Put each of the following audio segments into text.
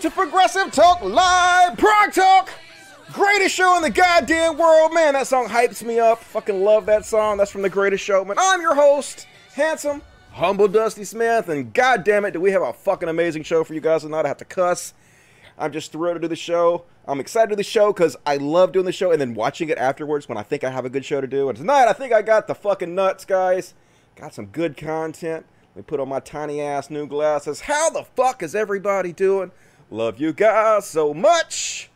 To Progressive Talk Live Prog Talk. Greatest show in the goddamn world, man. That song hypes me up. Fucking love that song. That's from The Greatest Showman. I'm your host, handsome, humble Dusty Smith, and goddamn it, do we have a fucking amazing show for you guys tonight? I have to cuss. I'm just thrilled to do the show. I'm excited to do the show because I love doing the show and then watching it afterwards when I think I have a good show to do. And tonight, I think I got the fucking nuts, guys. Got some good content. Let me put on my tiny ass new glasses. How the fuck is everybody doing? Love you guys so much.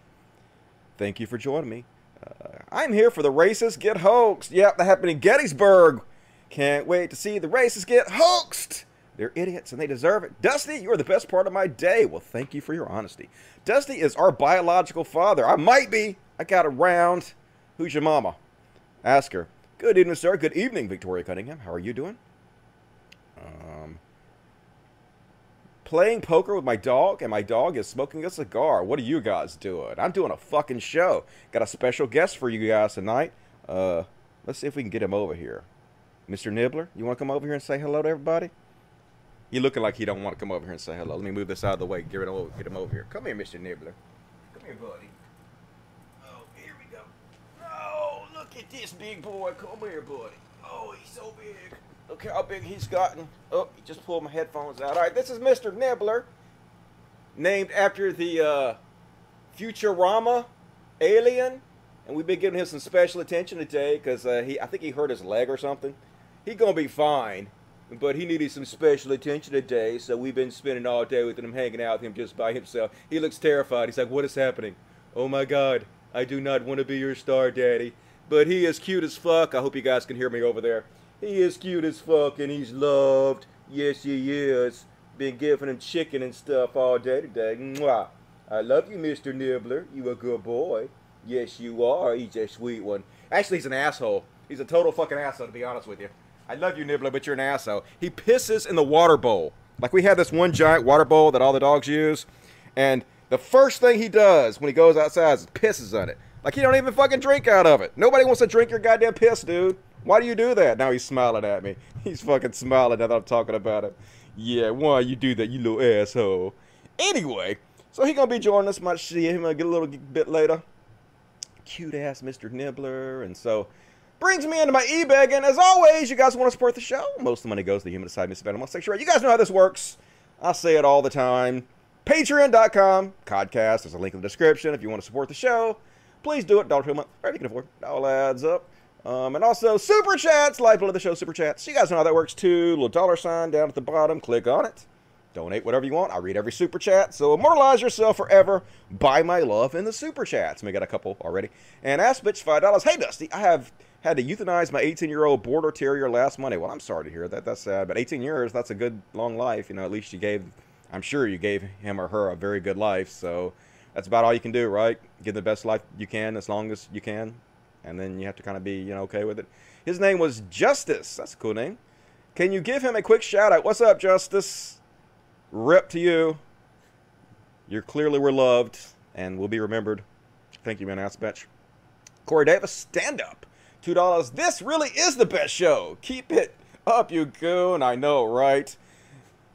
Thank you for joining me. Uh, I'm here for the racists get hoaxed. Yep, that happened in Gettysburg. Can't wait to see the racists get hoaxed. They're idiots and they deserve it. Dusty, you are the best part of my day. Well, thank you for your honesty. Dusty is our biological father. I might be. I got around. Who's your mama? Ask her. Good evening, sir. Good evening, Victoria Cunningham. How are you doing? Um, playing poker with my dog, and my dog is smoking a cigar. What are you guys doing? I'm doing a fucking show. Got a special guest for you guys tonight. Uh, let's see if we can get him over here. Mr. Nibbler, you want to come over here and say hello to everybody? He looking like he don't want to come over here and say hello. Let me move this out of the way. Get him over, get him over here. Come here, Mr. Nibbler. Come here, buddy. Oh, here we go. Oh, look at this big boy. Come here, buddy. Oh, he's so big. Look how big he's gotten. Oh, he just pulled my headphones out. All right, this is Mr. Nibbler, named after the uh, Futurama alien, and we've been giving him some special attention today because uh, he, I think he hurt his leg or something. He's gonna be fine, but he needed some special attention today, so we've been spending all day with him, hanging out with him just by himself. He looks terrified. He's like, "What is happening? Oh my God, I do not want to be your star, Daddy." But he is cute as fuck. I hope you guys can hear me over there. He is cute as fuck and he's loved. Yes, he is. Been giving him chicken and stuff all day today. Mwah. I love you, Mr. Nibbler. You a good boy. Yes, you are. He's a sweet one. Actually, he's an asshole. He's a total fucking asshole, to be honest with you. I love you, Nibbler, but you're an asshole. He pisses in the water bowl. Like we have this one giant water bowl that all the dogs use, and the first thing he does when he goes outside is pisses on it. Like he don't even fucking drink out of it. Nobody wants to drink your goddamn piss, dude. Why do you do that? Now he's smiling at me. He's fucking smiling now that I'm talking about him. Yeah, why you do that, you little asshole? Anyway, so he gonna be joining us. Might see him get a little bit later. Cute ass Mr. Nibbler, and so brings me into my e-bag. And as always, you guys want to support the show. Most of the money goes to the human side, Miss Venom. Sexual. You guys know how this works. I say it all the time. Patreon.com, Codcast. There's a link in the description if you want to support the show. Please do it. Dollar per month. Whatever you can afford. It all adds up. Um, and also super chats, live below the show, super chats. You guys know how that works too. Little dollar sign down at the bottom. Click on it. Donate whatever you want. I read every super chat. So immortalize yourself forever by my love in the super chats. We got a couple already. And ask bitch five dollars. Hey Dusty, I have had to euthanize my 18 year old border terrier last Monday. Well, I'm sorry to hear that. That's sad. But 18 years, that's a good long life. You know, at least you gave. I'm sure you gave him or her a very good life. So that's about all you can do, right? Give the best life you can as long as you can and then you have to kind of be you know okay with it. His name was Justice. That's a cool name. Can you give him a quick shout out? What's up, Justice? Rip to you. You're clearly were loved and will be remembered. Thank you, man. Ass Betch. Corey Davis, stand up. Two dollars. This really is the best show. Keep it up, you goon. I know, right?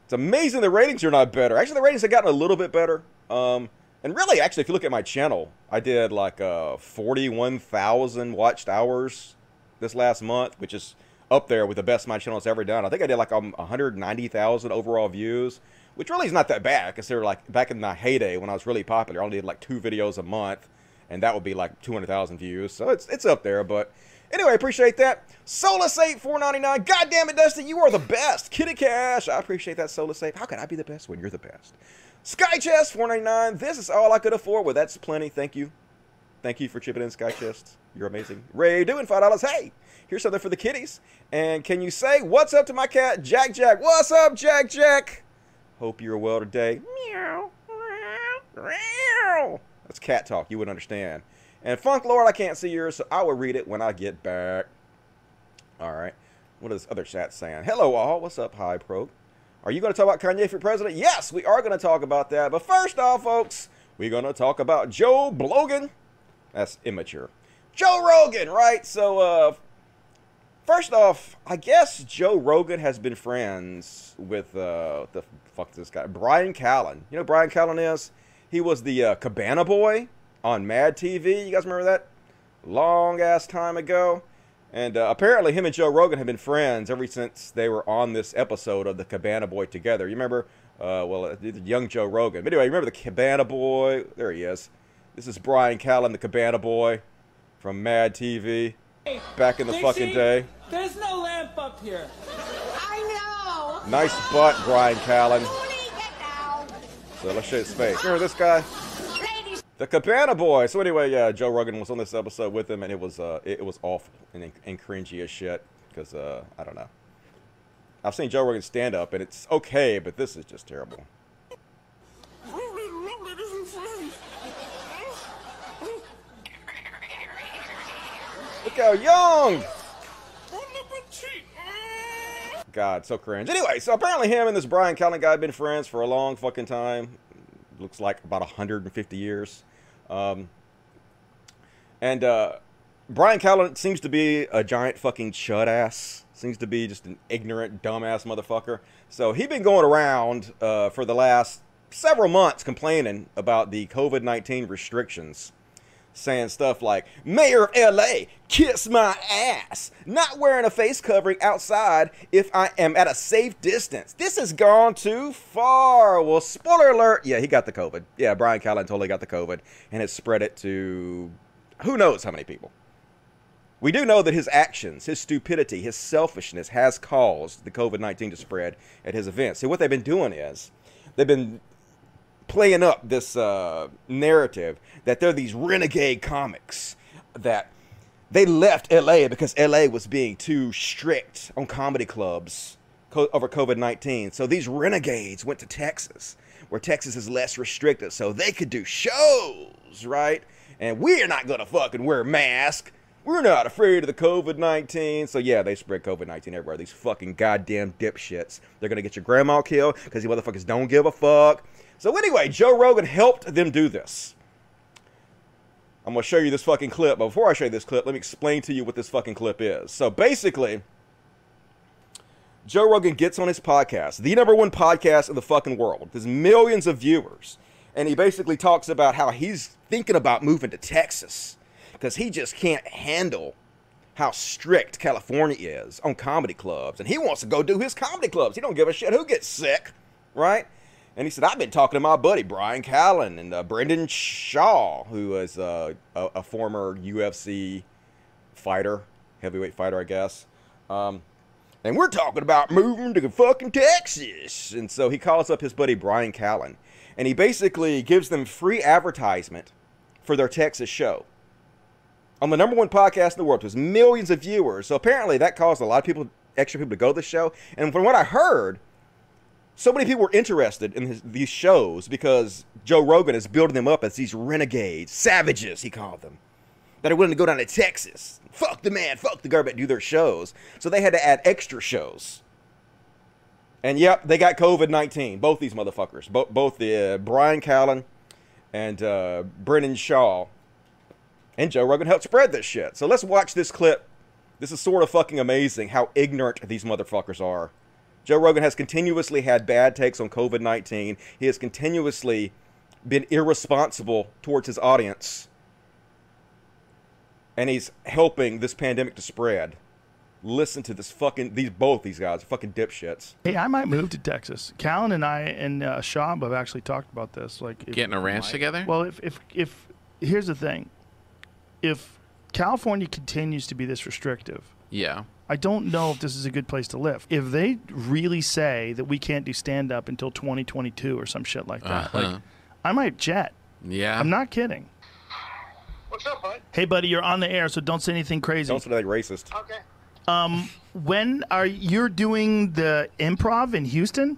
It's amazing the ratings are not better. Actually, the ratings have gotten a little bit better. Um, and really, actually, if you look at my channel, I did like uh, 41,000 watched hours this last month, which is up there with the best my channel has ever done. I think I did like um, 190,000 overall views, which really is not that bad considering like back in my heyday when I was really popular, I only did like two videos a month, and that would be like 200,000 views. So it's it's up there, but anyway, appreciate that. Solus 8 499. God damn it, Dustin, you are the best. Kitty Cash, I appreciate that Solus 8. How can I be the best when you're the best? Sky Chest, 499. This is all I could afford. Well, that's plenty. Thank you. Thank you for chipping in, Sky Chest. You're amazing. Ray doing $5. Hey, here's something for the kitties. And can you say what's up to my cat, Jack Jack? What's up, Jack Jack? Hope you're well today. Meow. Meow. That's cat talk. You would understand. And Funk Lord, I can't see yours, so I will read it when I get back. All right. What is other chat saying? Hello, all. What's up, High Pro? Are you going to talk about Kanye for president? Yes, we are going to talk about that. But first off, folks, we're going to talk about Joe Blogan. That's immature. Joe Rogan, right? So, uh, first off, I guess Joe Rogan has been friends with uh, the fuck this guy, Brian Callen. You know Brian Callen is? He was the uh, Cabana Boy on Mad TV. You guys remember that? Long ass time ago. And uh, apparently, him and Joe Rogan have been friends ever since they were on this episode of the Cabana Boy together. You remember? Uh, well, uh, young Joe Rogan. But anyway, remember the Cabana Boy? There he is. This is Brian Callen, the Cabana Boy from Mad TV. Back in the fucking day. There's no lamp up here. I know. Nice butt, Brian Callen. Tony, get down. So let's show his face. Remember this guy? The Cabana Boy. So anyway, yeah, Joe Rogan was on this episode with him, and it was uh, it, it was awful and, and cringy as shit. Because uh, I don't know. I've seen Joe Rogan stand up, and it's okay, but this is just terrible. Look how young. God, so cringe. Anyway, so apparently him and this Brian Callen guy have been friends for a long fucking time. Looks like about 150 years. Um, and uh, Brian Callen seems to be a giant fucking chud ass. Seems to be just an ignorant, dumbass motherfucker. So he been going around uh, for the last several months complaining about the COVID 19 restrictions saying stuff like, Mayor of LA, kiss my ass. Not wearing a face covering outside if I am at a safe distance. This has gone too far. Well, spoiler alert. Yeah, he got the COVID. Yeah, Brian Callen totally got the COVID and has spread it to who knows how many people. We do know that his actions, his stupidity, his selfishness has caused the COVID 19 to spread at his events. So, what they've been doing is they've been playing up this uh, narrative that they're these renegade comics that they left LA because LA was being too strict on comedy clubs co- over COVID 19. So these renegades went to Texas, where Texas is less restricted, so they could do shows, right? And we're not gonna fucking wear masks. We're not afraid of the COVID 19. So, yeah, they spread COVID 19 everywhere. These fucking goddamn dipshits. They're gonna get your grandma killed because you motherfuckers don't give a fuck. So, anyway, Joe Rogan helped them do this. I'm gonna show you this fucking clip. But before I show you this clip, let me explain to you what this fucking clip is. So, basically, Joe Rogan gets on his podcast, the number one podcast in the fucking world. There's millions of viewers. And he basically talks about how he's thinking about moving to Texas because he just can't handle how strict California is on comedy clubs. And he wants to go do his comedy clubs. He don't give a shit who gets sick, right? And he said, I've been talking to my buddy Brian Callen and uh, Brendan Schaub, who is uh, a, a former UFC fighter, heavyweight fighter, I guess. Um, and we're talking about moving to fucking Texas. And so he calls up his buddy Brian Callen, and he basically gives them free advertisement for their Texas show on the number one podcast in the world. There's millions of viewers. So apparently that caused a lot of people, extra people, to go to the show. And from what I heard, so many people were interested in his, these shows because Joe Rogan is building them up as these renegades, savages, he called them, that are willing to go down to Texas, fuck the man, fuck the government, do their shows. So they had to add extra shows. And yep, they got COVID 19, both these motherfuckers, Bo- both the uh, Brian Callen and uh, Brendan Schaub. And Joe Rogan helped spread this shit. So let's watch this clip. This is sort of fucking amazing how ignorant these motherfuckers are. Joe Rogan has continuously had bad takes on COVID 19. He has continuously been irresponsible towards his audience. And he's helping this pandemic to spread. Listen to this fucking, these both these guys are fucking dipshits. Hey, I might move to Texas. Callen and I and uh, Schaub have actually talked about this. Like if- Getting a ranch together? Well, if if if here's the thing, if California continues to be this restrictive, yeah. I don't know if this is a good place to live. If they really say that we can't do stand up until 2022 or some shit like that, Uh-huh. like I might jet. Yeah. I'm not kidding. What's up, bud? Hey, buddy, you're on the air, so don't say anything crazy. Don't say like racist. Okay. When are you doing the improv in Houston?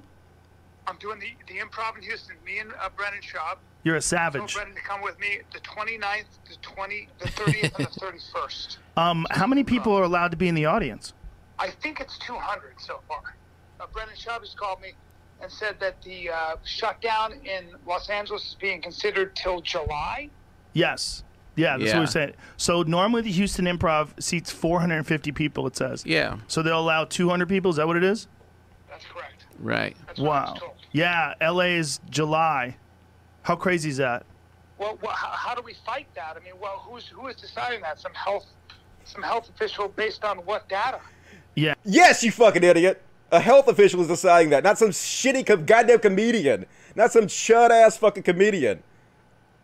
I'm doing the, the improv in Houston. Me and uh, Brendan Schaub. You're a I told savage. Brendan to come with me the 29th, the 20, the 30th, and the 31st. Um, how many people are allowed to be in the audience? I think it's 200 so far. Uh, Brendan Schaub has called me and said that the uh, shutdown in Los Angeles is being considered till July. Yes. Yeah, that's Yeah. what we're saying. So normally the Houston Improv seats 450 people. It says. Yeah. So they'll allow 200 people. Is that what it is? That's correct. Right. That's what I Wow. was told. Yeah, LA is July. How crazy is that? Well, well how, how do we fight that? I mean, well, who's who is deciding that? Some health, some health official based on what data? Yeah. Yes, you fucking idiot. A health official is deciding that, not some shitty co- goddamn comedian, not some chud ass fucking comedian.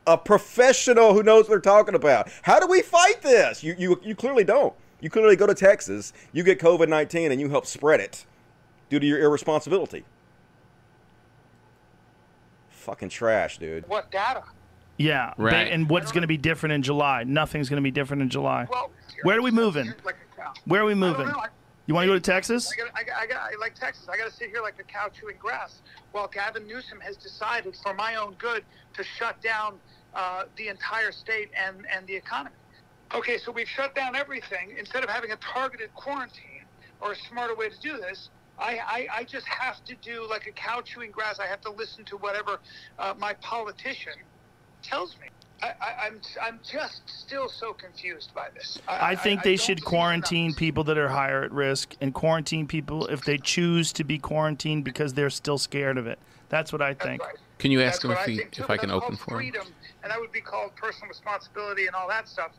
A professional who knows what they're talking about. How do we fight this? You you you clearly don't. You clearly go to Texas, you get COVID nineteen, and you help spread it due to your irresponsibility. Fucking trash, dude. What data? Yeah. ba- Right. And what's going to be different in July? Nothing's going to be different in July. Well, Where are we moving? Like. Where are we moving? You want to go to Texas? I got, I got, I got, I like Texas. I got to sit here like a cow chewing grass while Gavin Newsom has decided, for my own good, to shut down uh, the entire state and, and the economy. Okay, so we've shut down everything. Instead of having a targeted quarantine or a smarter way to do this, I, I, I just have to do like a cow chewing grass. I have to listen to whatever uh, my politician tells me. I, I, I'm, I'm just still so confused by this. I think they don't should quarantine people that are higher at risk and quarantine people if they choose to be quarantined because they're still scared of it. That's what I think. right. Can you ask That's him if I he think if I can open called for him? freedom, and that would be called personal responsibility and all that stuff.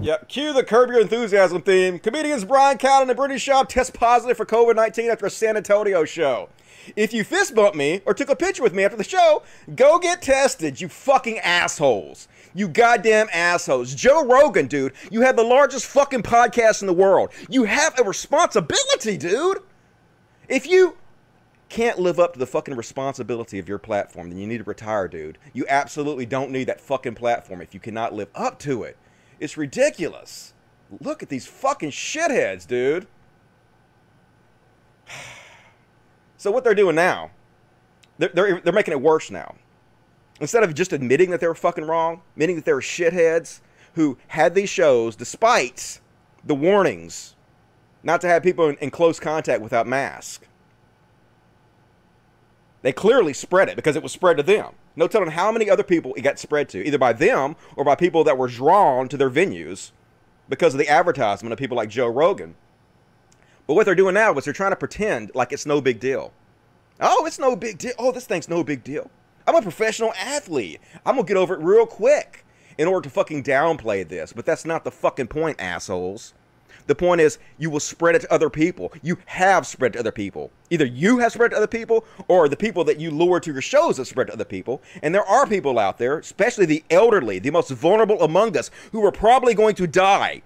Yeah, cue the Curb Your Enthusiasm theme. Comedians Brian Callen and Brittany Shaw test positive for COVID 19 after a San Antonio show. If you fist bumped me or took a picture with me after the show, go get tested, you fucking assholes. You goddamn assholes. Joe Rogan, dude, you have the largest fucking podcast in the world. You have a responsibility, dude. If you can't live up to the fucking responsibility of your platform, then you need to retire, dude. You absolutely don't need that fucking platform if you cannot live up to it. It's ridiculous. Look at these fucking shitheads, dude. So what they're doing now, they're, they're, they're making it worse now. Instead of just admitting that they were fucking wrong, admitting that they were shitheads who had these shows despite the warnings not to have people in, in close contact without masks. They clearly spread it because it was spread to them. No telling how many other people it got spread to, either by them or by people that were drawn to their venues because of the advertisement of people like Joe Rogan. But what they're doing now is they're trying to pretend like it's no big deal. Oh, it's no big deal. Oh, this thing's no big deal. I'm a professional athlete. I'm gonna get over it real quick in order to fucking downplay this. But that's not the fucking point, assholes. The point is, you will spread it to other people. You have spread to other people. Either you have spread to other people, or the people that you lure to your shows have spread to other people. And there are people out there, especially the elderly, the most vulnerable among us, who are probably going to die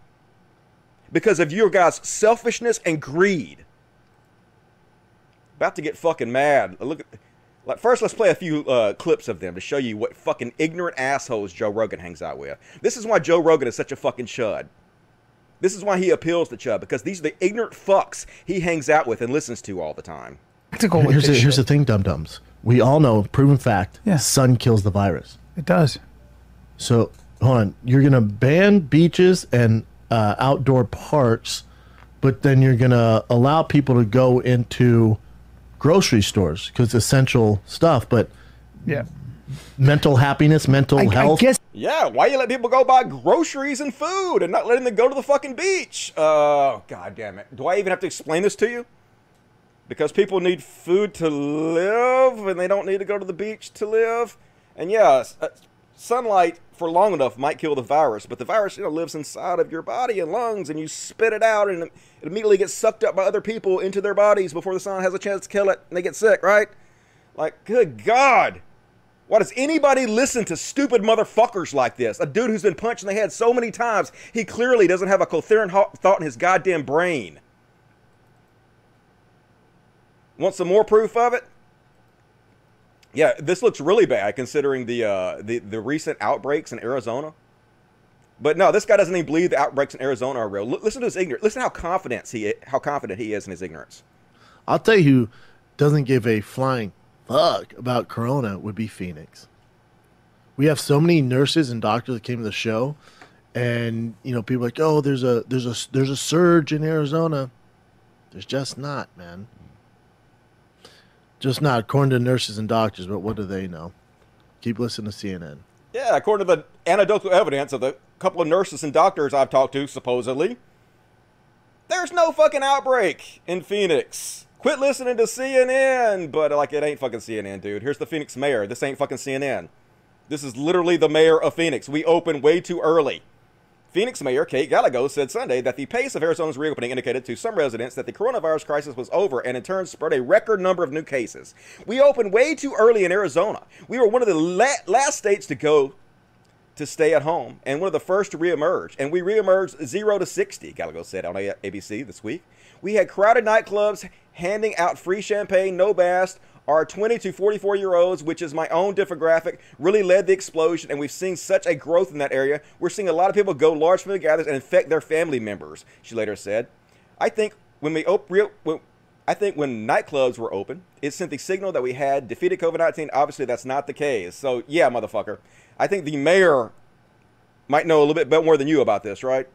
because of your guys' selfishness and greed. About to get fucking mad. Look at. Like, first, let's play a few uh, clips of them to show you what fucking ignorant assholes Joe Rogan hangs out with. This is why Joe Rogan is such a fucking chud. This is why he appeals to Chud because these are the ignorant fucks he hangs out with and listens to all the time. Practical Here's the, here's the thing, dum dums. We all know, proven fact, Yeah. sun kills the virus. It does. So hold on, you're gonna ban beaches and uh, outdoor parks, but then you're gonna allow people to go into grocery stores because essential stuff. But Yeah. mental happiness, mental I, I health. guess Yeah, why you let people go buy groceries and food and not letting them go to the fucking beach? Oh, god damn it. Do I even have to explain this to you? Because people need food to live and they don't need to go to the beach to live. And yeah, uh, sunlight for long enough might kill the virus, but the virus, you know, lives inside of your body and lungs and you spit it out and it immediately gets sucked up by other people into their bodies before the sun has a chance to kill it and they get sick, right? Like, good god. Why does anybody listen to stupid motherfuckers like this? A dude who's been punched in the head so many times, he clearly doesn't have a coherent thought in his goddamn brain. Want some more proof of it? Yeah, this looks really bad considering the uh, the the recent outbreaks in Arizona. But no, this guy doesn't even believe the outbreaks in Arizona are real. L- listen to his ignorance. Listen how confident he how confident he is in his ignorance. I'll tell you who doesn't give a flying fuck about Corona would be Phoenix. We have so many nurses and doctors that came to the show, and you know people like, oh, there's a there's a there's a surge in Arizona. There's just not, man. Just not, according to nurses and doctors. But what do they know? Keep listening to CNN. Yeah, according to the anecdotal evidence of the couple of nurses and doctors I've talked to, supposedly, there's no fucking outbreak in Phoenix. Quit listening to CNN, but like it ain't fucking CNN, dude. Here's the Phoenix mayor. This ain't fucking CNN. This is literally the mayor of Phoenix. We open way too early. Phoenix Mayor Kate Gallego said Sunday that the pace of Arizona's reopening indicated to some residents that the coronavirus crisis was over and in turn spread a record number of new cases. We opened way too early in Arizona. We were one of the la- last states to go to stay at home and one of the first to reemerge. And we reemerged 0 to 60, Gallego said on ABC this week. We had crowded nightclubs handing out free champagne, no bast, our 20 to 44 year olds, which is my own demographic, really led the explosion, and we've seen such a growth in that area. We're seeing a lot of people go large family gatherings and infect their family members. She later said, "I think when we op- when, I think when nightclubs were open, it sent the signal that we had defeated COVID 19. Obviously, that's not the case. So, yeah, motherfucker. I think the mayor might know a little bit more than you about this, right?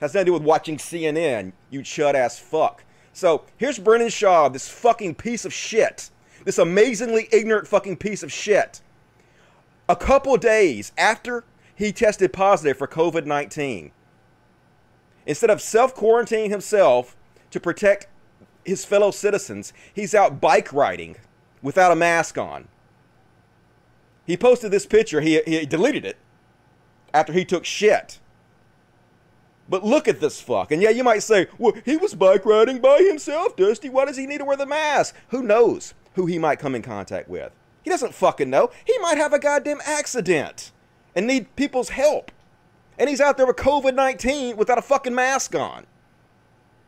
Has nothing to do with watching CNN, you chud ass fuck. So, here's Brendan Schaub, this fucking piece of shit this amazingly ignorant fucking piece of shit. A couple days after he tested positive for COVID 19, instead of self quarantining himself to protect his fellow citizens, he's out bike riding without a mask on. He posted this picture, he, he deleted it after he took shit. But look at this fuck. And yeah, you might say, well, he was bike riding by himself, Dusty. Why does he need to wear the mask? Who knows? Who he might come in contact with. He doesn't fucking know. He might have a goddamn accident and need people's help. And he's out there with COVID 19 without a fucking mask on.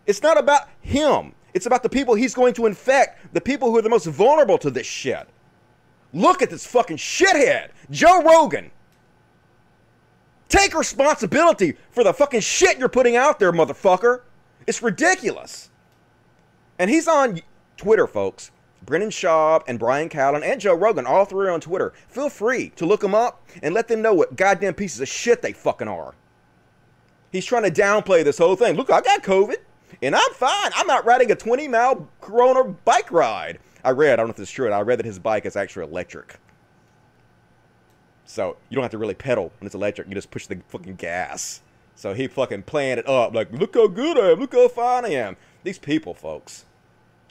It's not about him, it's about the people he's going to infect, the people who are the most vulnerable to this shit. Look at this fucking shithead, Joe Rogan. Take responsibility for the fucking shit you're putting out there, motherfucker. It's ridiculous. And he's on Twitter, folks. Brendan Schaub and Brian Callen and Joe Rogan, all three on Twitter. Feel free to look them up and let them know what goddamn pieces of shit they fucking are. He's trying to downplay this whole thing. Look, I got COVID and I'm fine. I'm out riding a 20 mile Corona bike ride. I read, I don't know if this is true, I read that his bike is actually electric. So you don't have to really pedal when it's electric. You just push the fucking gas. So he fucking planned it up like, look how good I am. Look how fine I am. These people, folks.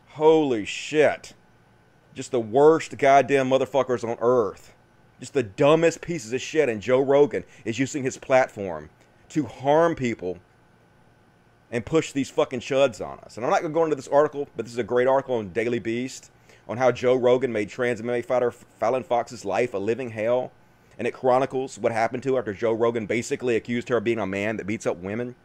Holy shit just the worst goddamn motherfuckers on earth. Just the dumbest pieces of shit. And Joe Rogan is using his platform to harm people and push these fucking chuds on us. And I'm not going to go into this article, but this is a great article on Daily Beast on how Joe Rogan made trans MMA fighter Fallon Fox's life a living hell. And it chronicles what happened to her after Joe Rogan basically accused her of being a man that beats up women.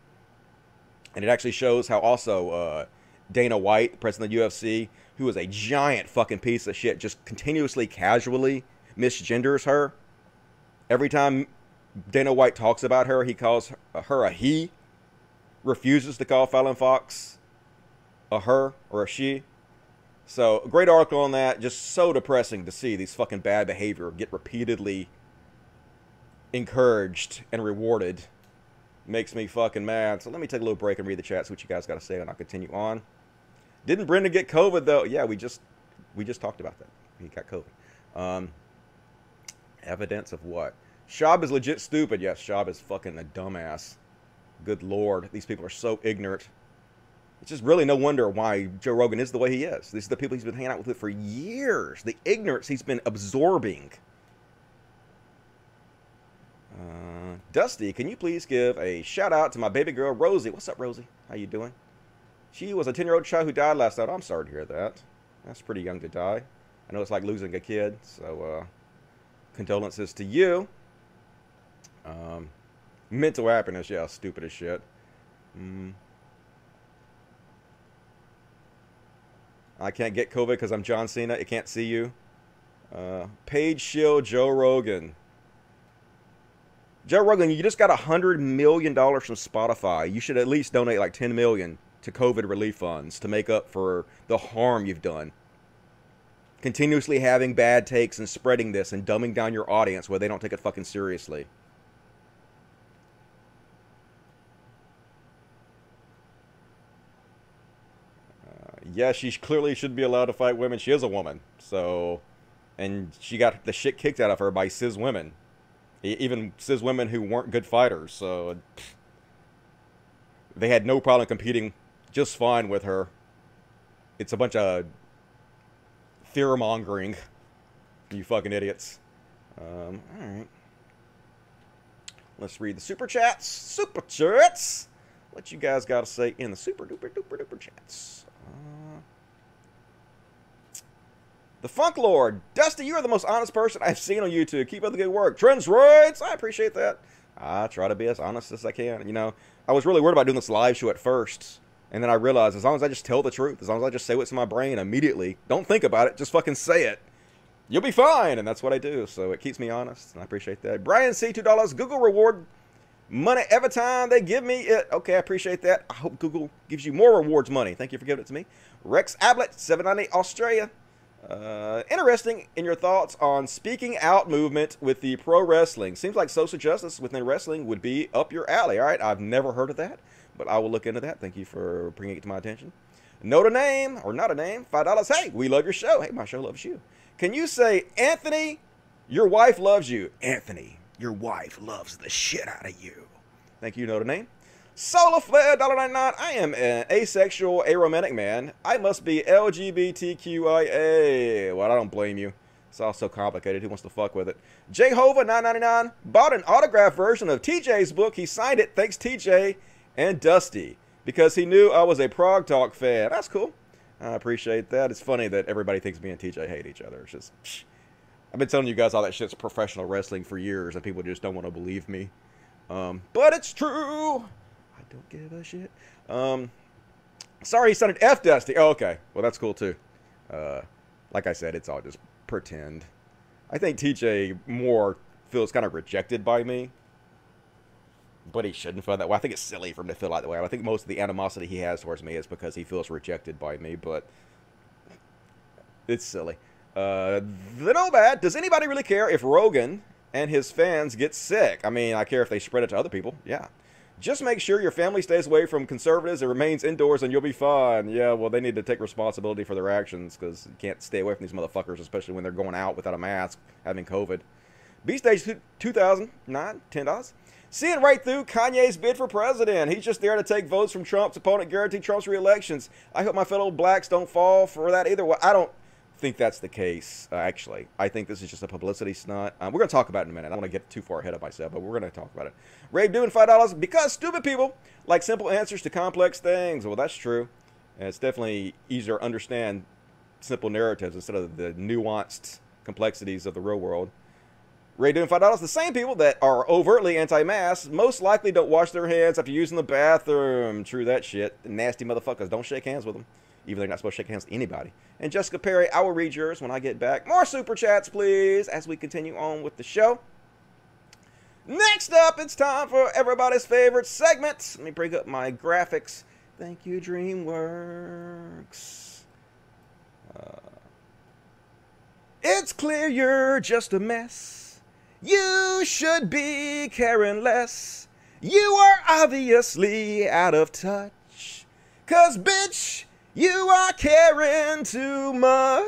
And it actually shows how also uh, Dana White, president of the UFC, who is a giant fucking piece of shit, just continuously casually misgenders her. Every time Dana White talks about her, he calls her a he, refuses to call Fallon Fox a her or a she. So, great article on that. Just so depressing to see these fucking bad behavior get repeatedly encouraged and rewarded. Makes me fucking mad. So, let me take a little break and read the chat, see what you guys got to say, and I'll continue on. Didn't Brendan get COVID though? Yeah, we just we just talked about that. He got COVID. Um, evidence of what? Schaub is legit stupid. Yes, Schaub is fucking a dumbass. Good lord, these people are so ignorant. It's just really no wonder why Joe Rogan is the way he is. These are the people he's been hanging out with for years. The ignorance he's been absorbing. Uh, Dusty, can you please give a shout out to my baby girl Rosie? What's up, Rosie? How you doing? She was a 10 year old child who died last night. I'm sorry to hear that. That's pretty young to die. I know it's like losing a kid, so uh, condolences to you. Um, mental happiness, yeah, stupid as shit. Mm. I can't get COVID because I'm John Cena. It can't see you. Uh, Page Shield, Joe Rogan. Joe Rogan, you just got a hundred million dollars from Spotify. You should at least donate like ten million to COVID relief funds to make up for the harm you've done. Continuously having bad takes and spreading this and dumbing down your audience where they don't take it fucking seriously. Uh, yeah, she clearly should be allowed to fight women. She is a woman. So, and she got the shit kicked out of her by cis women. Even cis women who weren't good fighters. So they had no problem competing just fine with her. It's a bunch of fear mongering. You fucking idiots. Um, all right. Let's read the super chats. Super chats. What you guys got to say in the super duper duper duper chats. Uh, the Funk Lord. Dusty, you are the most honest person I've seen on YouTube. Keep up the good work. Trends Roids. I appreciate that. I try to be as honest as I can. You know, I was really worried about doing this live show at first. And then I realized as long as I just tell the truth, as long as I just say what's in my brain immediately, don't think about it, just fucking say it you'll be fine. And that's what I do. So it keeps me honest. And I appreciate that. Brian C, $2. Google reward money every time they give me it. Okay, I appreciate that. I hope Google gives you more rewards money. Thank you for giving it to me. Rex Ablett, 798 Australia. Uh, interesting in your thoughts on speaking out movement with the pro wrestling. Seems like social justice within wrestling would be up your alley. All right, I've never heard of that, but I will look into that. Thank you for bringing it to my attention. Note a name or not a name, five dollars. Hey, we love your show. Hey, my show loves you. Can you say, Anthony, your wife loves you? Anthony, your wife loves the shit out of you. Thank you, know the name. Solar Flare, Dollar $1.99. I am an asexual, aromantic man. I must be LGBTQIA. Well, I don't blame you. It's all so complicated. Who wants to fuck with it? Jehovah, $9.99. Bought an autographed version of TJ's book. He signed it. Thanks, TJ and Dusty. Because he knew I was a Prog Talk fan. That's cool. I appreciate that. It's funny that everybody thinks me and TJ hate each other. It's just, psh. I've been telling you guys all that shit's professional wrestling for years, and people just don't want to believe me. Um, but it's true. I don't give a shit. Um, sorry, he sounded F Dusty. Oh, okay. Well, that's cool too. Uh, like I said, it's all just pretend. I think TJ more feels kind of rejected by me but he shouldn't feel that way. I think it's silly for him to feel like that way. I think most of the animosity he has towards me is because he feels rejected by me, but it's silly. Uh, the no bad. Does anybody really care if Rogan and his fans get sick? I mean, I care if they spread it to other people. Yeah. Just make sure your family stays away from conservatives and remains indoors, and you'll be fine. Yeah, well, they need to take responsibility for their actions because you can't stay away from these motherfuckers, especially when they're going out without a mask, having COVID. B Stage 2009, $10. Seeing right through Kanye's bid for president. He's just there to take votes from Trump's opponent, guarantee Trump's reelections. I hope my fellow blacks don't fall for that either. Well, I don't think that's the case, uh, actually. I think this is just a publicity stunt. Um, we're going to talk about it in a minute. I don't want to get too far ahead of myself, but we're going to talk about it. Ray doing $5 because stupid people like simple answers to complex things. Well, that's true. And it's definitely easier to understand simple narratives instead of the nuanced complexities of the real world. Ray doing five dollars. The same people that are overtly anti-mask most likely don't wash their hands after using the bathroom. True that shit. Nasty motherfuckers. Don't shake hands with them. Even though they're not supposed to shake hands with anybody. And Jessica Perry, I will read yours when I get back. More super chats, please, as we continue on with the show. Next up, it's time for everybody's favorite segment. Let me bring up my graphics. Thank you, DreamWorks. Uh, it's clear you're just a mess. You should be caring less. You are obviously out of touch. Cause, bitch, you are caring too much.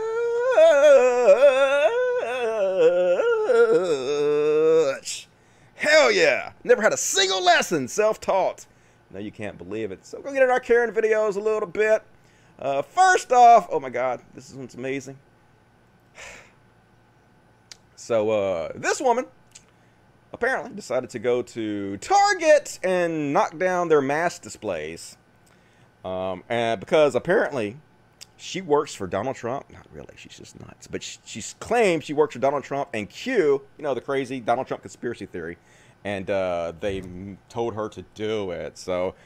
Hell yeah. Never had a single lesson self taught. No, you can't believe it. So go get in our caring videos a little bit. Uh, first off, oh my god, this one's amazing. So uh, this woman apparently decided to go to Target and knock down their mask displays. Um, and because apparently she works for Donald Trump. Not really, she's just nuts. But she, she's claimed she works for Donald Trump and Q, you know, the crazy Donald Trump conspiracy theory. And uh, they told her to do it. So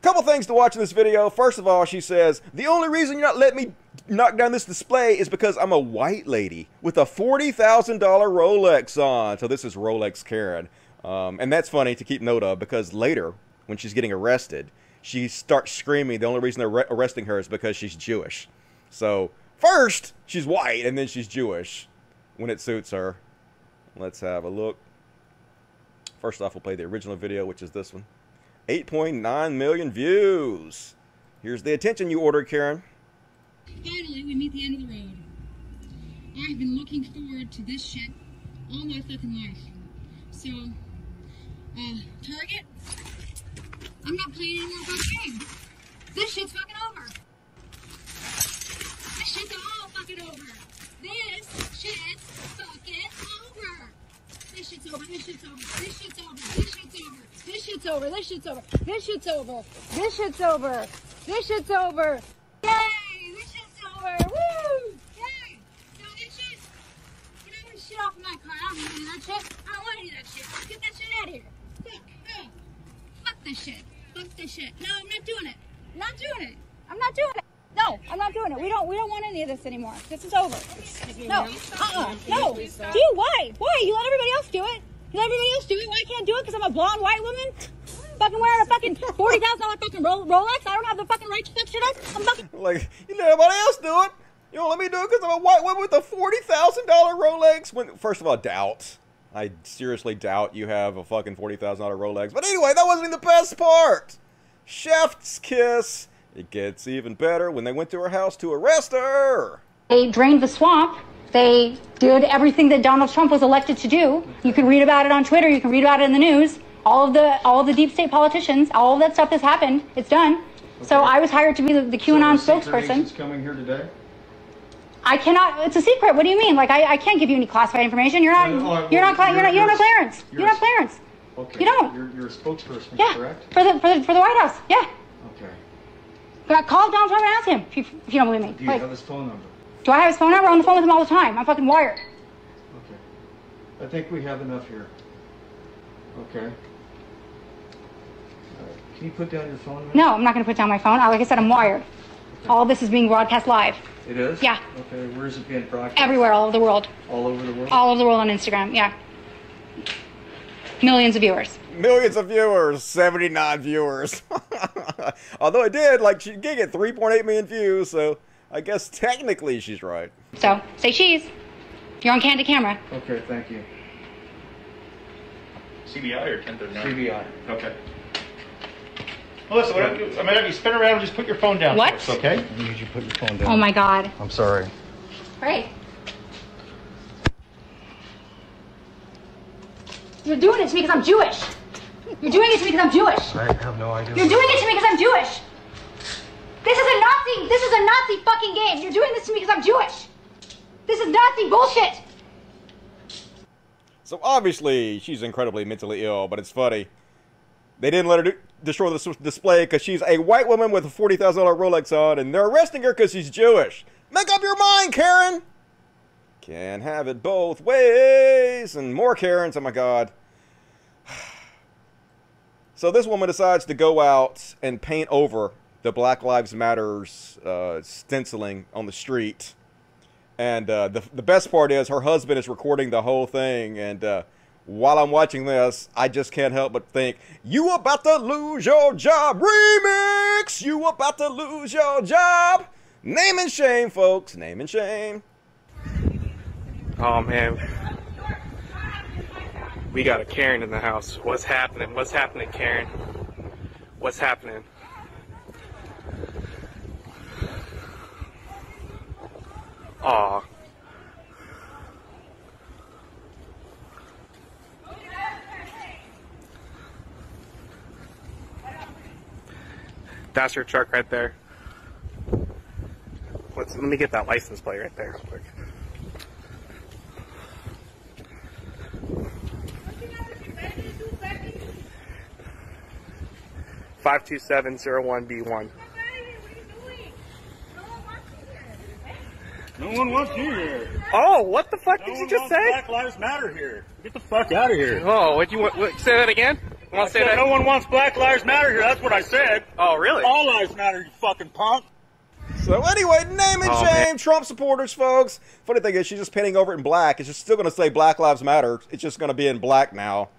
Couple things to watch in this video. First of all, she says, the only reason you're not letting me knock down this display is because I'm a white lady with a $40,000 Rolex on. So this is Rolex Karen. Um, and that's funny to keep note of because later, when she's getting arrested, she starts screaming the only reason they're arresting her is because she's Jewish. So first, she's white and then she's Jewish when it suits her. Let's have a look. First off, we'll play the original video, which is this one. 8.9 million views. Here's the attention you ordered, Karen. Finally, we meet the end of the road. I've been looking forward to this shit all my fucking life. So, uh, Target, I'm not playing any more fucking games. This shit's fucking over. This shit's all fucking over. This shit's fucking over. This shit's over. This shit's over. This shit's over. This shit's over. This shit's over. This shit's over. This shit's over. This shit's over. This shit's over. This shit's over. Yay! This shit's over. Woo! Yay! So this shit. Get all this shit off of my car. I don't want any of that shit. I don't want any of that shit. Get that shit out of here. Fuck. Ugh. Fuck this shit. Fuck this shit. No, I'm not doing it. I'm not doing it. I'm not doing it. No, I'm not doing it. We don't. We don't want any of this anymore. This is over. No. Uh-uh. No. Do? Why? Why? You let everybody else do it. You everybody else do it. Why I can't do it? Because I'm a blonde white woman. Fucking wearing a fucking forty thousand dollar fucking Rolex. I don't have the fucking right to fix shit up. I'm fucking. Like, you let everybody else do it. You don't let me do it because I'm a white woman with a $40,000 Rolex? When, first of all, doubt. I seriously doubt you have a fucking $40,000 Rolex. But anyway, that wasn't even the best part. Chef's kiss. It gets even better when they went to her house to arrest her. They drained the swamp. They did everything that Donald Trump was elected to do. You can read about it on Twitter. You can read about it in the news. All of the all of the deep state politicians, all of that stuff has happened. It's done. So I was hired to be the, the QAnon spokesperson. coming here today? I cannot. It's a secret. What do you mean? Like I, I can't give you any classified information. You're not. Uh, you're not. cla- You're not. You don't have clearance. You don't have clearance. Okay. You don't. You're, you're a spokesperson, Yeah. correct? For the for the for the White House. Yeah. Okay. Call Donald Trump and ask him if you, if you don't believe me. Do you Like, have his phone number? Do I have his phone number? I'm on the phone with him all the time. I'm fucking wired. Okay. I think we have enough here. Okay. All right. Can you put down your phone? a? No, I'm not going to put down my phone. Like I said, I'm wired. All this is being broadcast live It is? Yeah. Okay, where is it being broadcast? everywhere, all over the world, All over the world? all over the world on Instagram. Yeah, millions of viewers. Millions of viewers, 79 viewers. Although it did, like, she did get 3.8 million views, so I guess technically she's right. So say cheese. You're on candid camera. Okay, thank you. CBI or 1039? CBI. Okay. Melissa, what I, I mean, you spin around and just put your phone down What? for us, okay? I need you to put your phone down. Oh my God. I'm sorry. Right. You're doing it to me because I'm Jewish. You're doing it to me because I'm Jewish. I have no idea. You're doing it to me because I'm Jewish. This is a Nazi. This is a Nazi fucking game. You're doing this to me because I'm Jewish. This is Nazi bullshit. So obviously she's incredibly mentally ill, but it's funny. They didn't let her do, destroy the display because she's a white woman with a forty thousand dollar Rolex on, and they're arresting her because she's Jewish. Make up your mind, Karen. Can't have it both ways, and more Karens. Oh my God. So this woman decides to go out and paint over the Black Lives Matters uh, stenciling on the street. And uh, the, the best part is her husband is recording the whole thing. And uh, while I'm watching this, I just can't help but think, You about to lose your job. Remix! You about to lose your job. Name and shame, folks. Name and shame. Oh man. We got a Karen in the house. What's happening? What's happening, Karen? What's happening? Aw. That's your truck right there. Let's, let me get that license plate right there quick. Five two seven zero one B one. No one wants you here. Oh, what the fuck No did you one just wants say? Black Lives Matter here. Get the fuck out of here. Oh, what you want? What, say that again? You I want to say that? no one wants Black Lives Matter here. That's what I said. Oh, really? All lives matter, you fucking punk. So anyway, name and Oh, shame, man. Trump supporters, folks. Funny thing is, she's just painting over it in black. It's just still going to say Black Lives Matter. It's just going to be in black now.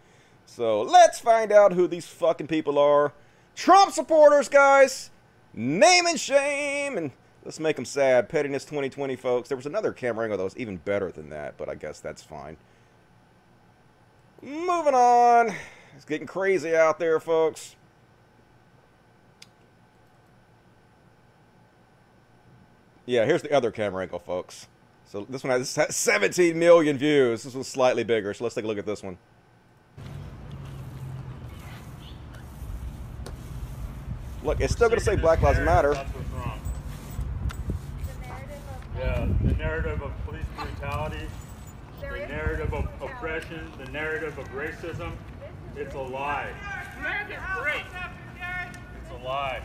So let's find out who these fucking people are. Trump supporters, guys. Name and shame, and Let's make them sad. Pettiness 2020, folks. There was another camera angle that was even better than that, but I guess that's fine. Moving on. It's getting crazy out there, folks. Yeah, here's the other camera angle, folks. So this one has 17 million views. This one's slightly bigger, so let's take a look at this one. Look, it's still going to say Black Lives Matter, that's. Yeah, the narrative of police brutality, the narrative of oppression, the narrative of racism, it's a lie. America's great. It's a lie.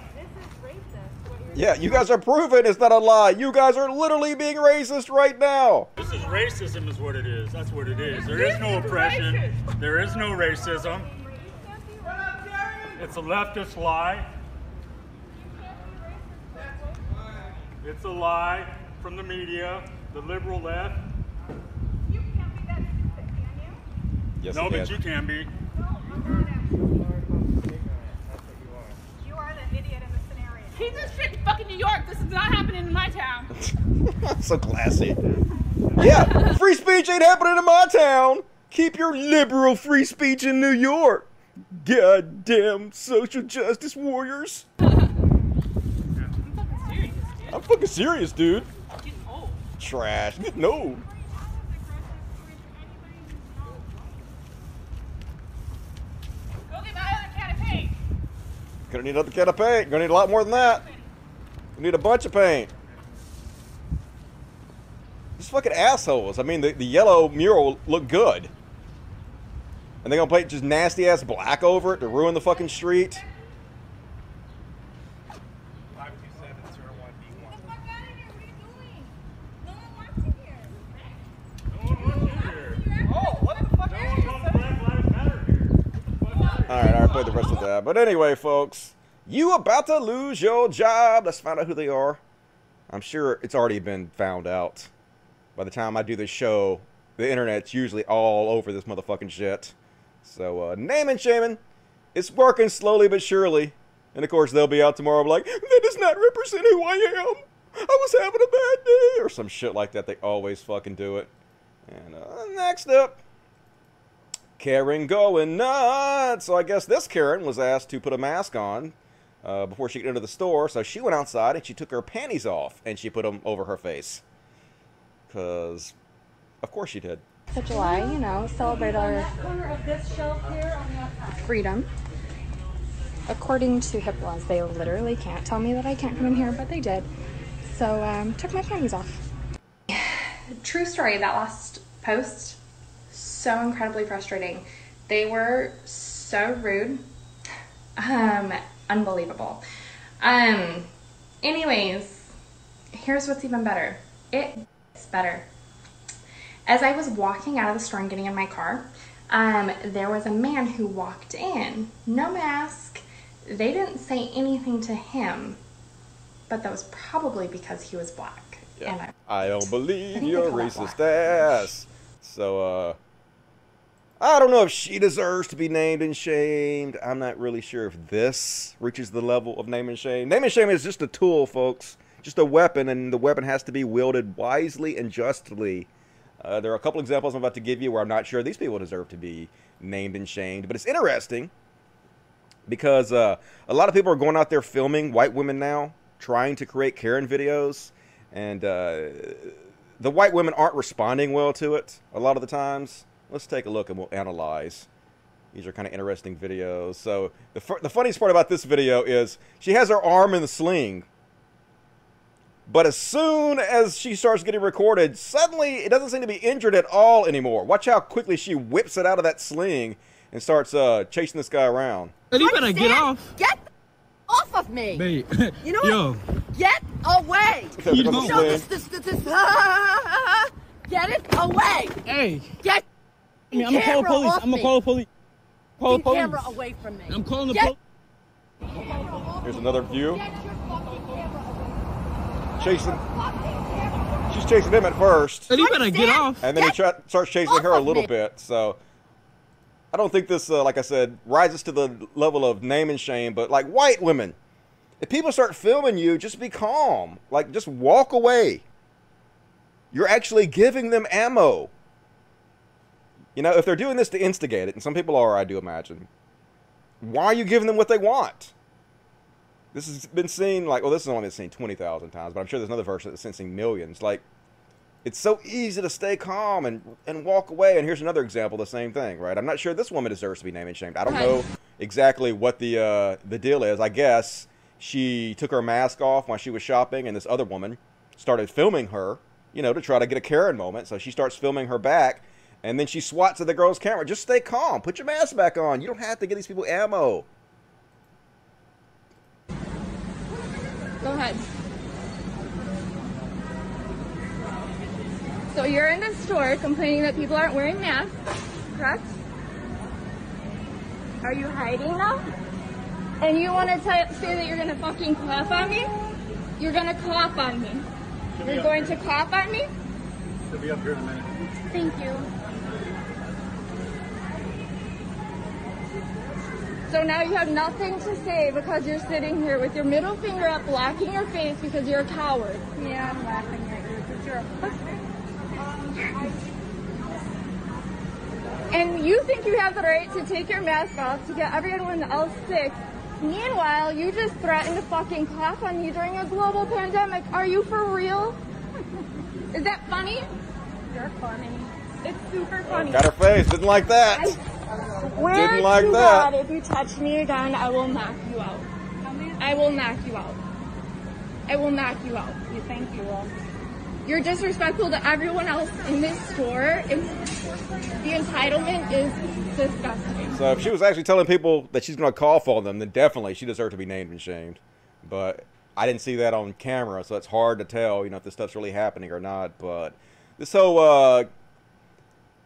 Yeah, you guys are proving it's not a lie. You guys are literally being racist right now. This is racism, is what it is. That's what it is. There is no oppression. There is no racism. It's a leftist lie. It's a lie from the media, the liberal left. Yes, no, you but can. No, but you can be. You are the idiot in the scenario. He's in shit in fucking New York. This is not happening in my town. so classy. Yeah, free speech ain't happening in my town. Keep your liberal free speech in New York. Goddamn social justice warriors. I'm fucking serious, dude. Trash. No. Go get my other can of paint. Gonna need another can of paint. Gonna need a lot more than that. We need a bunch of paint. These fucking assholes. I mean, the, the yellow mural looked good. And they're gonna paint just nasty ass black over it to ruin the fucking street. Oh, what the fuck Alright, I played the rest of that. But anyway, folks, you about to lose your job. Let's find out who they are. I'm sure it's already been found out. By the time I do this show, the internet's usually all over this motherfucking shit. So, uh, naming shaming. It's working slowly but surely. And of course, they'll be out tomorrow like, that does not represent who I am. I was having a bad day. Or some shit like that. They always fucking do it. And uh, next up, Karen going nuts. So I guess this Karen was asked to put a mask on uh, before she could enter the store. So she went outside and she took her panties off and she put them over her face. Because, of course she did. of July, you know, celebrate our freedom. According to HIP laws, they literally can't tell me that I can't come in here, but they did. So, um, took my panties off. True story, that last post, so incredibly frustrating. They were so rude. Um, unbelievable. Um, anyways, here's what's even better. It's better. As I was walking out of the store and getting in my car, um, there was a man who walked in, no mask. They didn't say anything to him, but that was probably because he was black. And I, I don't believe your racist ass. So, uh, I don't know if she deserves to be named and shamed. I'm not really sure if this reaches the level of name and shame. Name and shame is just a tool, folks. Just a weapon, and the weapon has to be wielded wisely and justly. Uh, there are a couple examples I'm about to give you where I'm not sure these people deserve to be named and shamed, but it's interesting because uh, a lot of people are going out there filming white women now, trying to create Karen videos, and uh, the white women aren't responding well to it a lot of the times. Let's take a look and we'll analyze. These are kind of interesting videos. So the fu- the funniest part about this video is she has her arm in the sling, but as soon as she starts getting recorded, suddenly it doesn't seem to be injured at all anymore. Watch how quickly she whips it out of that sling and starts uh, chasing this guy around. You better get off. Get off of me. Babe. You know Yo. what? Get away. You don't. This, this, this, this. Get it away. Hey. Get I mean, I'm gonna call the police. off I'm gonna call the police. Call the Keep police. camera away from me. I'm calling the police. Here's another view. Chasing. She's chasing him at first. Hey, you better get off. And then he try, starts chasing her a little me. bit. So I don't think this, uh, like I said, rises to the level of name and shame. But like white women, if people start filming you, just be calm. Like just walk away. You're actually giving them ammo. You know, if they're doing this to instigate it, and some people are, I do imagine. Why are you giving them what they want? This has been seen like, well, this has only been seen twenty thousand times, but I'm sure there's another version that's been seen millions. Like, it's so easy to stay calm and and walk away. And here's another example, of the same thing, right? I'm not sure this woman deserves to be named and shamed. I don't know exactly what the uh, the deal is. I guess she took her mask off while she was shopping, and this other woman started filming her, you know, to try to get a Karen moment. So she starts filming her back, and then she swats at the girl's camera. Just stay calm. Put your mask back on. You don't have to give these people ammo. Go ahead. So you're in the store complaining that people aren't wearing masks, correct? Are you hiding now? And you want to say that you're going to fucking clap on me? You're going to clap on me. You're going here. to clap on me? She'll be up here in a minute. Thank you. So now you have nothing to say because you're sitting here with your middle finger up, blocking your face because you're a coward. Yeah, I'm laughing at you because you're a pussy. And you think you have the right to take your mask off to get everyone else sick. Meanwhile, you just threatened to fucking clap on me during a global pandemic. Are you for real? Is that funny? You're funny. It's super funny. Got her face. Didn't like that. I swear Didn't like to that. God, if you touch me again, I will knock you out. I will knock you out. I will knock you out. You think you will? You're disrespectful to everyone else in this store. It's, the entitlement is disgusting. So if she was actually telling people that she's going to call for them, then definitely she deserved to be named and shamed. But I didn't see that on camera, so it's hard to tell, you know, if this stuff's really happening or not. But this whole uh,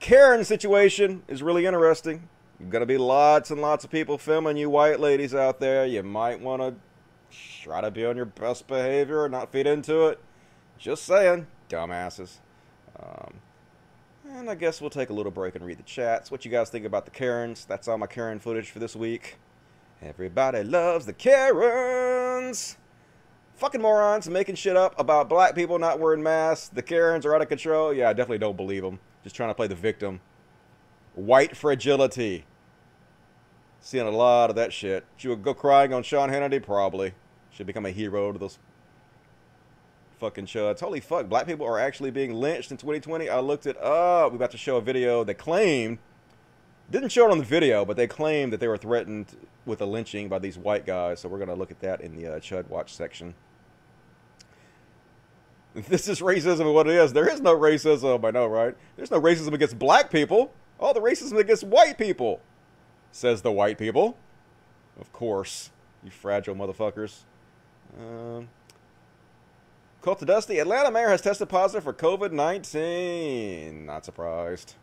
Karen situation is really interesting. You're Going to be lots and lots of people filming you white ladies out there. You might want to try to be on your best behavior and not feed into it. Just saying, dumbasses. Um, and I guess we'll take a little break and read the chats. What you guys think about the Karens? That's all my Karen footage for this week. Everybody loves the Karens. Fucking morons making shit up about black people not wearing masks. The Karens are out of control. Yeah, I definitely don't believe them. Just trying to play the victim. White fragility. Seeing a lot of that shit. She would go crying on Sean Hannity? Probably. Should become a hero to those fucking chuds. Holy fuck, black people are actually being lynched in 2020. I looked it up. We're about to show a video that claimed, didn't show it on the video, but they claimed that they were threatened with a lynching by these white guys. So we're going to look at that in the uh, Chud Watch section. This is racism and what it is, there is no racism, I know, right? There's no racism against black people. All the racism against white people, says the white people. Of course, you fragile motherfuckers. Um, Cult of Dusty, Atlanta mayor has tested positive for COVID 19. Not surprised.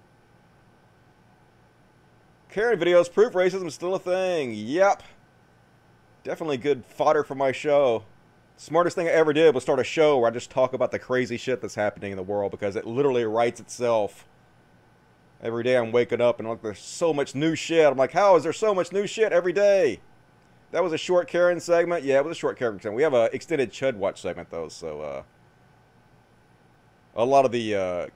Karen videos proof racism is still a thing. Yep. Definitely good fodder for my show. Smartest thing I ever did was start a show where I just talk about the crazy shit that's happening in the world because it literally writes itself. Every day I'm waking up and like there's so much new shit. I'm like, how is there so much new shit every day? That was a short Karen segment. Yeah, it was a short Karen segment. We have an extended Chud Watch segment though, so uh, a lot of the uh,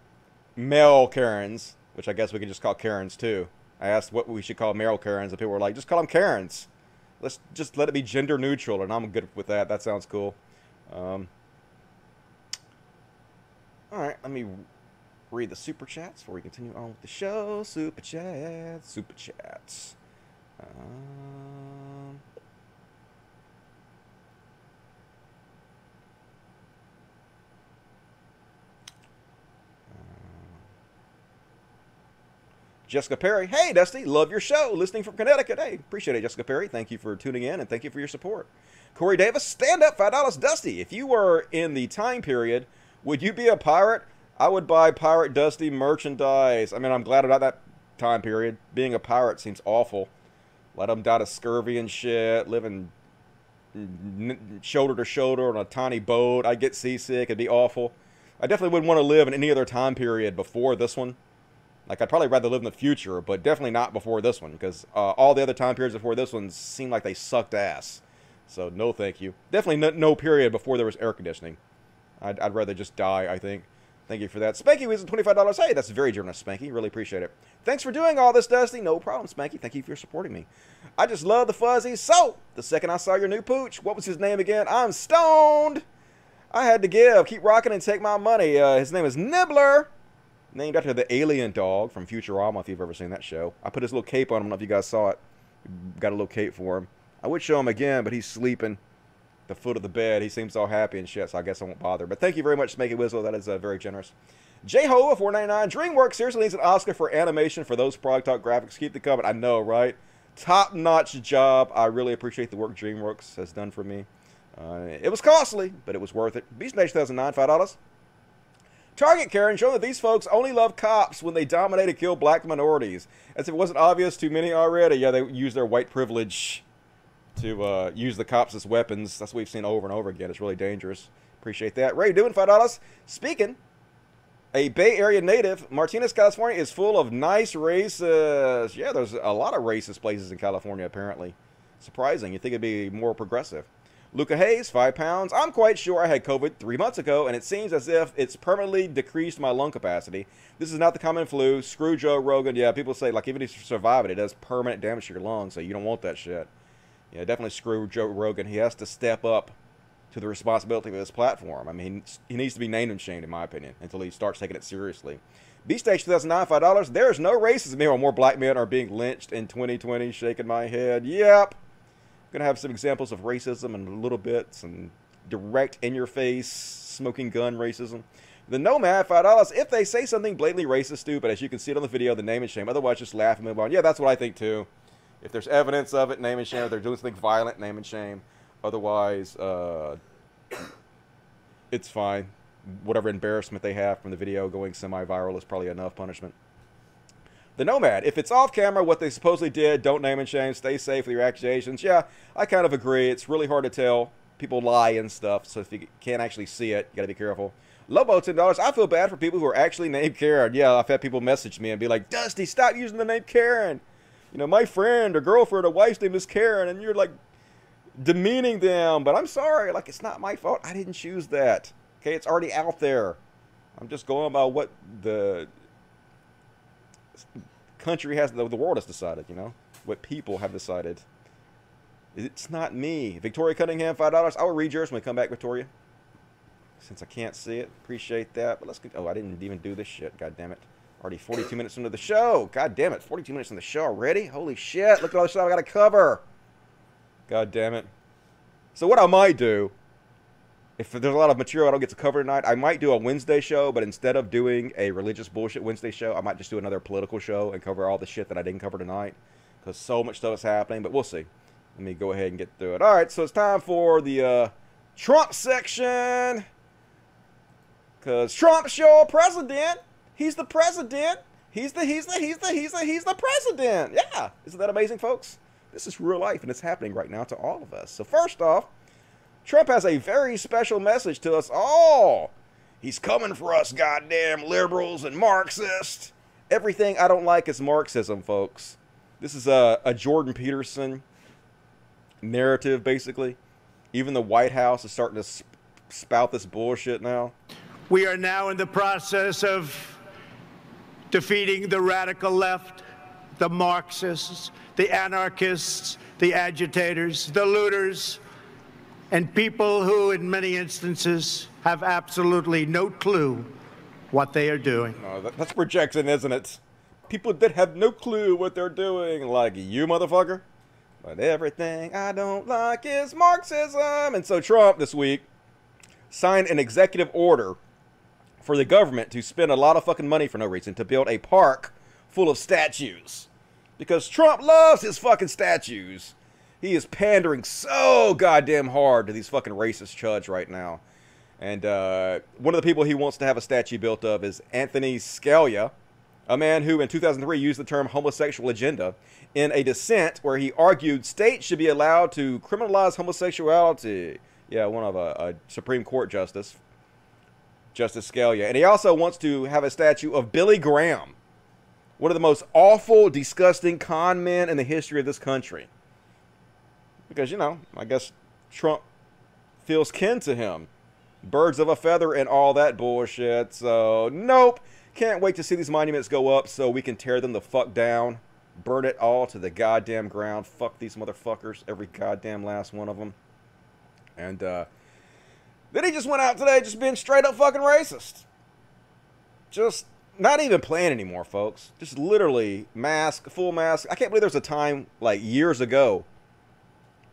male Karens, which I guess we can just call Karens too. I asked what we should call male Karens, and people were like, just call them Karens. Let's just let it be gender neutral, and I'm good with that. That sounds cool. Um, all right, let me read the super chats before we continue on with the show. Super chats, super chats. Um, Jessica Perry, hey Dusty, love your show. Listening from Connecticut. Hey, appreciate it, Jessica Perry. Thank you for tuning in and thank you for your support. Corey Davis, stand up, five dollars, Dusty. If you were in the time period, would you be a pirate? I would buy Pirate Dusty merchandise. I mean, I'm glad about that time period. Being a pirate seems awful. Let them die of scurvy and shit, living shoulder to shoulder on a tiny boat. I'd get seasick. It'd be awful. I definitely wouldn't want to live in any other time period before this one. Like, I'd probably rather live in the future, but definitely not before this one, because uh, all the other time periods before this one seemed like they sucked ass. So, no thank you. Definitely no, no period before there was air conditioning. I'd, I'd rather just die, I think. Thank you for that. Spanky was $25. Hey, that's very generous, Spanky. Really appreciate it. Thanks for doing all this, Dusty. No problem, Spanky. Thank you for supporting me. I just love the fuzzies. So, the second I saw your new pooch, what was his name again? I'm stoned. I had to give. Keep rocking and take my money. Uh, his name is Nibbler. Named after the alien dog from Futurama, if you've ever seen that show. I put his little cape on him. I don't know if you guys saw it. Got a little cape for him. I would show him again, but he's sleeping. the foot of the bed. He seems all happy and shit, so I guess I won't bother. But thank you very much, Smokey Wizzle. That is uh, very generous. J Ho of 499 DreamWorks seriously needs an Oscar for animation for those Prog Talk graphics. Keep the coming. I know, right? Top notch job. I really appreciate the work DreamWorks has done for me. Uh, it was costly, but it was worth it. Beast Nation 2009, $5. Target Karen showing that these folks only love cops when they dominate and kill black minorities. As if it wasn't obvious to many already. Yeah, they use their white privilege to uh, use the cops as weapons. That's what we've seen over and over again. It's really dangerous. Appreciate that. Ray doing $5. Speaking, a Bay Area native, Martinez, California is full of nice races. Yeah, there's a lot of racist places in California, apparently. Surprising. You'd think it'd be more progressive. Luca Hayes, five pounds. I'm quite sure I had COVID three months ago, and it seems as if it's permanently decreased my lung capacity. This is not the common flu. Screw Joe Rogan. Yeah, people say, like, even if you survive it, it does permanent damage to your lungs, so you don't want that shit. Yeah, definitely screw Joe Rogan. He has to step up to the responsibility of his platform. I mean, he needs to be named and shamed, in my opinion, until he starts taking it seriously. B-Stage 2009, $5. There is no racism here. More black men are being lynched in 2020. Shaking my head. Yep. Gonna have some examples of racism and little bits and direct in your face smoking gun racism. The Nomad, five dollars. If they say something blatantly racist, stupid, as you can see it on the video, the name and shame. Otherwise, just laugh and move on. Yeah, that's what I think too. If there's evidence of it, name and shame. If they're doing something violent, name and shame. Otherwise, uh, it's fine. Whatever embarrassment they have from the video going semi-viral is probably enough punishment. The Nomad, if it's off camera, what they supposedly did, don't name and shame, stay safe with your accusations. Yeah, I kind of agree. It's really hard to tell. People lie and stuff, so if you can't actually see it, you gotta be careful. Lobo, $10. I feel bad for people who are actually named Karen. Yeah, I've had people message me and be like, Dusty, stop using the name Karen. You know, my friend or girlfriend or wife's name is Karen, and you're like demeaning them. But I'm sorry, like, it's not my fault. I didn't choose that. Okay, it's already out there. I'm just going by what the country has, the, the world has decided, you know? What people have decided. It's not me. Victoria Cunningham, $5. I will read yours when we come back, Victoria. Since I can't see it. Appreciate that. But let's get, oh, I didn't even do this shit. God damn it. Already 42 minutes into the show. God damn it. 42 minutes in the show already? Holy shit. Look at all the stuff I got to cover. God damn it. So what I might do, if there's a lot of material I don't get to cover tonight, I might do a Wednesday show, but instead of doing a religious bullshit Wednesday show, I might just do another political show and cover all the shit that I didn't cover tonight. Because so much stuff is happening, but we'll see. Let me go ahead and get through it. All right, so it's time for the uh, Trump section. Because Trump's your president. He's the president. He's the, he's the, he's the, he's the, he's the president. Yeah. Isn't that amazing, folks? This is real life, and it's happening right now to all of us. So first off, Trump has a very special message to us all. He's coming for us, goddamn liberals and Marxists. Everything I don't like is Marxism, folks. This is a, a Jordan Peterson narrative, basically. Even the White House is starting to sp- spout this bullshit now. We are now in the process of defeating the radical left, the Marxists, the anarchists, the agitators, the looters, and people who, in many instances, have absolutely no clue what they are doing. Oh, that, that's projection, isn't it? People that have no clue what they're doing, like you, motherfucker. But everything I don't like is Marxism. And so Trump this week signed an executive order for the government to spend a lot of fucking money for no reason to build a park full of statues. Because Trump loves his fucking statues. He is pandering so goddamn hard to these fucking racist chuds right now. And uh, one of the people he wants to have a statue built of is Antonin Scalia, a man who in 2003 used the term homosexual agenda in a dissent where he argued states should be allowed to criminalize homosexuality. Yeah, one of a, a Supreme Court justice, Justice Scalia. And he also wants to have a statue of Billy Graham, one of the most awful, disgusting con men in the history of this country. Because, you know, I guess Trump feels kin to him. Birds of a feather and all that bullshit. So, nope. Can't wait to see these monuments go up so we can tear them the fuck down. Burn it all to the goddamn ground. Fuck these motherfuckers. Every goddamn last one of them. And, uh, then he just went out today just being straight up fucking racist. Just not even playing anymore, folks. Just literally mask, full mask. I can't believe there was a time like years ago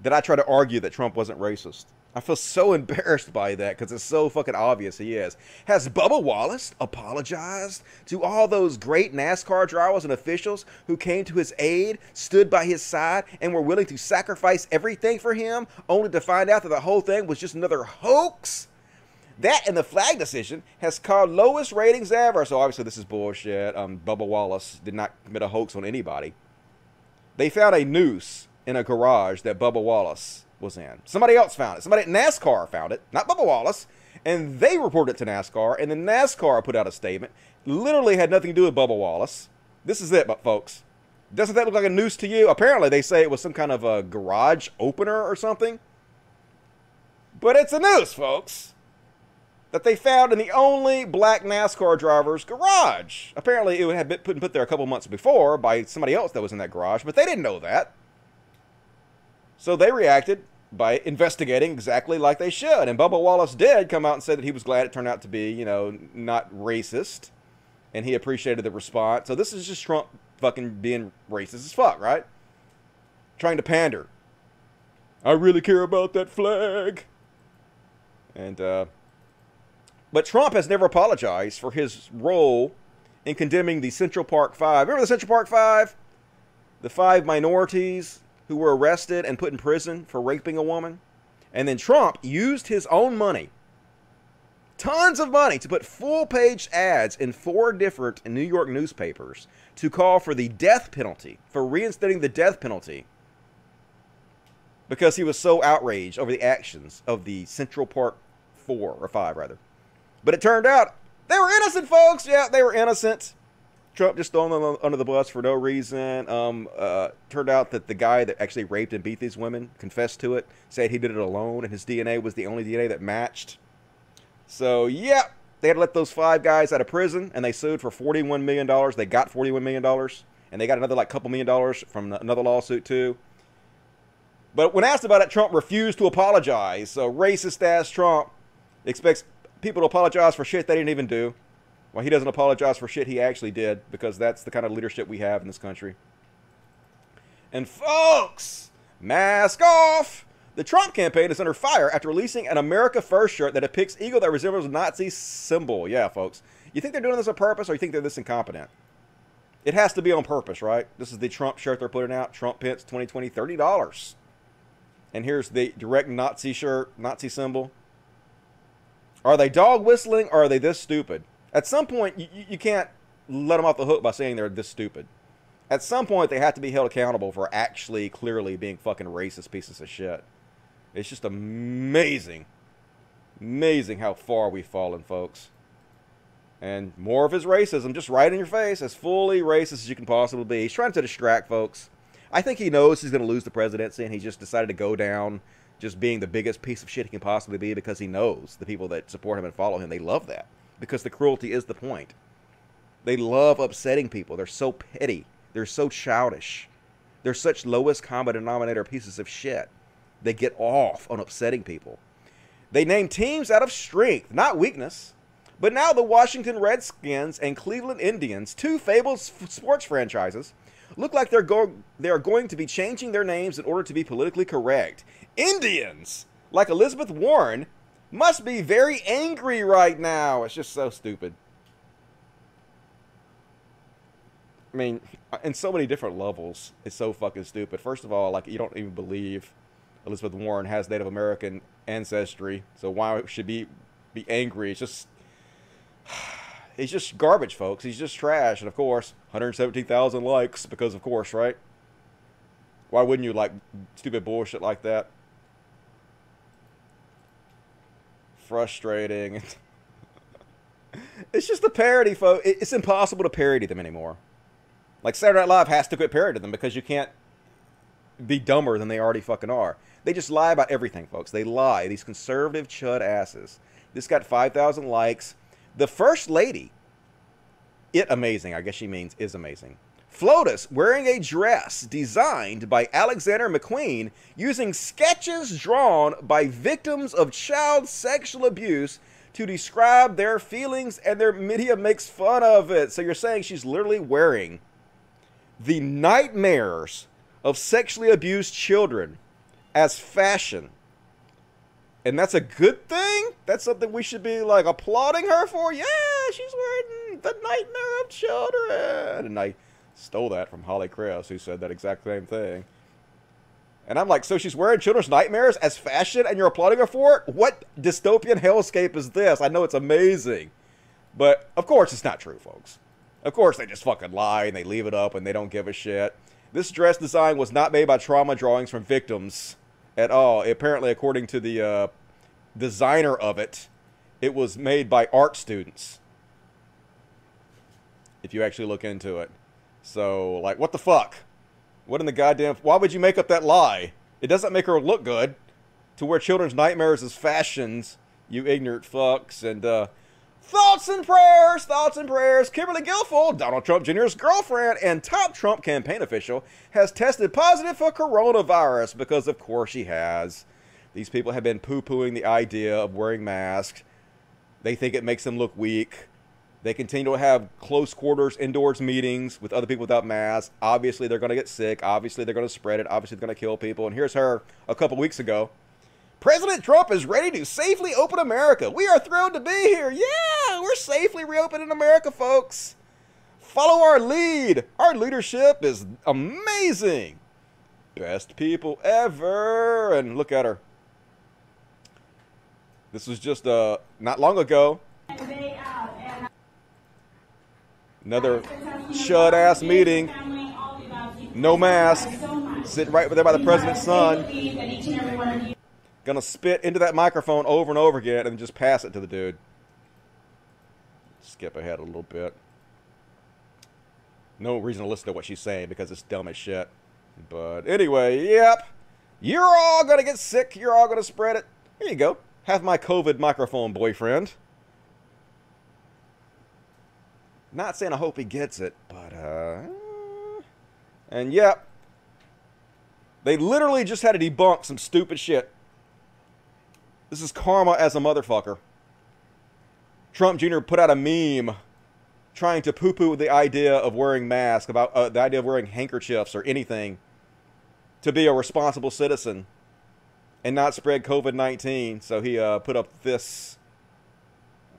that I try to argue that Trump wasn't racist. I feel so embarrassed by that because it's so fucking obvious he is. Has Bubba Wallace apologized to all those great NASCAR drivers and officials who came to his aid, stood by his side, and were willing to sacrifice everything for him, only to find out that the whole thing was just another hoax? That and the flag decision has caused lowest ratings ever. So obviously this is bullshit. Um, Bubba Wallace did not commit a hoax on anybody. They found a noose in a garage that Bubba Wallace was in. Somebody else found it. Somebody at NASCAR found it, not Bubba Wallace, and they reported it to NASCAR, and then NASCAR put out a statement. Literally had nothing to do with Bubba Wallace. This is it, but folks. Doesn't that look like a noose to you? Apparently, they say it was some kind of a garage opener or something. But it's a noose, folks that they found in the only black NASCAR driver's garage. Apparently, it had been put, put there a couple months before by somebody else that was in that garage, but they didn't know that. So they reacted by investigating exactly like they should. And Bubba Wallace did come out and said that he was glad it turned out to be, you know, not racist. And he appreciated the response. So this is just Trump fucking being racist as fuck, right? Trying to pander. I really care about that flag. And, uh, but Trump has never apologized for his role in condemning the Central Park Five. Remember the Central Park Five? The five minorities who were arrested and put in prison for raping a woman? And then Trump used his own money, tons of money, to put full page ads in four different New York newspapers to call for the death penalty, for reinstating the death penalty, because he was so outraged over the actions of the Central Park 4, or 5 rather. But it turned out they were innocent, folks. Yeah, they were innocent. Trump just throwing them under the bus for no reason. Um, uh, turned out that the guy that actually raped and beat these women confessed to it, said he did it alone, and his DNA was the only DNA that matched. So, yeah, they had to let those five guys out of prison, and they sued for $41 million. They got $41 million, and they got another like couple million dollars from another lawsuit, too. But when asked about it, Trump refused to apologize. So, racist ass Trump expects people to apologize for shit they didn't even do. Well, he doesn't apologize for shit he actually did because that's the kind of leadership we have in this country. And folks, mask off! The Trump campaign is under fire after releasing an America First shirt that depicts eagle that resembles a Nazi symbol. Yeah, folks. You think they're doing this on purpose or you think they're this incompetent? It has to be on purpose, right? This is the Trump shirt they're putting out. Trump Pence 2020, $30. And here's the direct Nazi shirt, Nazi symbol. Are they dog whistling or are they this stupid? At some point, you, you can't let them off the hook by saying they're this stupid. At some point, they have to be held accountable for actually clearly being fucking racist pieces of shit. It's just amazing. Amazing how far we've fallen, folks. And more of his racism just right in your face, as fully racist as you can possibly be. He's trying to distract folks. I think he knows he's going to lose the presidency, and he just decided to go down just being the biggest piece of shit he can possibly be because he knows the people that support him and follow him, they love that. Because the cruelty is the point. They love upsetting people. They're so petty. They're so childish. They're such lowest common denominator pieces of shit. They get off on upsetting people. They name teams out of strength, not weakness. But now the Washington Redskins and Cleveland Indians, two fabled sports franchises, look like they're go- they are going to be changing their names in order to be politically correct. Indians, like Elizabeth Warren, must be very angry right now. It's just so stupid. I mean, in so many different levels, it's so fucking stupid. First of all, like you don't even believe Elizabeth Warren has Native American ancestry, so why should be be angry? It's just he's just garbage, folks. He's just trash, and of course, 117,000 likes because, of course, right? Why wouldn't you like stupid bullshit like that? Frustrating. it's just a parody, folks. It's impossible to parody them anymore. Like Saturday Night Live has to quit parodying them because you can't be dumber than they already fucking are. They just lie about everything, folks. They lie. These conservative chud asses. This got 5,000 likes. The first lady, it amazing, I guess she means is amazing. Flotus wearing a dress designed by Alexander McQueen using sketches drawn by victims of child sexual abuse to describe their feelings and their media makes fun of it. So you're saying she's literally wearing the nightmares of sexually abused children as fashion And that's a good thing? That's something we should be like applauding her for? Yeah, she's wearing the nightmare of children. And I stole that from Holly Kress, who said that exact same thing. And I'm like, so she's wearing children's nightmares as fashion and you're applauding her for it? What dystopian hellscape is this? I know it's amazing. But of course it's not true, folks. Of course they just fucking lie and they leave it up and they don't give a shit. This dress design was not made by trauma drawings from victims at all. Apparently, according to the uh, designer of it, it was made by art students. If you actually look into it. So, like, what the fuck? What in the goddamn... Why would you make up that lie? It doesn't make her look good. To wear children's nightmares as fashions, you ignorant fucks. And, uh... Thoughts and prayers, thoughts and prayers. Kimberly Guilfoyle, Donald Trump Jr.'s girlfriend and top Trump campaign official, has tested positive for coronavirus because, of course, she has. These people have been poo pooing the idea of wearing masks. They think it makes them look weak. They continue to have close quarters, indoors meetings with other people without masks. Obviously, they're going to get sick. Obviously, they're going to spread it. Obviously, they're going to kill people. And here's her a couple weeks ago. President Trump is ready to safely open America. We are thrilled to be here. Yeah, we're safely reopening America, folks. Follow our lead. Our leadership is amazing. Best people ever. And look at her. This was just uh, not long ago. Another shut ass meeting. No mask. Sitting right there by the president's son. Gonna spit into that microphone over and over again and just pass it to the dude. Skip ahead a little bit. No reason to listen to what she's saying because it's dumb as shit. But anyway, yep. You're all gonna get sick. You're all gonna spread it. Here you go. Have my COVID microphone boyfriend. Not saying I hope he gets it, but uh and yep. They literally just had to debunk some stupid shit. This is karma as a motherfucker. Trump Jr. put out a meme trying to poo-poo the idea of wearing masks, about uh, the idea of wearing handkerchiefs or anything to be a responsible citizen and not spread COVID-19. So he uh, put up this.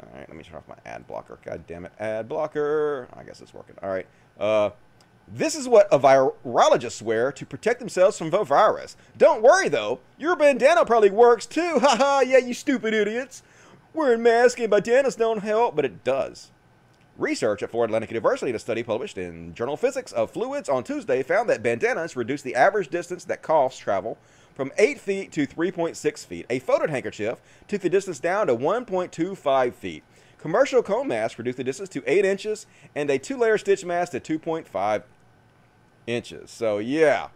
All right, let me turn off my ad blocker. God damn it, ad blocker. I guess it's working. All right. Uh, this is what a virologists wear to protect themselves from the virus. Don't worry though, your bandana probably works too. Haha, yeah, you stupid idiots. Wearing masks and bandanas don't help, but it does. Research at Florida Atlantic University, a study published in Journal Physics of Fluids on Tuesday, found that bandanas reduce the average distance that coughs travel from 8 feet to 3.6 feet. A folded handkerchief took the distance down to 1.25 feet. Commercial cone masks reduced the distance to 8 inches, and a two-layer stitch mask to 2.5 inches. So, yeah.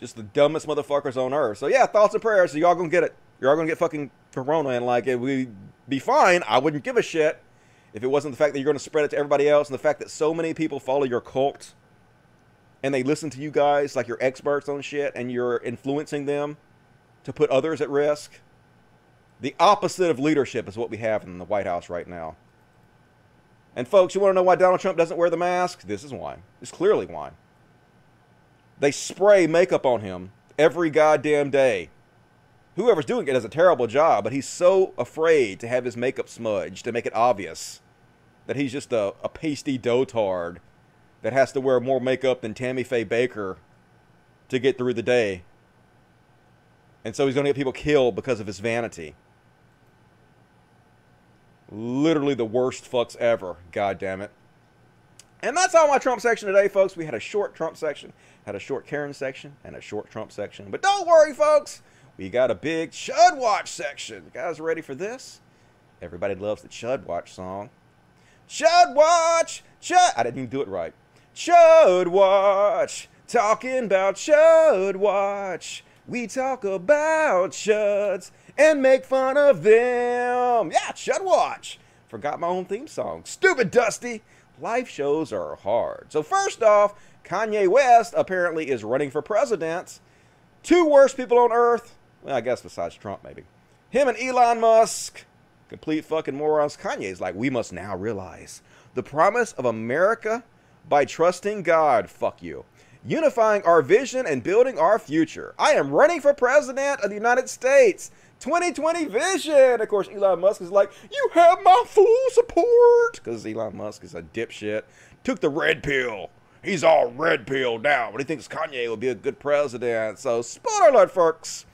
Just the dumbest motherfuckers on earth. So, yeah, thoughts and prayers. So, y'all gonna get it. Y'all gonna get fucking corona, and like, it would be fine. I wouldn't give a shit if it wasn't the fact that you're gonna spread it to everybody else and the fact that so many people follow your cult and they listen to you guys like you're experts on shit and you're influencing them to put others at risk. The opposite of leadership is what we have in the White House right now. And folks, you want to know why Donald Trump doesn't wear the mask? This is why. It's clearly why. They spray makeup on him every goddamn day. Whoever's doing it does a terrible job, but he's so afraid to have his makeup smudged to make it obvious that he's just a, a pasty dotard that has to wear more makeup than Tammy Faye Bakker to get through the day. And so he's going to get people killed because of his vanity. Literally the worst fucks ever. God damn it. And that's all my Trump section today, folks. We had a short Trump section, had a short Karen section, and a short Trump section. But don't worry, folks. We got a big Chud Watch section. You guys ready for this? Everybody loves the Chud Watch song. Chud Watch! Chud! I didn't even do it right. Chud Watch! Talking about Chud Watch. We talk about chuds and make fun of them. Yeah, Chud Watch. Forgot my own theme song. Stupid Dusty. Life shows are hard. So first off, Kanye West apparently is running for president. Two worst people on earth. Well, I guess besides Trump, maybe. Him and Elon Musk. Complete fucking morons. Kanye's like, we must now realize the promise of America by trusting God. Fuck you. unifying our vision and building our future. I am running for president of the United States. 2020 vision. Of course, Elon Musk is like, you have my full support. Because Elon Musk is a dipshit. Took the red pill. He's all red pill now, but he thinks Kanye will be a good president. So, spoiler alert, folks.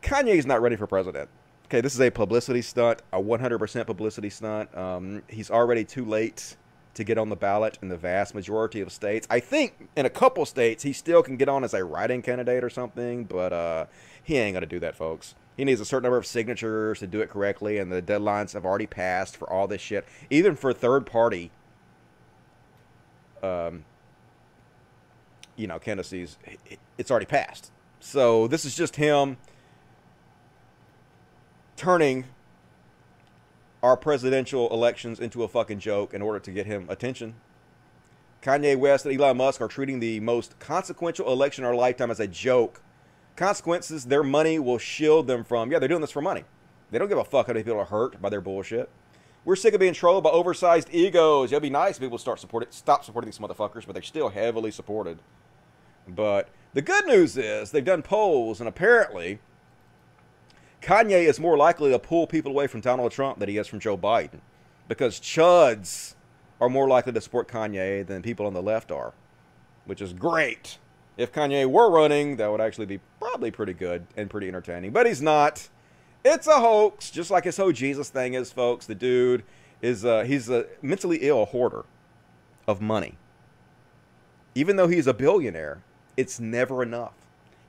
Kanye's not ready for president. Okay, this is a publicity stunt, a 100% publicity stunt. Um, he's already too late to get on the ballot in the vast majority of states. I think in a couple states he still can get on as a write-in candidate or something, but uh, he ain't gonna do that, folks. He needs a certain number of signatures to do it correctly, and the deadlines have already passed for all this shit, even for third-party, um, you know, candidacies. It's already passed. So this is just him turning our presidential elections into a fucking joke in order to get him attention. Kanye West and Elon Musk are treating the most consequential election of our lifetime as a joke. Consequences their money will shield them from. Yeah, they're doing this for money. They don't give a fuck how many people are hurt by their bullshit. We're sick of being trolled by oversized egos. It'd be nice if people start supporting, stop supporting these motherfuckers, but they're still heavily supported. But the good news is they've done polls, and apparently Kanye is more likely to pull people away from Donald Trump than he is from Joe Biden. Because chuds are more likely to support Kanye than people on the left are, which is great. If Kanye were running, that would actually be probably pretty good and pretty entertaining. But he's not. It's a hoax, just like his whole Jesus thing is, folks. The dude is uh, he's a mentally ill hoarder of money. Even though he's a billionaire, it's never enough.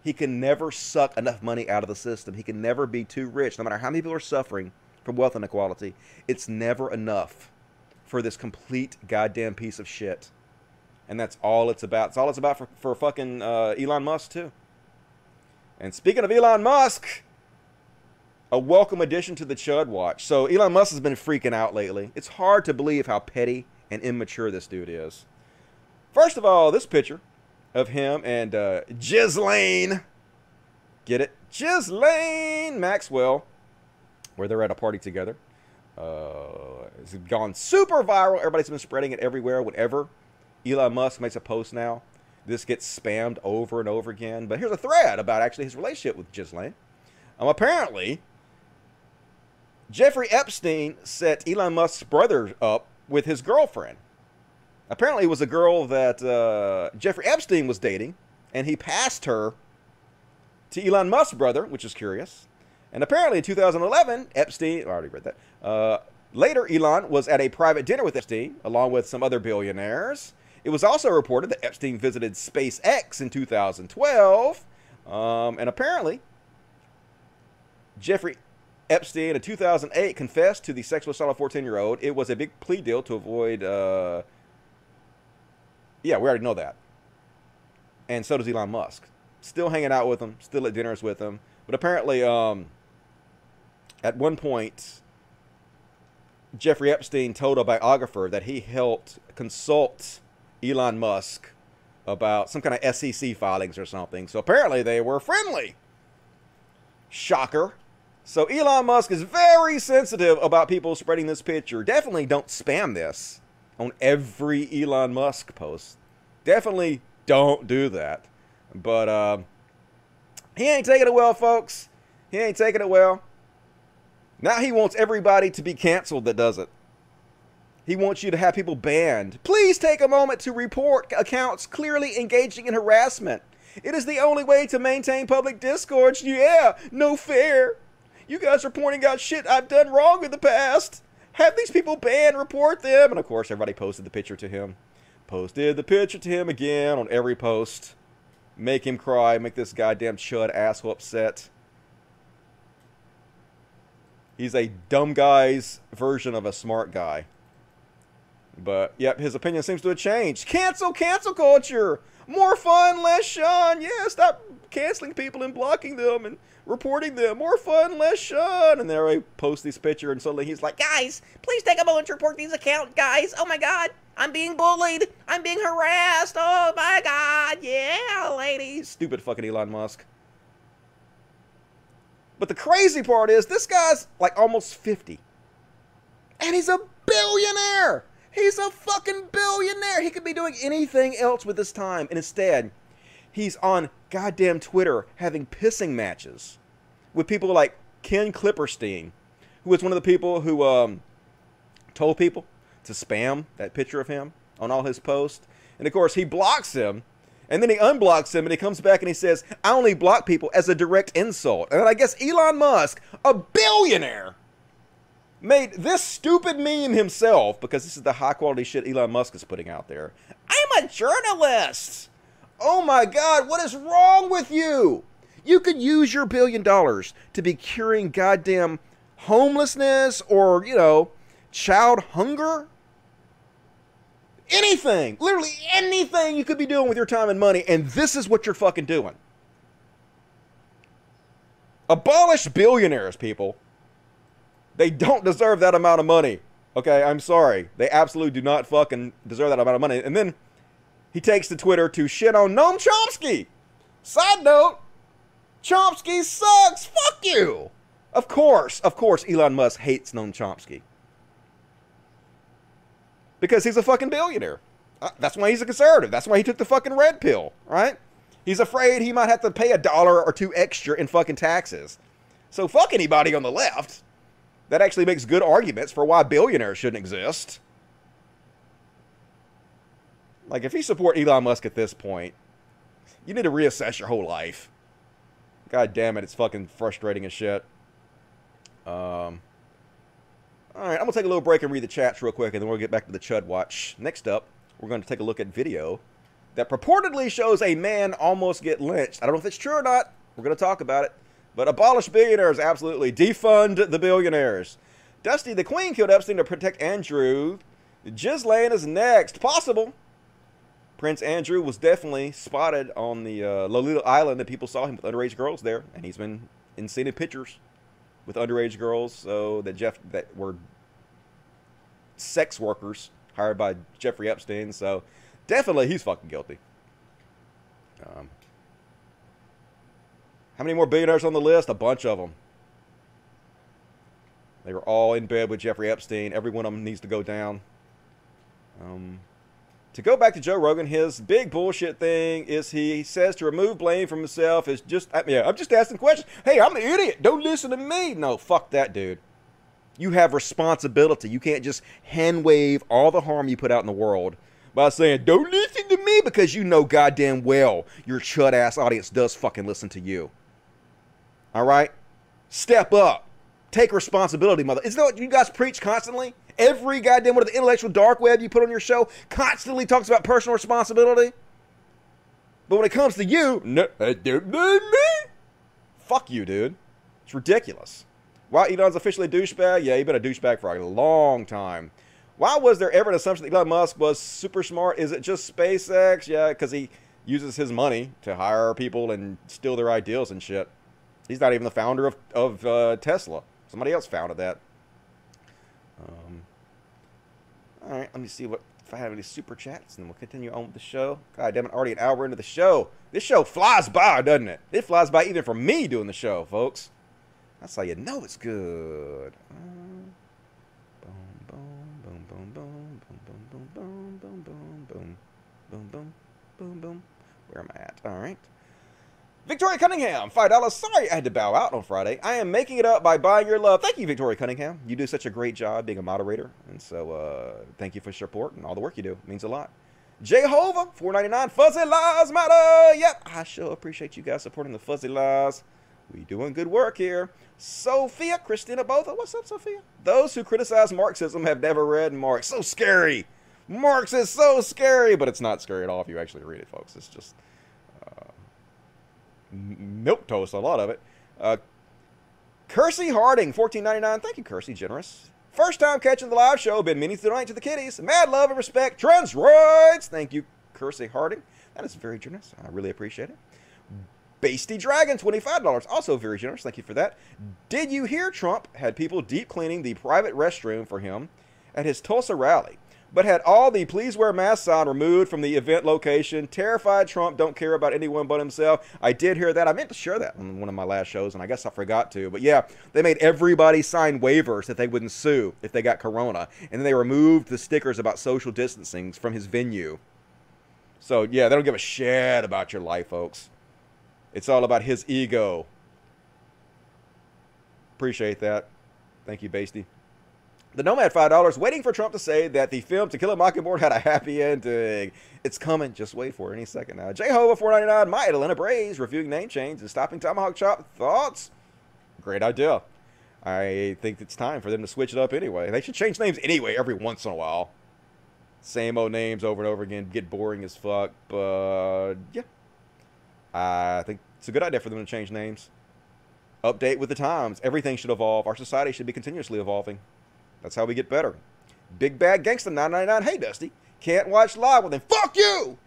He can never suck enough money out of the system. He can never be too rich. No matter how many people are suffering from wealth inequality, it's never enough for this complete goddamn piece of shit. And that's all it's about. It's all it's about for, for fucking uh, Elon Musk, too. And speaking of Elon Musk, a welcome addition to the Chud Watch. So Elon Musk has been freaking out lately. It's hard to believe how petty and immature this dude is. First of all, this picture of him and uh, Ghislaine. Get it? Ghislaine Maxwell, where they're at a party together. Uh, it's gone super viral. Everybody's been spreading it everywhere. Whenever Elon Musk makes a post now, this gets spammed over and over again. But here's a thread about actually his relationship with Ghislaine. Um, apparently, Jeffrey Epstein set Elon Musk's brother up with his girlfriend. Apparently, it was a girl that uh, Jeffrey Epstein was dating, and he passed her to Elon Musk's brother, which is curious. And apparently, in 2011, Epstein, I already read that. Uh, later, Elon was at a private dinner with Epstein, along with some other billionaires. It was also reported that Epstein visited SpaceX in 2012. Um, and apparently, Jeffrey Epstein in 2008 confessed to the sexual assault of a 14 year old. It was a big plea deal to avoid. Uh, yeah, we already know that. And so does Elon Musk. Still hanging out with him, still at dinners with him. But apparently, um, at one point, Jeffrey Epstein told a biographer that he helped consult Elon Musk about some kind of SEC filings or something. So apparently they were friendly. Shocker. So Elon Musk is very sensitive about people spreading this picture. Definitely don't spam this on every Elon Musk post. Definitely don't do that. But uh, he ain't taking it well, folks. He ain't taking it well. Now he wants everybody to be canceled that does it. He wants you to have people banned. Please take a moment to report accounts clearly engaging in harassment. It is the only way to maintain public discourse. Yeah, no fair. You guys are pointing out shit I've done wrong in the past. Have these people banned, report them. And of course, everybody posted the picture to him. Posted the picture to him again on every post. Make him cry, make this goddamn chud asshole upset. He's a dumb guy's version of a smart guy. But, yep, his opinion seems to have changed. Cancel, cancel culture! More fun, less shun! Yeah, stop canceling people and blocking them and reporting them. More fun, less shun. And there I post this picture, and suddenly he's like, Guys, please take a moment to report these accounts, guys. Oh my god, I'm being bullied. I'm being harassed. Oh my god, yeah, ladies. Stupid fucking Elon Musk. But the crazy part is, this guy's like almost 50. And he's a billionaire! He's a fucking billionaire. He could be doing anything else with his time. And instead, he's on goddamn Twitter having pissing matches with people like Ken Klippenstein, who was one of the people who um, told people to spam that picture of him on all his posts. And of course, he blocks him. And then he unblocks him and he comes back and he says, I only block people as a direct insult. And I guess Elon Musk, a billionaire, made this stupid meme himself because this is the high quality shit Elon Musk is putting out there. I'm a journalist. Oh my God, what is wrong with you? You could use your billion dollars to be curing goddamn homelessness or, you know, child hunger. Anything, literally anything you could be doing with your time and money, and this is what you're fucking doing. Abolish billionaires, people. They don't deserve that amount of money. Okay, I'm sorry. They absolutely do not fucking deserve that amount of money. And then he takes to Twitter to shit on Noam Chomsky. Side note, Chomsky sucks. Fuck you. Of course, of course, Elon Musk hates Noam Chomsky. Because he's a fucking billionaire. Uh, That's why he's a conservative. That's why he took the fucking red pill, right? He's afraid he might have to pay a dollar or two extra in fucking taxes. So fuck anybody on the left. That actually makes good arguments for why billionaires shouldn't exist. Like, if you support Elon Musk at this point, you need to reassess your whole life. God damn it, it's fucking frustrating as shit. Um, all right, I'm gonna take a little break and read the chats real quick, and then we'll get back to the Chud Watch. Next up, we're going to take a look at video that purportedly shows a man almost get lynched. I don't know if it's true or not. We're to talk about it. But abolish billionaires, absolutely. Defund the billionaires. Dusty the Queen killed Epstein to protect Andrew. Ghislaine is next. Possible. Prince Andrew was definitely spotted on the uh, Lolita Island that people saw him with underage girls there, and he's been in seen in pictures with underage girls. So that Jeff that were sex workers hired by Jeffrey Epstein. So definitely he's fucking guilty. Um, how many more billionaires on the list? A bunch of them. They were all in bed with Jeffrey Epstein. Every one of them needs to go down. Um, to go back to Joe Rogan, his big bullshit thing is he says to remove blame from himself is just, I, yeah, I'm just asking questions. Hey, I'm an idiot. Don't listen to me. No, fuck that, dude. You have responsibility. You can't just hand wave all the harm you put out in the world by saying, don't listen to me because you know goddamn well your chud ass audience does fucking listen to you. All right? Step up. Take responsibility, mother. Isn't that what you guys preach constantly? Every goddamn one of the intellectual dark web you put on your show constantly talks about personal responsibility. But when it comes to you, no, uh. Fuck you, dude. It's ridiculous. Why Elon's officially a douchebag? Yeah, he's been a douchebag for a long time. Why was there ever an assumption that Elon Musk was super smart? Is it just SpaceX? Yeah, because he uses his money to hire people and steal their ideals and shit. He's not even the founder of, of uh, Tesla. Somebody else founded that. Um, all right, let me see what if I have any super chats, and then we'll continue on with the show. God damn it, already an hour into the show. This show flies by, doesn't it? It flies by even for me doing the show, folks. That's how you know it's good. Boom, boom, boom, boom, boom, boom, boom, boom, boom, boom, boom, boom, boom, boom, boom. Boom Where am I at? All right. Victoria Cunningham, $5. Sorry I had to bow out on Friday. I am making it up by buying your love. Thank you, Victoria Cunningham. You do such a great job being a moderator. And so uh, thank you for support and all the work you do. It means a lot. Jehovah, $4.99. Fuzzy Lies Matter. Yep, I sure appreciate you guys supporting the Fuzzy Lies. We doing good work here. Sophia, Christina Botha. What's up, Sophia? Those who criticize Marxism have never read Marx. So scary. Marx is so scary, but it's not scary at all if you actually read it, folks. It's just milk toast, a lot of it. Uh, Kersey Harding, fourteen ninety nine. Thank you, Kersey, generous. First time catching the live show. Been meaning to donate to the kiddies. Mad love and respect. Trans rights. Thank you, Kersey Harding. That is very generous. I really appreciate it. Basty Dragon, $25. Also very generous. Thank you for that. Did you hear Trump had people deep cleaning the private restroom for him at his Tulsa rally? But had all the please wear mask sign removed from the event location. Terrified Trump don't care about anyone but himself. I did hear that. I meant to share that on one of my last shows, and I guess I forgot to. But yeah, they made everybody sign waivers that they wouldn't sue if they got corona. And then they removed the stickers about social distancing from his venue. So yeah, they don't give a shit about your life, folks. It's all about his ego. Appreciate that. Thank you, Basty. The Nomad $5 waiting for Trump to say that the film To Kill a Mockingbird had a happy ending. It's coming. Just wait for it any second now. Jehovah 499 My Atlanta Braves reviewing name change and stopping Tomahawk Chop. Thoughts? Great idea. I think it's time for them to switch it up anyway. They should change names anyway every once in a while. Same old names over and over again. Get boring as fuck. But yeah. I think it's a good idea for them to change names. Update with the times. Everything should evolve. Our society should be continuously evolving. That's how we get better. Big Bad Gangsta 999. Hey, Dusty. Can't watch live? Well, then fuck you!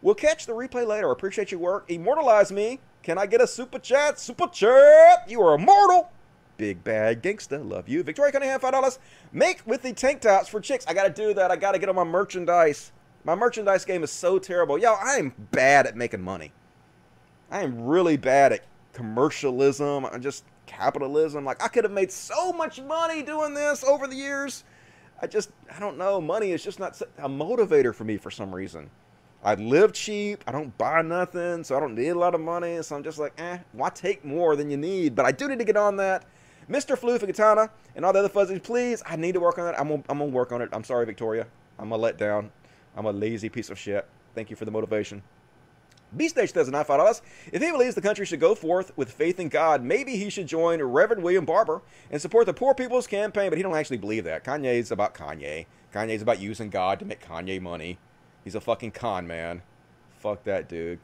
We'll catch the replay later. Appreciate your work. Immortalize me. Can I get a super chat? Super chat! You are immortal! Big Bad Gangsta. Love you. Victoria Cunningham, $5. Make with the tank tops for chicks. I gotta do that. I gotta get on my merchandise. My merchandise game is so terrible. Yo, I am bad at making money. I am really bad at commercialism. I'm just capitalism. Like I could have made so much money doing this over the years. I just I don't know. Money is just not a motivator for me for some reason. I live cheap. I don't buy nothing, so I don't need a lot of money. So I'm just like, eh, why take more than you need? But I do need to get on that. Mr. And Katana and all the other fuzzies, please. I need to work on it. I'm gonna, I'm gonna work on it. I'm sorry, Victoria. I'm a let down. I'm a lazy piece of shit. Thank you for the motivation. Beast Nation does not follow us. If he believes the country should go forth with faith in God, maybe he should join Reverend William Barber and support the Poor People's Campaign, but he don't actually believe that. Kanye's about Kanye. Kanye's about using God to make Kanye money. He's a fucking con man. Fuck that dude.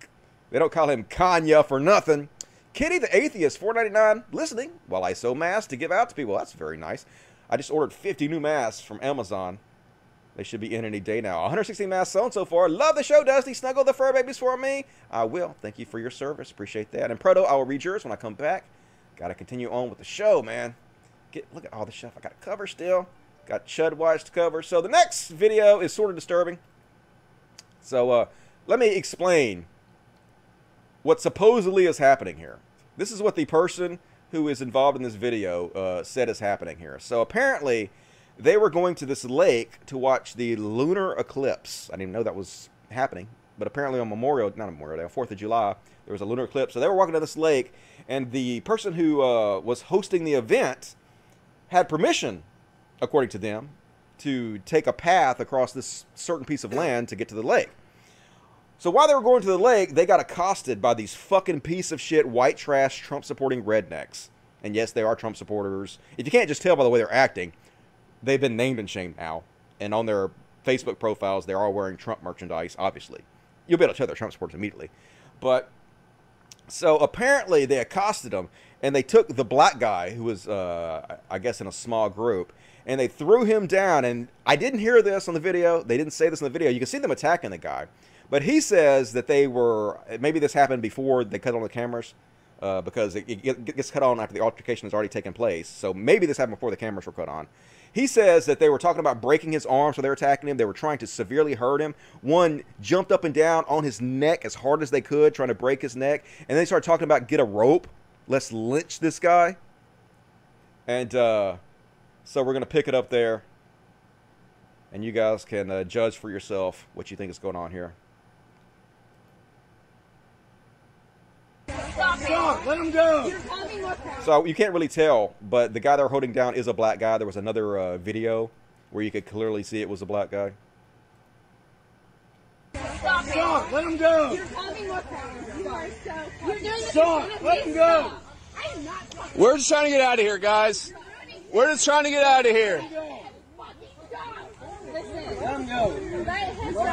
They don't call him Kanye for nothing. Kitty the Atheist, 4.99, listening while I sew masks to give out to people. That's very nice. I just ordered 50 new masks from Amazon. They should be in any day now. 116 masks sewn so far. Love the show, Dusty. Snuggle the fur babies for me. I will. Thank you for your service. Appreciate that. And Proto, I will read yours when I come back. Got to continue on with the show, man. Get Look at all the stuff I got to cover still. Got Chud Watch to cover. So the next video is sort of disturbing. So uh, let me explain what supposedly is happening here. This is what the person who is involved in this video uh, said is happening here. So apparently they were going to this lake to watch the lunar eclipse. I didn't even know that was happening, but apparently on Memorial, not Memorial Day, Fourth of July, there was a lunar eclipse. So they were walking to this lake, and the person who uh, was hosting the event had permission, according to them, to take a path across this certain piece of land to get to the lake. So while they were going to the lake, they got accosted by these fucking piece of shit white trash Trump supporting rednecks. And yes, they are Trump supporters. If you can't just tell by the way they're acting, they've been named and shamed now. And on their Facebook profiles, they are wearing Trump merchandise, obviously. You'll be able to tell they're Trump supporters immediately. But so apparently they accosted him and they took the black guy who was, uh, I guess, in a small group and they threw him down. And I didn't hear this on the video. They didn't say this in the video. You can see them attacking the guy. But he says that they were, maybe this happened before they cut on the cameras. Uh, because it, it gets cut on after the altercation has already taken place. So maybe this happened before the cameras were cut on. He says that they were talking about breaking his arms so they were attacking him. They were trying to severely hurt him. One jumped up and down on his neck as hard as they could, trying to break his neck. And they started talking about get a rope. Let's lynch this guy. And uh, so we're going to pick it up there. And you guys can uh, judge for yourself what you think is going on here. Stop! Let him go! So you can't really tell, but the guy they're holding down is a black guy. There was another uh, video where you could clearly see it was a black guy. Stop! Stop! Let him go! You're causing more problems. You are so. You're doing Stop! Let him go! We're just trying to get out of here, guys. We're just trying to get out of here. Let him go! Let him go!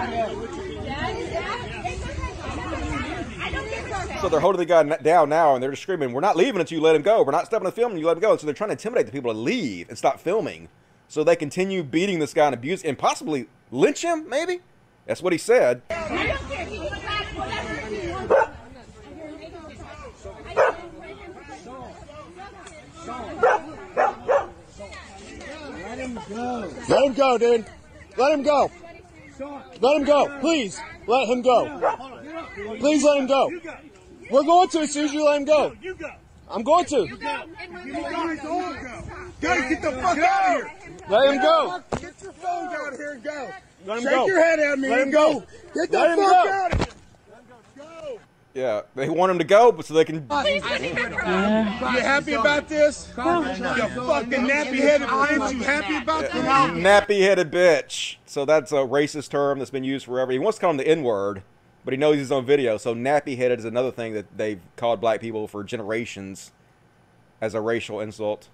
So they're holding the guy down now, and they're just screaming, "We're not leaving until you let him go. We're not stopping the film until you let him go." And so they're trying to intimidate the people to leave and stop filming, so they continue beating this guy and abuse and possibly lynch him. Maybe that's what he said. Let him go, dude. Let him go. Let him go. Please, let him go. Please let him go. We're going to as soon as you let him go. You go. I'm going to. You Guys, get the fuck out of here. Let him go. Get your phones out of here and go. Let him Shake go. your head at me Let and go. Get the Let fuck go. out of here. Yeah, they want him to go, but so they can. You happy about this? You fucking nappy-headed bitch. You happy about this? Nappy-headed bitch. So that's a racist term that's been used forever. He wants to call him the N-word, but he knows he's on video. So nappy-headed is another thing that they've called black people for generations as a racial insult.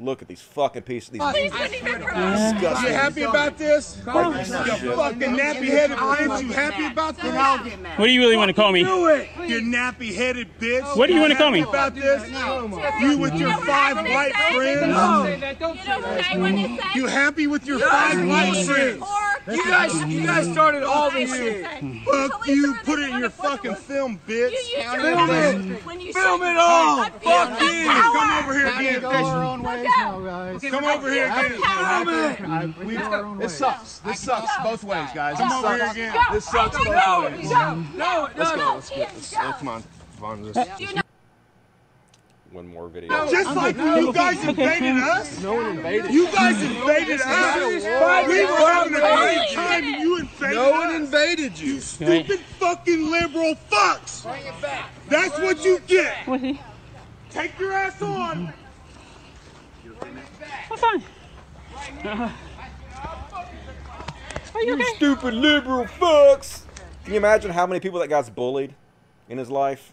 Look at these fucking pieces. These You disgusting. happy about this? You fucking nappy-headed bitch. You happy about this? What do you really want to call me? Do it, you nappy-headed bitch. What do you wanna call me? About this? You with your five white friends? You happy with your five white friends? You guys, you guys started all this shit. Fuck you! Put it in your fucking film, bitch. Film it. Film it all. Fuck you. Come over here again. Go our own ways now, guys. Come over here again. Film it. We go This sucks. This sucks both ways, guys. Come This over here sucks. again. This sucks both No, ways. no, no, it Let's go. doesn't. Let's get this. Oh, come on. Vaughn, this. One more video. Just like you guys invaded us. No one invaded. You guys invaded us. We were having a great time and you invaded us. No one invaded you. You stupid fucking liberal fucks. Bring it back. That's what you get. Take your ass on. I'm fine. Are you You okay? stupid liberal fucks. Can you imagine how many people that guy's bullied in his life?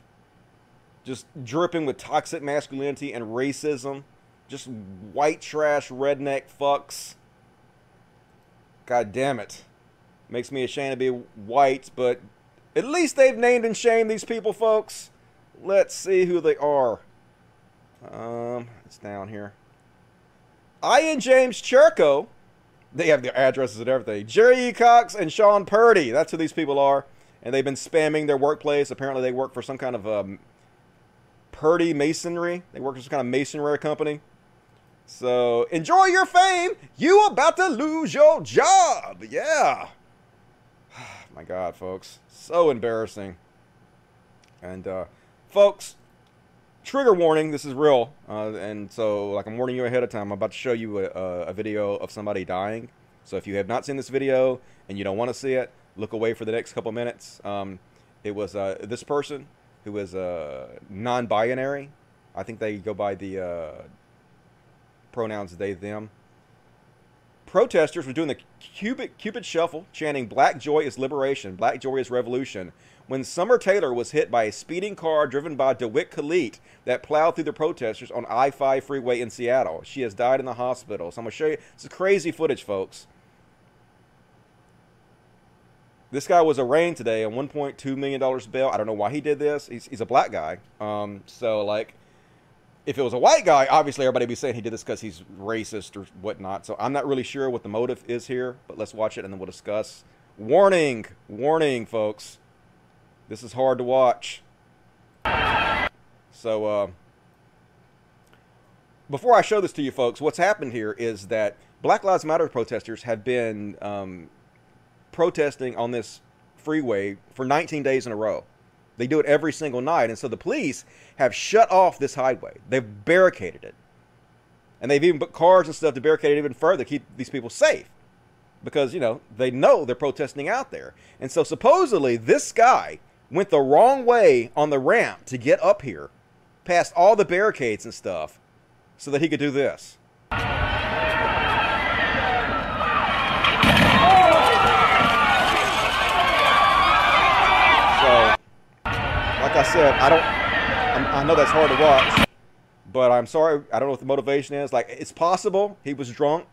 Just dripping with toxic masculinity and racism. Just white trash redneck fucks. God damn it. Makes me ashamed to be white, but at least they've named and shamed these people, folks. Let's see who they are. Um, it's down here. Ian James Cherko. They have their addresses and everything. Jerry E. Cox and Sean Purdy. That's who these people are. And they've been spamming their workplace. Apparently, they work for some kind of um, Purdy Masonry. They work for some kind of masonry company. So enjoy your fame. You about to lose your job. Yeah. My God, folks. So embarrassing. And, uh, folks, trigger warning. This is real. Uh, and so, like, I'm warning you ahead of time. I'm about to show you a, a, video of somebody dying. So if you have not seen this video and you don't want to see it, look away for the next couple minutes. Um, it was uh, this person who was uh, non-binary. I think they go by the uh, pronouns they, them. Protesters were doing the Cupid, Cupid Shuffle, chanting Black Joy is Liberation, Black Joy is Revolution, when Summer Taylor was hit by a speeding car driven by Dawit Kelete that plowed through the protesters on I 5 freeway in Seattle. She has died in the hospital. So I'm going to show you. This is crazy footage, folks. This guy was arraigned today on $1.2 million bail. I don't know why he did this. He's, he's a black guy. Um, so, like, if it was a white guy, obviously everybody would be saying he did this because he's racist or whatnot. So I'm not really sure what the motive is here, but let's watch it and then we'll discuss. Warning, warning, folks. This is hard to watch. So, uh, before I show this to you folks, what's happened here is that Black Lives Matter protesters have been um, protesting on this freeway for 19 days in a row. They do it every single night. And so the police have shut off this highway. They've barricaded it. And they've even put cars and stuff to barricade it even further keep these people safe. Because, you know, they know they're protesting out there. And so supposedly this guy went the wrong way on the ramp to get up here, past all the barricades and stuff, so that he could do this. So, like I said, I don't. I'm, I know that's hard to watch, but I'm sorry. I don't know what the motivation is. Like, it's possible he was drunk,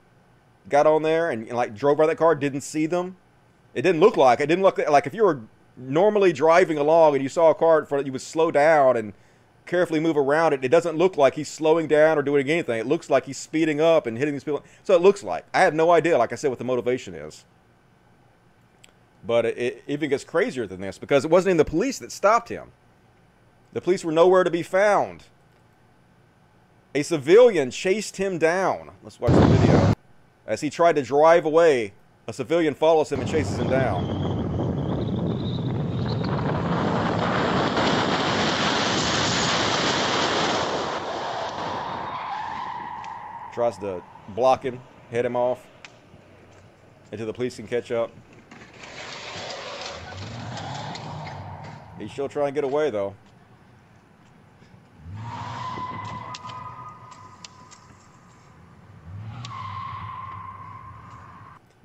got on there, and, and, like drove by that car, didn't see them. It didn't look like. It didn't look like if you were normally driving along and you saw a car in front, you would slow down and carefully move around it. It doesn't look like he's slowing down or doing anything. It looks like he's speeding up and hitting these people. So it looks like. I have no idea, like I said, what the motivation is. But it, it even gets crazier than this because it wasn't even the police that stopped him. The police were nowhere to be found. A civilian chased him down. Let's watch the video. As he tried to drive away, a civilian follows him and chases him down. Tries to block him, head him off until the police can catch up. He's still trying to get away, though.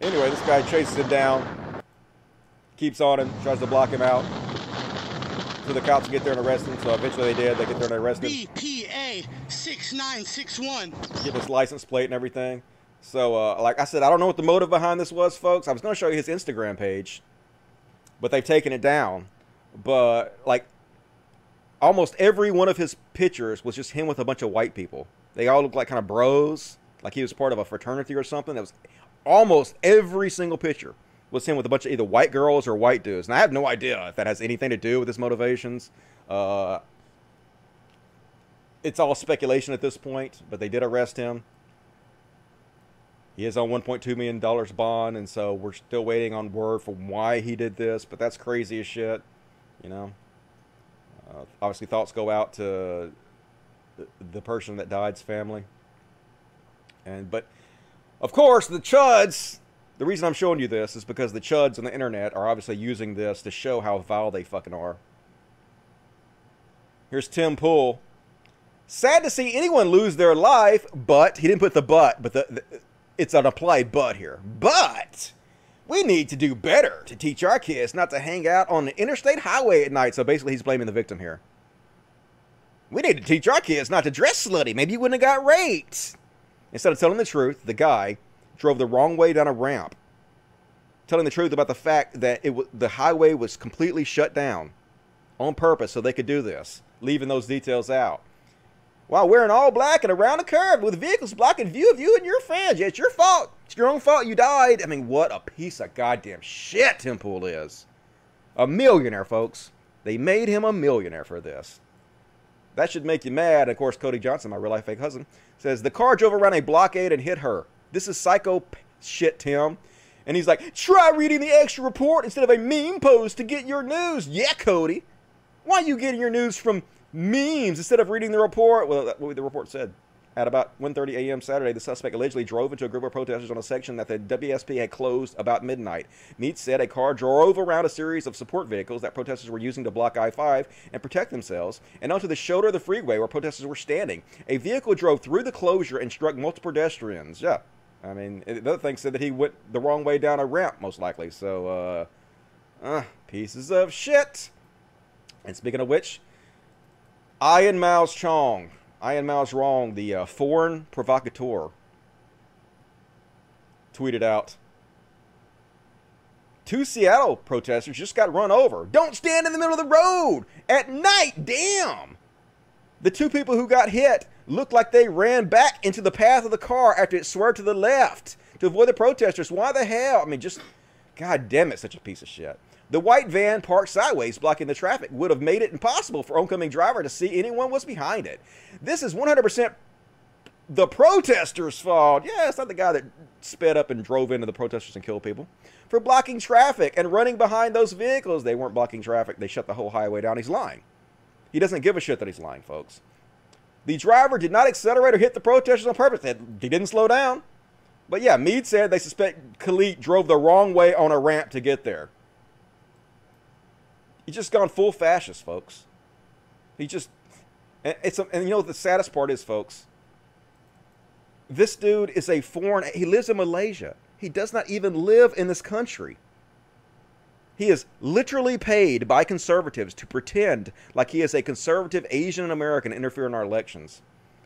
Anyway, this guy chases him down, keeps on him, tries to block him out. So the cops get there and arrest him. So eventually they did. They get there and arrest him. BPA 6961. Get his license plate and everything. So, uh, like I said, I don't know what the motive behind this was, folks. I was going to show you his Instagram page, but they've taken it down. But, like, almost every one of his pictures was just him with a bunch of white people. They all looked like kind of bros, like he was part of a fraternity or something. That was almost every single picture was him with a bunch of either white girls or white dudes. And I have no idea if that has anything to do with his motivations. Uh, it's all speculation at this point, but they did arrest him. He is on 1.2 million dollars bond, and so we're still waiting on word from why he did this. But that's crazy as shit, you know. Uh, obviously, thoughts go out to the, the person that died's family, and but of course the chuds. The reason I'm showing you this is because the chuds on the internet are obviously using this to show how vile they fucking are. Here's Tim Pool. Sad to see anyone lose their life, but he didn't put the but, but the, the it's an applied but here. But we need to do better to teach our kids not to hang out on the interstate highway at night. So basically, he's blaming the victim here. We need to teach our kids not to dress slutty. Maybe you wouldn't have got raped. Instead of telling the truth, the guy drove the wrong way down a ramp, telling the truth about the fact that it w- the highway was completely shut down on purpose so they could do this, leaving those details out. While wearing all black and around a curve with vehicles blocking view of you and your fans. Yeah, it's your fault. It's your own fault you died. I mean, what a piece of goddamn shit Tim Pool is. A millionaire, folks. They made him a millionaire for this. That should make you mad. Of course, Cody Johnston, my real life fake husband, says the car drove around a blockade and hit her. This is psycho shit, Tim. And he's like, try reading the extra report instead of a meme post to get your news. Yeah, Cody. Why are you getting your news from memes instead of reading the report? Well, what the report said. At about 1.30 a.m. Saturday, the suspect allegedly drove into a group of protesters on a section that the WSP had closed about midnight. Mead said a car drove around a series of support vehicles that protesters were using to block I-5 and protect themselves, and onto the shoulder of the freeway where protesters were standing. A vehicle drove through the closure and struck multiple pedestrians. Yeah. I mean, the other thing said that he went the wrong way down a ramp, most likely. So, uh, uh pieces of shit. And speaking of which, Ian Miles Cheong, Ian Miles Wrong, the uh, foreign provocateur, tweeted out Two Seattle protesters just got run over. Don't stand in the middle of the road at night. Damn. The two people who got hit looked like they ran back into the path of the car after it swerved to the left to avoid the protesters. Why the hell? I mean, just, god damn it, such a piece of shit. The white van parked sideways, blocking the traffic, would have made it impossible for oncoming driver to see anyone was behind it. This is 100% the protesters' fault. Yeah, it's not the guy that sped up and drove into the protesters and killed people. For blocking traffic and running behind those vehicles. They weren't blocking traffic, they shut the whole highway down. He's lying. He doesn't give a shit that he's lying, folks. The driver did not accelerate or hit the protesters on purpose. He didn't slow down. But yeah, Mead said they suspect Kelete drove the wrong way on a ramp to get there. He's just gone full fascist, folks. He just, and it's a, and you know what the saddest part is, folks. This dude is a foreign. He lives in Malaysia. He does not even live in this country. He is literally paid by conservatives to pretend like he is a conservative Asian American interfering in our elections.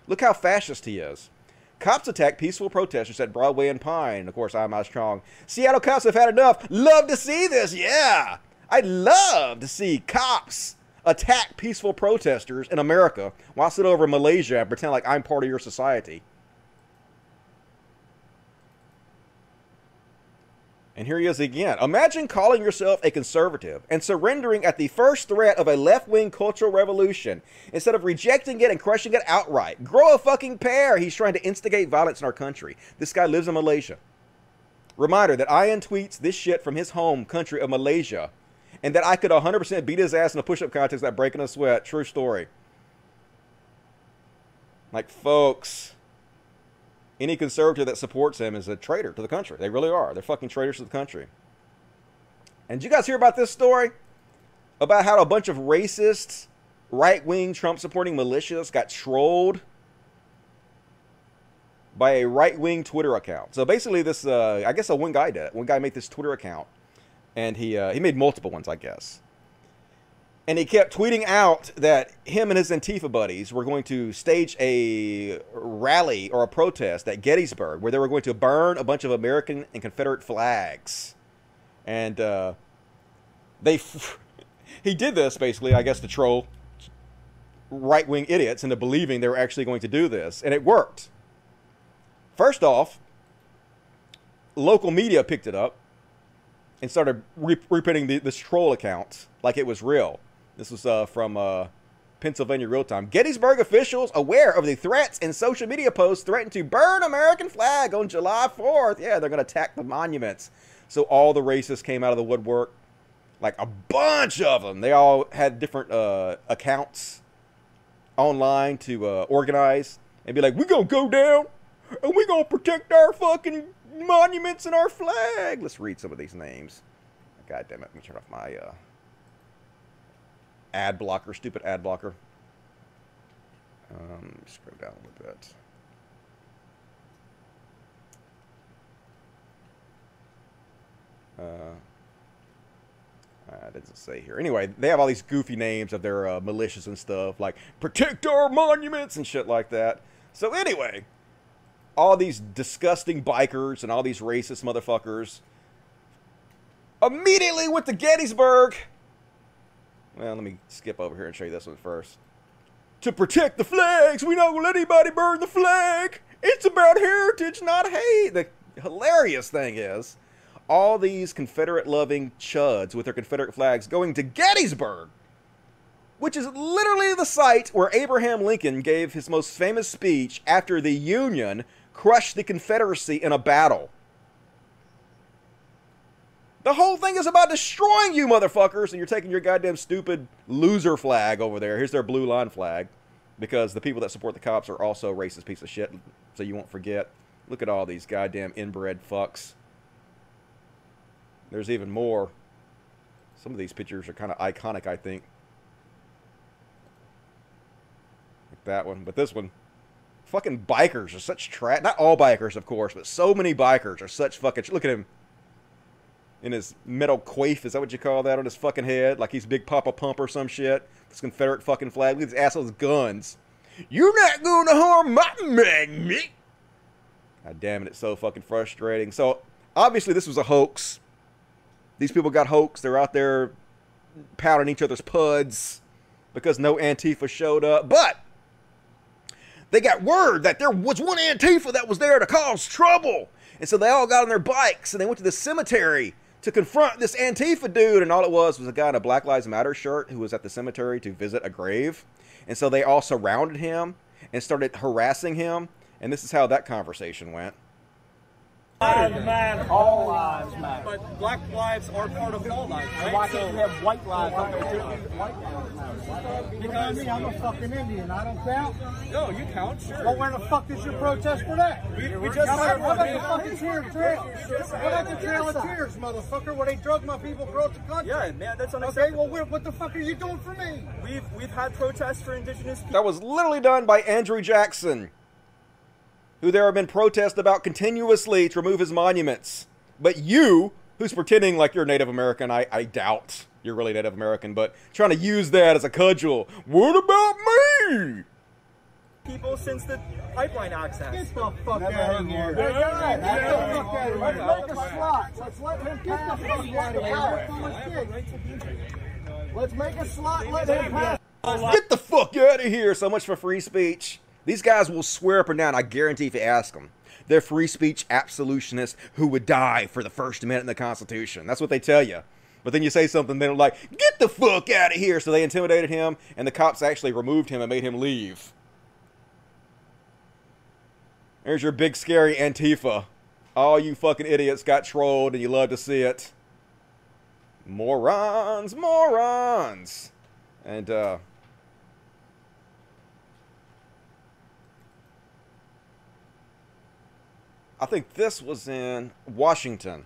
Look how fascist he is. Cops attack peaceful protesters at Broadway and Pine. Of course, I'm strong. Seattle cops have had enough. Love to see this. Yeah. I'd love to see cops attack peaceful protesters in America while I sit over in Malaysia and pretend like I'm part of your society. And here he is again. Imagine calling yourself a conservative and surrendering at the first threat of a left wing cultural revolution instead of rejecting it and crushing it outright. Grow a fucking pair. He's trying to instigate violence in our country. This guy lives in Malaysia. Reminder that Ian tweets this shit from his home country of Malaysia and that I could 100% beat his ass in a push up contest without breaking a sweat. True story. Like, folks, any conservative that supports him is a traitor to the country. They really are. They're fucking traitors to the country. And you guys hear about this story? About how a bunch of racist, right wing, Trump supporting militias got trolled by a right wing Twitter account. So basically, this, uh, I guess, a one guy did it. One guy made this Twitter account. And he, uh, he made multiple ones, I guess and he kept tweeting out that him and his Antifa buddies were going to stage a rally or a protest at Gettysburg where they were going to burn a bunch of American and Confederate flags. And uh, they, he did this basically, I guess, to troll right wing idiots into believing they were actually going to do this. And it worked. First off, local media picked it up and started re- reprinting the, this troll account like it was real. This was uh, from uh, Pennsylvania Real Time. Gettysburg officials aware of the threats and social media posts threatened to burn American flag on July 4th. Yeah, they're going to attack the monuments. So all the racists came out of the woodwork, like a bunch of them. They all had different uh, accounts online to uh, organize and be like, "We gonna go down, and we gonna protect our fucking monuments in our flag." Let's read some of these names. God damn it! Let me turn off my. Uh ad blocker, stupid ad blocker. Um, scroll down a little bit. Uh, uh, it doesn't say here. Anyway, they have all these goofy names of their uh, militias and stuff, like protect our monuments and shit like that. So anyway, all these disgusting bikers and all these racist motherfuckers immediately went to Gettysburg well, let me skip over here and show you this one first. To protect the flags, we don't let anybody burn the flag. It's about heritage, not hate. The hilarious thing is, all these Confederate loving chuds with their Confederate flags going to Gettysburg, which is literally the site where Abraham Lincoln gave his most famous speech after the Union crushed the Confederacy in a battle. The whole thing is about destroying you, motherfuckers, and you're taking your goddamn stupid loser flag over there. Here's their blue line flag, because the people that support the cops are also racist piece of shit, so you won't forget. Look at all these goddamn inbred fucks. There's even more. Some of these pictures are kind of iconic, I think. Like that one, but this one. Fucking bikers are such trash. Not all bikers, of course, but so many bikers are such fucking. Look at him in his metal quaif. Is that what you call that on his fucking head? Like he's Big Poppa Pump or some shit. This Confederate fucking flag. Look at these assholes' guns. You're not going to harm my magnet. God damn it, it's so fucking frustrating. So obviously this was a hoax. These people got hoaxed. They're out there pounding each other's puds because no Antifa showed up. But they got word that there was one Antifa that was there to cause trouble. And so they all got on their bikes and they went to the cemetery to confront this Antifa dude. And all it was was a guy in a Black Lives Matter shirt who was at the cemetery to visit a grave. And so they all surrounded him and started harassing him. And this is how that conversation went. Lives matter. All lives matter. But black lives are part of all lives, right? Why can't you have white lives up there too? White lives matter. Because me, I'm a fucking Indian. I don't count. No, you count, sure. Well, where the fuck is your protest for that? We, we just How about, how about the fucking tear trail? What about the trail of tears, motherfucker, where they drug my people across the country? Yeah, man, that's unacceptable. Okay, well, what the fuck are you doing for me? We've we've had protests for indigenous people. That was literally done by Andrew Jackson who there have been protests about continuously to remove his monuments. But you, who's pretending like you're Native American, I, I doubt you're really Native American, but trying to use that as a cudgel. What about me? People since the pipeline access. Get the fuck out of here. Get the fuck out of here. Let's make a slot. Let's let him pass. Get the fuck out of here. Let's make a slot. Let him pass. Get the fuck out of here. So much for free speech. These guys will swear up and down, I guarantee if you ask them. They're free speech absolutionists who would die for the First Amendment in the Constitution. That's what they tell you. But then you say something, they're like, get the fuck out of here. So they intimidated him, and the cops actually removed him and made him leave. There's your big scary Antifa. All you fucking idiots got trolled, and you love to see it. Morons, morons. And, uh, I think this was in Washington.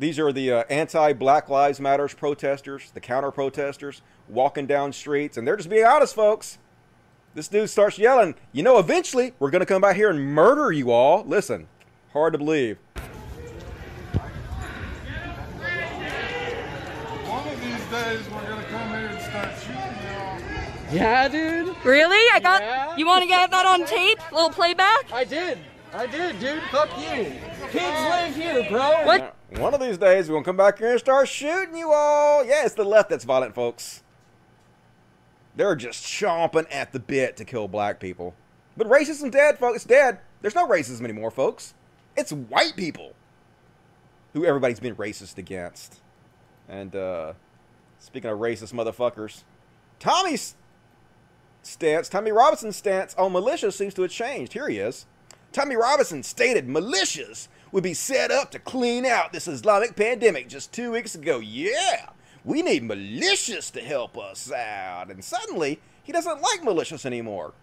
These are the uh, anti Black Lives Matters protesters, the counter protesters, walking down streets, and they're just being honest, folks. This dude starts yelling, You know, eventually we're going to come back here and murder you all. Listen, hard to believe. One of these days, we're gonna come here and start shooting y'all. Yeah, dude. Really? I got. Yeah. You want to get that on tape? little playback? I did. I did, dude. Fuck you. Kids live here, bro. What? One of these days, we're going to come back here and start shooting you all. Yeah, it's the left that's violent, folks. They're just chomping at the bit to kill black people. But racism dead, folks. It's dead. There's no racism anymore, folks. It's white people who everybody's been racist against. And, uh, speaking of racist motherfuckers, Tommy's stance, Tommy Robinson's stance on militia seems to have changed. Here he is. Tommy Robinson stated militias would be set up to clean out this Islamic pandemic just two weeks ago. Yeah, we need militias to help us out. And suddenly, he doesn't like militias anymore.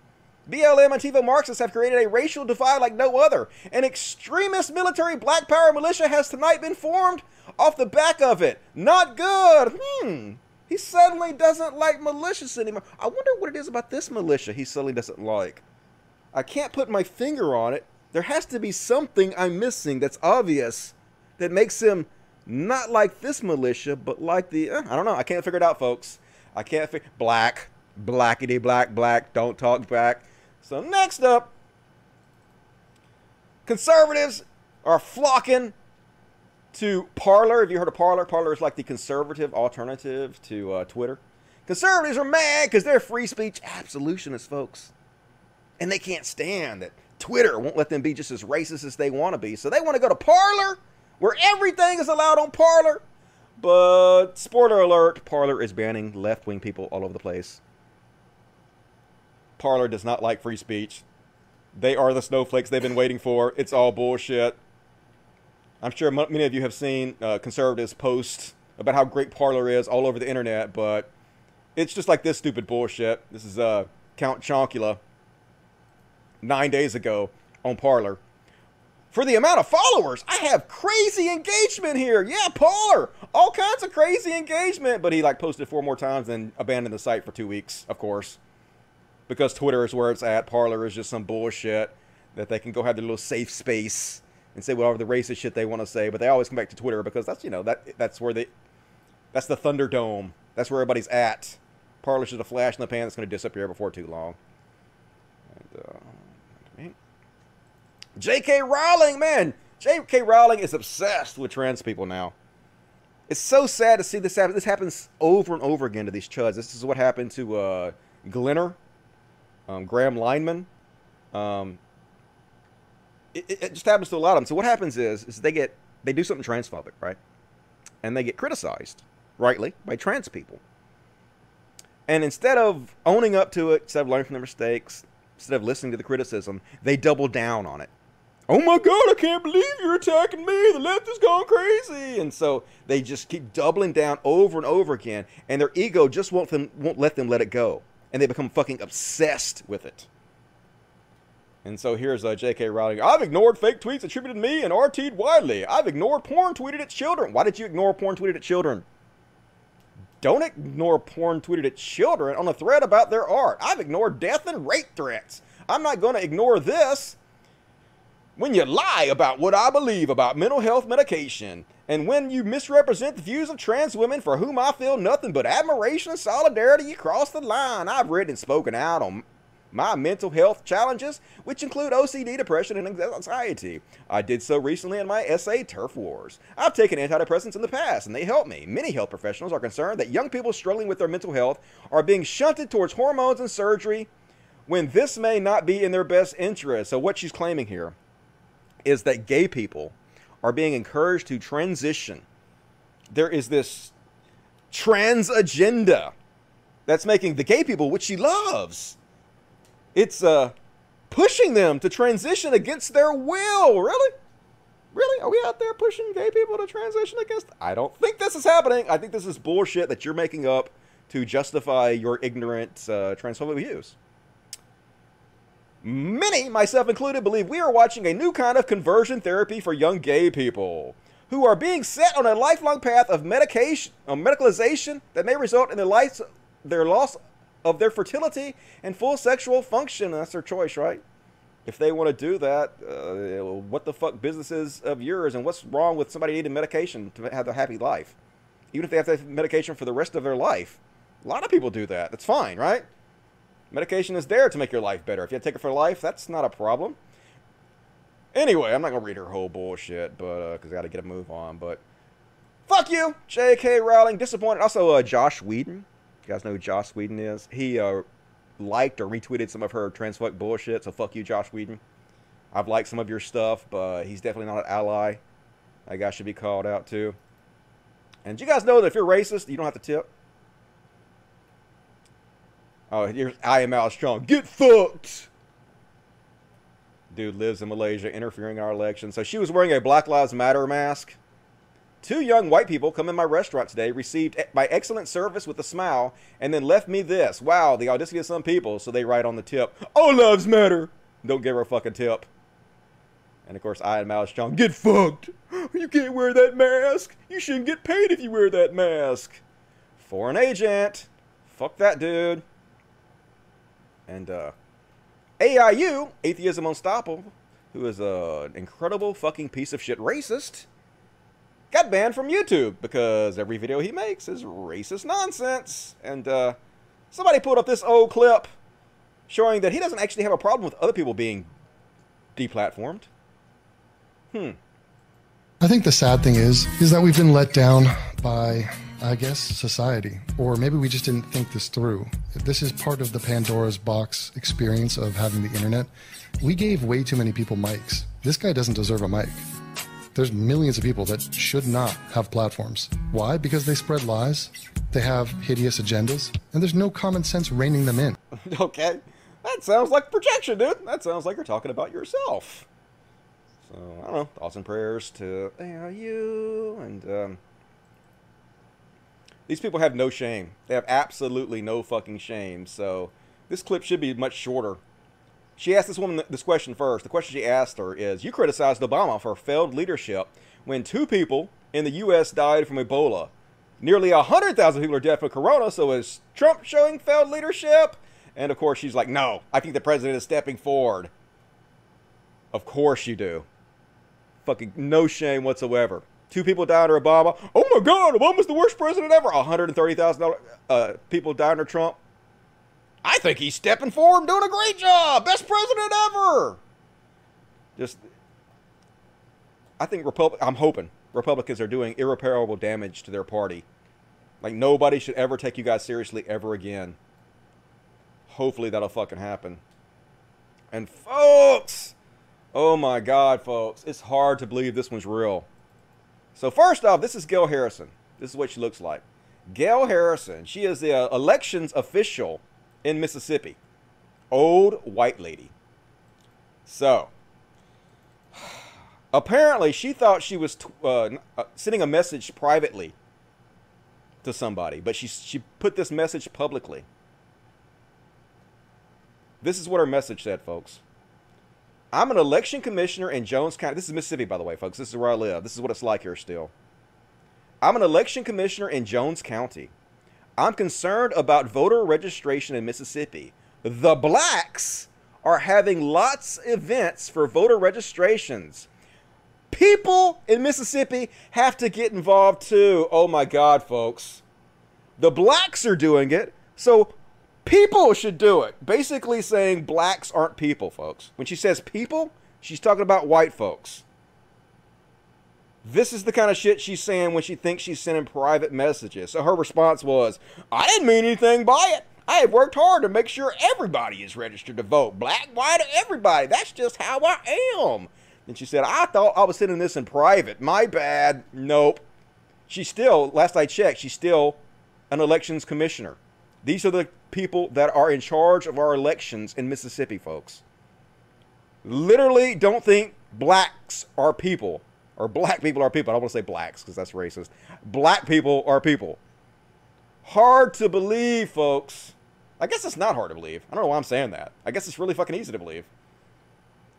BLM and Antifa Marxists have created a racial divide like no other. An extremist military black power militia has tonight been formed off the back of it. Not good. Hmm. He suddenly doesn't like militias anymore. I wonder what it is about this militia he suddenly doesn't like. I can't put my finger on it. There has to be something I'm missing that's obvious that makes him not like this militia, but like the. Uh, I don't know. I can't figure it out, folks. I can't figure. Black. Blackity black, black. Don't talk back. So, next up, conservatives are flocking to Parler. Have you heard of Parler? Parler is like the conservative alternative to uh, Twitter. Conservatives are mad because they're free speech absolutionists, folks. And they can't stand that Twitter won't let them be just as racist as they want to be. So they want to go to Parler, where everything is allowed on Parler. But, spoiler alert, Parler is banning left wing people all over the place. Parler does not like free speech. They are the snowflakes they've been waiting for. It's all bullshit. I'm sure many of you have seen uh, conservatives post about how great Parler is all over the internet, but it's just like this stupid bullshit. This is uh, Count Chonkula nine days ago on Parler. For the amount of followers, I have crazy engagement here. Yeah, Parler, all kinds of crazy engagement. But he like posted four more times and abandoned the site for two weeks, of course, because Twitter is where it's at. Parler is just some bullshit that they can go have their little safe space and say whatever the racist shit they want to say. But they always come back to Twitter because that's you know that that's where they that's the Thunderdome. That's where everybody's at. Parler's just a flash in the pan that's going to disappear before too long. And, uh, J.K. Rowling, man, J.K. Rowling is obsessed with trans people now. It's so sad to see this happen. This happens over and over again to these chuds. This is what happened to uh, Glinner, um, Graham Linehan. Um, it, it just happens to a lot of them. So what happens is, is they get they do something transphobic, right? And they get criticized, rightly, by trans people. And instead of owning up to it, instead of learning from their mistakes, instead of listening to the criticism, they double down on it. Oh my God, I can't believe you're attacking me. The left is going crazy. And so they just keep doubling down over and over again. And their ego just won't, them, won't let them let it go. And they become fucking obsessed with it. And so here's uh, J.K. Rowling. I've ignored fake tweets attributed to me and RT'd widely. I've ignored porn tweeted at children. Why did you ignore porn tweeted at children? Don't ignore porn tweeted at children on a thread about their art. I've ignored death and rape threats. I'm not going to ignore this. When you lie about what I believe about mental health medication, and when you misrepresent the views of trans women for whom I feel nothing but admiration and solidarity, you cross the line. I've written and spoken out on my mental health challenges, which include OCD, depression, and anxiety. I did so recently in my essay, TERF Wars. I've taken antidepressants in the past, and they help me. Many health professionals are concerned that young people struggling with their mental health are being shunted towards hormones and surgery when this may not be in their best interest. So, what she's claiming here is that gay people are being encouraged to transition. There is this trans agenda that's making the gay people, which she loves, it's uh, pushing them to transition against their will. Really? Really? Are we out there pushing gay people to transition against? I don't think this is happening. I think this is bullshit that you're making up to justify your ignorant uh, transphobic views. Many, myself included, believe we are watching a new kind of conversion therapy for young gay people who are being set on a lifelong path of medication, of medicalization that may result in their life, their loss of their fertility and full sexual function. That's their choice, right? If they want to do that, uh, what the fuck business is of yours, and what's wrong with somebody needing medication to have a happy life? Even if they have to have medication for the rest of their life. A lot of people do that. That's fine, right? Medication is there to make your life better. If you take it for life, that's not a problem. Anyway, I'm not gonna read her whole bullshit, but because I got to get a move on. But fuck you, J.K. Rowling. Disappointed. Also, uh, Josh Whedon. You guys know who Josh Whedon is? He uh, liked or retweeted some of her transphobic bullshit. So fuck you, Josh Whedon. I've liked some of your stuff, but he's definitely not an ally. That guy should be called out too. And you guys know that if you're racist, you don't have to tip? Oh, here's I am Al Strong. Get fucked. Dude lives in Malaysia, interfering in our election. So she was wearing a Black Lives Matter mask. Two young white people come in my restaurant today, received my excellent service with a smile, and then left me this. Wow, the audacity of some people. So they write on the tip, "All lives matter." Don't give her a fucking tip. And of course, I am Al Strong. Get fucked. You can't wear that mask. You shouldn't get paid if you wear that mask. Foreign agent. Fuck that dude. And uh, AIU, Atheism Unstoppable, who is an incredible fucking piece of shit racist, got banned from YouTube because every video he makes is racist nonsense. And uh, somebody pulled up this old clip showing that he doesn't actually have a problem with other people being deplatformed. Hmm. I think the sad thing is, is that we've been let down by, I guess, society, or maybe we just didn't think this through. This is part of the Pandora's box experience of having the internet. We gave way too many people mics. This guy doesn't deserve a mic. There's millions of people that should not have platforms. Why? Because they spread lies, they have hideous agendas, and there's no common sense reining them in. okay. That sounds like projection, dude. That sounds like you're talking about yourself. So, I don't know. Thoughts and prayers to AIU. And, um, these people have no shame. They have absolutely no fucking shame. So, this clip should be much shorter. She asked this woman this question first. The question she asked her is You criticized Obama for failed leadership when two people in the U.S. died from Ebola. Nearly 100,000 people are dead from corona, so is Trump showing failed leadership? And of course, she's like, No, I think the president is stepping forward. Of course you do. Fucking no shame whatsoever. Two people died under Obama. Oh my God, Obama's the worst president ever. 130,000 uh, people died under Trump. I think he's stepping forward and doing a great job. Best president ever. Just, I think Republic. I'm hoping Republicans are doing irreparable damage to their party. Like nobody should ever take you guys seriously ever again. Hopefully that'll fucking happen. And folks, oh my God, folks, it's hard to believe this one's real. So first off, this is Gail Harrison. This is what she looks like. Gail Harrison. She is the uh, elections official in Mississippi. Old white lady. So, apparently she thought she was t- uh, uh, sending a message privately to somebody, but she she put this message publicly. This is what her message said, folks. I'm an election commissioner in Jones County. This is Mississippi, by the way, folks. This is where I live. This is what it's like here still. I'm an election commissioner in Jones County. I'm concerned about voter registration in Mississippi. The blacks are having lots of events for voter registrations. People in Mississippi have to get involved too. Oh my God, folks. The blacks are doing it, so people should do it. Basically saying blacks aren't people, folks. When she says people, she's talking about white folks. This is the kind of shit she's saying when she thinks she's sending private messages. So her response was, I didn't mean anything by it. I have worked hard to make sure everybody is registered to vote. Black, white, everybody. That's just how I am. And she said, I thought I was sending this in private. My bad. Nope. She's still, last I checked, she's still an elections commissioner. These are the people that are in charge of our elections in Mississippi, folks. Literally don't think blacks are people, or black people are people. I don't want to say blacks because that's racist. Black people are people. Hard to believe, folks. I guess it's not hard to believe. I don't know why I'm saying that. I guess it's really fucking easy to believe.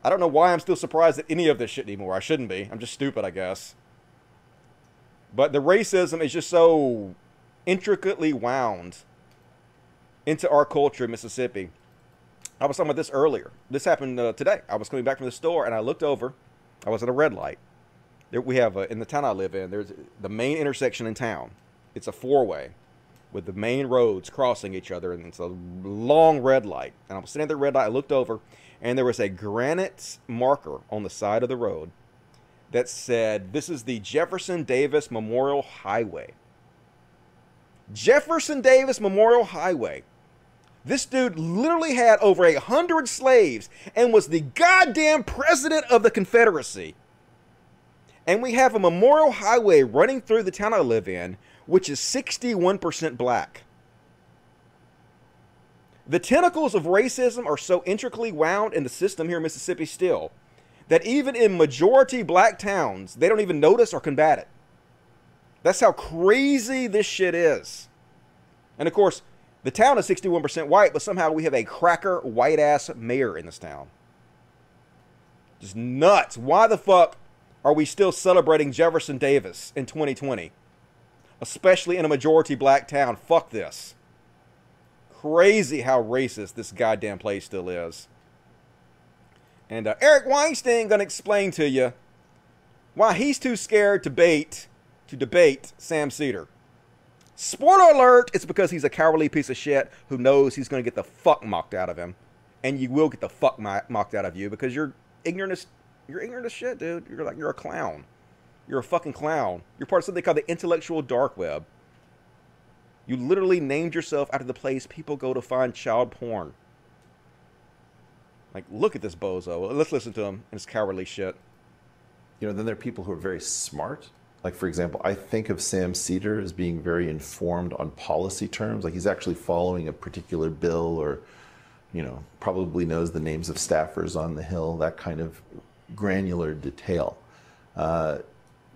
I don't know why I'm still surprised at any of this shit anymore. I shouldn't be. I'm just stupid, I guess. But the racism is just so intricately wound into our culture in Mississippi. I was talking about this earlier. This happened uh, today. I was coming back from the store and I looked over. I was at a red light. There, we have, uh, in the town I live in, there's the main intersection in town. It's a four way with the main roads crossing each other, and it's a long red light. And I was sitting at the red light. I looked over, and there was a granite marker on the side of the road that said, This is the Jefferson Davis Memorial Highway. Jefferson Davis Memorial Highway. This dude literally had over a hundred slaves and was the goddamn president of the Confederacy. And we have a memorial highway running through the town I live in, which is 61% black. The tentacles of racism are so intricately wound in the system here in Mississippi still that even in majority black towns, they don't even notice or combat it. That's how crazy this shit is. And of course, the town is 61% white, but somehow we have a cracker white ass mayor in this town. Just nuts. Why the fuck are we still celebrating Jefferson Davis in 2020? Especially in a majority black town. Fuck this. Crazy how racist this goddamn place still is. And uh, Eric Weinstein gonna explain to you why he's too scared to bait to debate Sam Seder. Spoiler alert, it's because he's a cowardly piece of shit who knows he's going to get the fuck mocked out of him. And you will get the fuck mocked out of you because you're ignorant as, you're ignorant as shit, dude. You're like, you're a clown. You're a fucking clown. You're part of something called the intellectual dark web. You literally named yourself after the place people go to find child porn. Like, look at this bozo. Let's listen to him and his cowardly shit. You know, then there are people who are very smart like for example, I think of Sam Seder as being very informed on policy terms. Like he's actually following a particular bill, or you know, probably knows the names of staffers on the Hill. That kind of granular detail. Uh,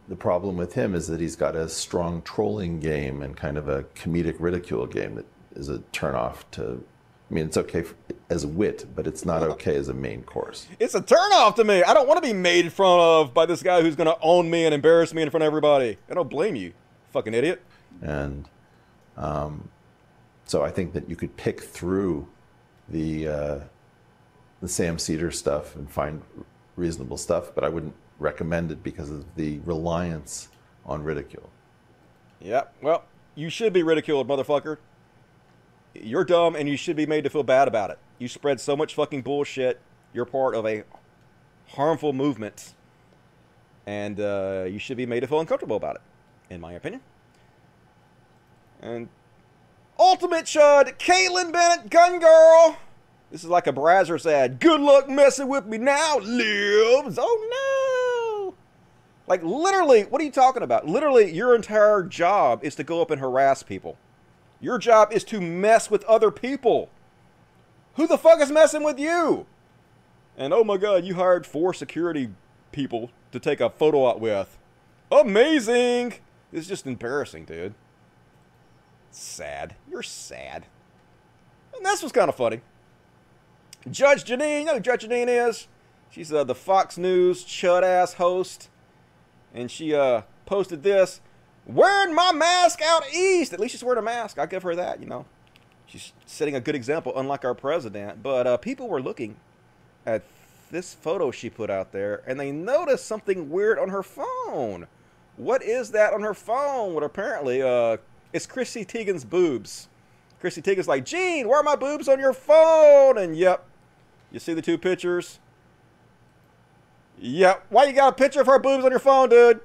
the problem with him is that he's got a strong trolling game and kind of a comedic ridicule game that is a turnoff to I mean, it's okay as wit, but it's not okay as a main course. It's a turnoff to me. I don't want to be made fun of by this guy who's going to own me and embarrass me in front of everybody. I don't blame you, fucking idiot. And um, so I think that you could pick through the uh, the Sam Seder stuff and find reasonable stuff, but I wouldn't recommend it because of the reliance on ridicule. Yep. Well, you should be ridiculed, motherfucker you're dumb and you should be made to feel bad about it. You spread so much fucking bullshit. You're part of a harmful movement. And uh, you should be made to feel uncomfortable about it, in my opinion. And Ultimate Chud, Kaitlin Bennett, Gun Girl. This is like a Brazzers ad. Good luck messing with me now, lives. Oh no. Like literally, what are you talking about? Literally, your entire job is to go up and harass people. Your job is to mess with other people. Who the fuck is messing with you? And oh my god, you hired four security people to take a photo out with. Amazing! It's just embarrassing, dude. Sad. You're sad. And this was kind of funny. Judge Jeanine, you know who Judge Jeanine is? She's uh, the Fox News chud ass host. And she uh, posted this wearing my mask out east. At least she's wearing a mask. I'll give her that, you know. She's setting a good example, unlike our president. But uh, people were looking at this photo she put out there, and they noticed something weird on her phone. What is that on her phone? Well, apparently, uh, it's Chrissy Teigen's boobs. Chrissy Teigen's like, Gene, where are my boobs on your phone? And yep, you see the two pictures? Yep. Why you got a picture of her boobs on your phone, dude?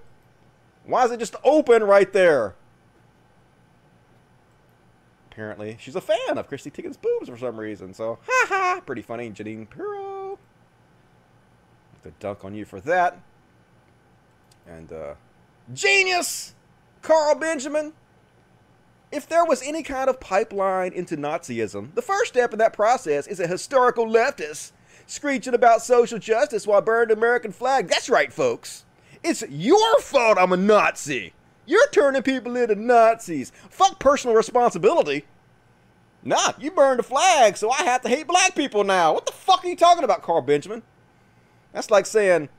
Why is it just open right there? Apparently she's a fan of Christy Teigen's boobs for some reason. So, ha ha, pretty funny, Jeanine Pirro. The dunk on you for that. And uh, genius, Carl Benjamin. If there was any kind of pipeline into Nazism, the first step in that process is a historical leftist screeching about social justice while burning the American flag. That's right, folks. It's your fault I'm a Nazi. You're turning people into Nazis. Fuck personal responsibility. Nah, you burned the flag, so I have to hate black people now. What the fuck are you talking about, Carl Benjamin? That's like saying,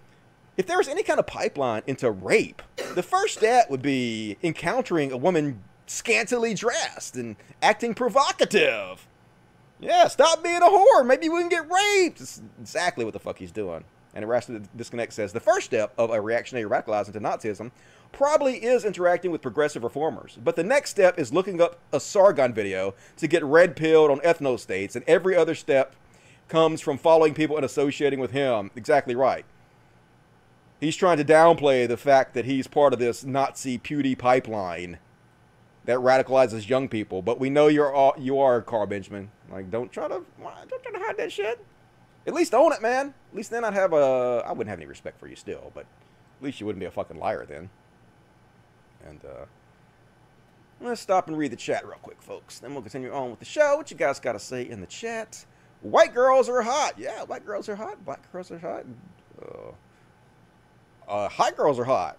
if there was any kind of pipeline into rape, the first step would be encountering a woman scantily dressed and acting provocative. Yeah, stop being a whore. Maybe we can get raped. It's exactly what the fuck he's doing. And Arrested Disconnect says the first step of a reactionary radicalizing to Nazism probably is interacting with progressive reformers. But the next step is looking up a Sargon video to get red pilled on ethno states, and every other step comes from following people and associating with him. Exactly right. He's trying to downplay the fact that he's part of this Nazi Pewdie pipeline that radicalizes young people. But we know you're all, you are Carl Benjamin. Like, don't try to don't try to hide that shit. At least own it, man. At least then I'd have a I wouldn't have any respect for you still, but at least you wouldn't be a fucking liar then. And uh, let's stop and read the chat real quick, folks. Then we'll continue on with the show. What you guys got to say in the chat? White girls are hot. Yeah, white girls are hot. Black girls are hot. Uh, uh, hot girls are hot.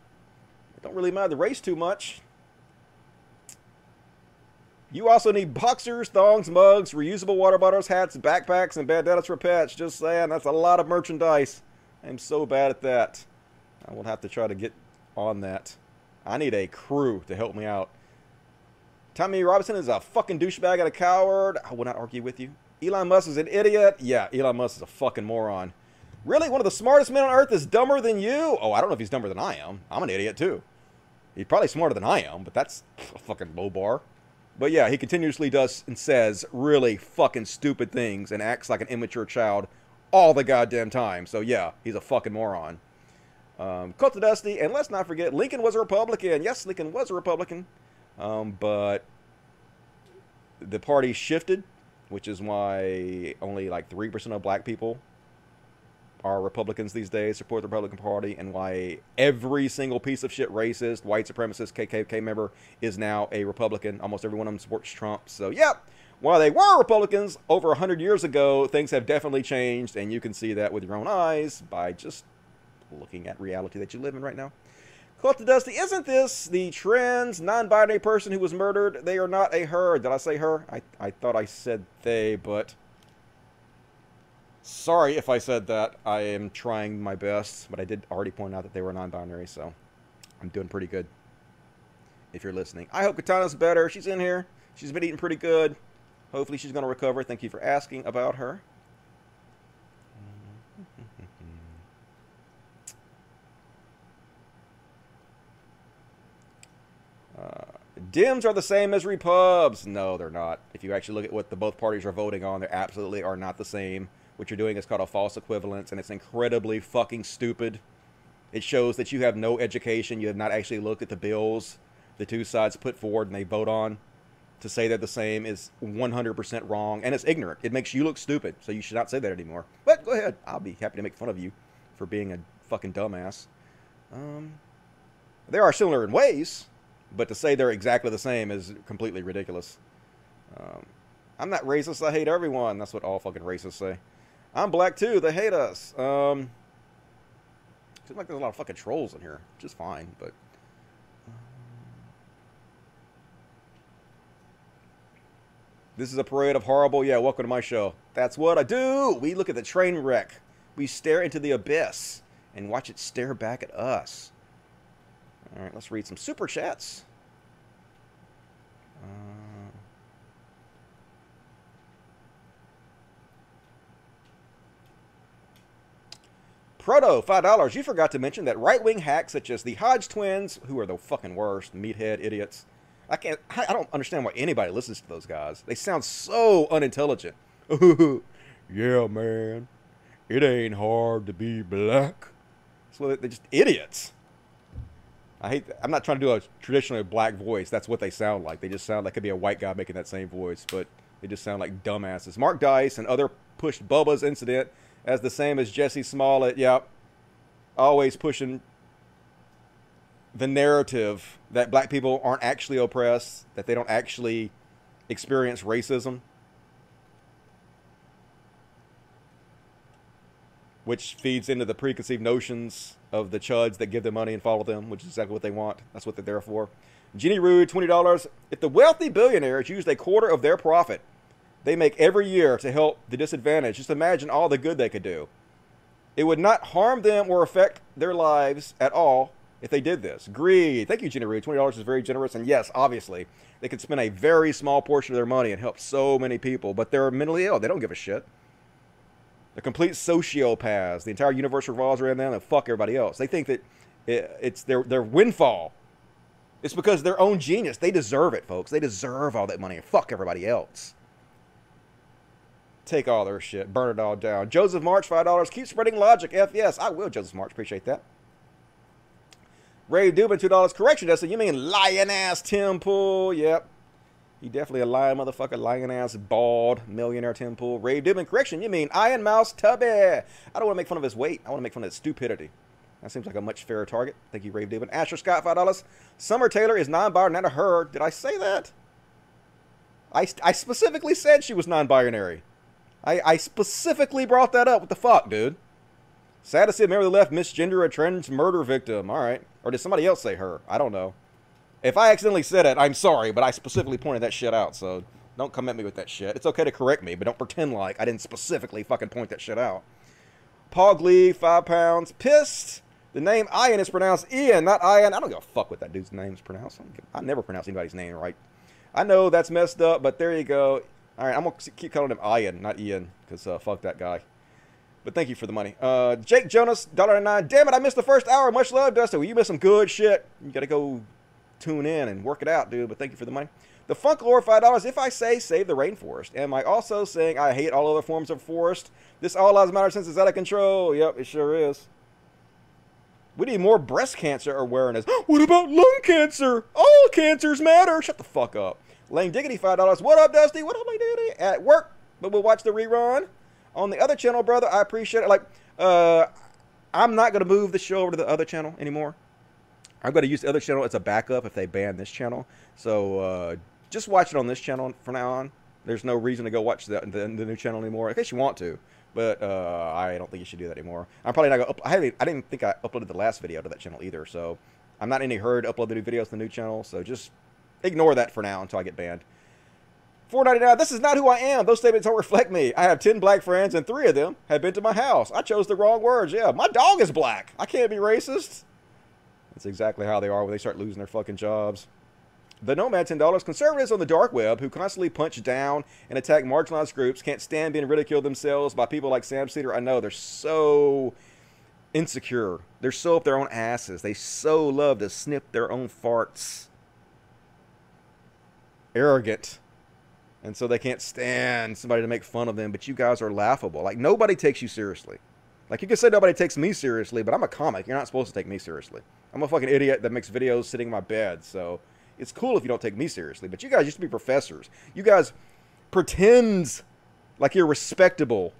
Don't really mind the race too much. You also need boxers, thongs, mugs, reusable water bottles, hats, backpacks, and bandanas for pets. Just saying, that's a lot of merchandise. I'm so bad at that. I will have to try to get on that. I need a crew to help me out. Tommy Robinson is a fucking douchebag and a coward. I will not argue with you. Elon Musk is an idiot. Yeah, Elon Musk is a fucking moron. Really? One of the smartest men on earth is dumber than you? Oh, I don't know if he's dumber than I am. I'm an idiot too. He's probably smarter than I am, but that's a fucking low bar. But yeah, he continuously does and says really fucking stupid things and acts like an immature child all the goddamn time. So yeah, he's a fucking moron. Um, Cult Dusty, and let's not forget, Lincoln was a Republican. Yes, Lincoln was a Republican, um, but the party shifted, which is why only like three percent of black people are Republicans these days, support the Republican Party, and why every single piece of shit racist, white supremacist, KKK member is now a Republican. Almost every one of them supports Trump. So, yeah, while they were Republicans over 100 years ago, things have definitely changed, and you can see that with your own eyes by just looking at reality that you live in right now. Cult of Dusty, isn't this the trans non-binary person who was murdered? They are not a her. Did I say her? I, I thought I said they, but sorry if I said that. I am trying my best, but I did already point out that they were non-binary, so I'm doing pretty good. If you're listening, I hope Katana's better. She's in here. She's been eating pretty good. Hopefully, she's going to recover. Thank you for asking about her. Dems are the same as Repubs. No, they're not. If you actually look at what the both parties are voting on, they absolutely are not the same. What you're doing is called a false equivalence, and it's incredibly fucking stupid. It shows that you have no education. You have not actually looked at the bills the two sides put forward and they vote on. To say they're the same is 100% wrong, and it's ignorant. It makes you look stupid, so you should not say that anymore. But go ahead. I'll be happy to make fun of you for being a fucking dumbass. Um, they are similar in ways, but to say they're exactly the same is completely ridiculous. Um, I'm not racist. I hate everyone. That's what all fucking racists say. I'm black too. They hate us. Um, seems like there's a lot of fucking trolls in here, which is fine, but. This is a parade of horrible. Yeah, welcome to my show. That's what I do. We look at the train wreck. We stare into the abyss and watch it stare back at us. All right, let's read some super chats. Uh, Proto, $5. You forgot to mention that right wing hacks such as the Hodge twins, who are the fucking worst, meathead idiots. I can't, I don't understand why anybody listens to those guys. They sound so unintelligent. yeah, man. It ain't hard to be black. So they're just idiots. I hate. I'm not trying to do a traditionally black voice. That's what they sound like. They just sound like could be a white guy making that same voice, but they just sound like dumbasses. Mark Dice and other pushed Bubba's incident as the same as Jussie Smollett. Yep, always pushing the narrative that black people aren't actually oppressed, that they don't actually experience racism. Which feeds into the preconceived notions of the chuds that give them money and follow them, which is exactly what they want. That's what they're there for. Jeannie Rude, $20. If the wealthy billionaires used a quarter of their profit they make every year to help the disadvantaged, just imagine all the good they could do. It would not harm them or affect their lives at all if they did this. Greed. Thank you, Jeannie Rude. $20 is very generous. And yes, obviously, they could spend a very small portion of their money and help so many people, but they're mentally ill. They don't give a shit. They're complete sociopaths. The entire universe revolves around them and fuck everybody else. They think that it's their, their windfall. It's because their own genius. They deserve it, folks. They deserve all that money and fuck everybody else. Take all their shit. Burn it all down. Joseph March, $5. Keep spreading logic. F yes. I will, Joseph March. Appreciate that. Ray Dubin, $2. Correction, Dustin. You mean lion ass Tim Pool? Yep. He definitely a lion motherfucker, lion ass, bald, millionaire Pool. Ray Dubin, correction, you mean Iron Mouse Tubby. I don't want to make fun of his weight. I want to make fun of his stupidity. That seems like a much fairer target. Thank you, Rave Dubin. Asher Scott, $5. Summer Taylor is non-binary, not a her. Did I say that? I, I specifically said she was non-binary. I, I specifically brought that up. What the fuck, dude? Sad to see Mary left misgender a trans murder victim. All right. Or did somebody else say her? I don't know. If I accidentally said it, I'm sorry, but I specifically pointed that shit out, so don't come at me with that shit. It's okay to correct me, but don't pretend like I didn't specifically fucking point that shit out. Paul Glee, five pounds. Pissed. The name Ian is pronounced Ian, not Ian. I don't give a fuck what that dude's name is pronounced. I, I never pronounce anybody's name right. I know that's messed up, but there you go. All right, I'm going to keep calling him Ian, not Ian, because uh, fuck that guy. But thank you for the money. Uh, Jake Jonas, $1.99. Damn it, I missed the first hour. Much love, Dustin. Well, you missed some good shit. You got to go tune in and work it out, dude. But thank you for the money. The Funk Lord, $5. If I say save the rainforest, am I also saying I hate all other forms of forest? This all lives matter since it's out of control. Yep, it sure is. We need more breast cancer awareness. what about lung cancer? All cancers matter. Shut the fuck up. Lane Diggity, $5. What up, Dusty? What up, Lane Diggity? At work, but we'll watch the rerun. On the other channel, brother, I appreciate it. Like, uh, I'm not going to move the show over to the other channel anymore. I'm going to use the other channel as a backup if they ban this channel. So uh, just watch it on this channel from now on. There's no reason to go watch the, the, the new channel anymore, in case you want to. But uh, I don't think you should do that anymore. I'm probably not going to. I, I didn't think I uploaded the last video to that channel either. So I'm not in any hurry to upload the new videos to the new channel. So just ignore that for now until I get banned. 499. This is not who I am. Those statements don't reflect me. I have 10 black friends, and three of them have been to my house. I chose the wrong words. Yeah, my dog is black. I can't be racist. That's exactly how they are when they start losing their fucking jobs. The Nomad $10. Conservatives on the dark web who constantly punch down and attack marginalized groups can't stand being ridiculed themselves by people like Sam Seder. I know they're so insecure. They're so up their own asses. They so love to snip their own farts. Arrogant. And so they can't stand somebody to make fun of them, but you guys are laughable. Like, nobody takes you seriously. Like, you can say nobody takes me seriously, but I'm a comic. You're not supposed to take me seriously. I'm a fucking idiot that makes videos sitting in my bed, so it's cool if you don't take me seriously. But you guys used to be professors. You guys pretends like you're respectable,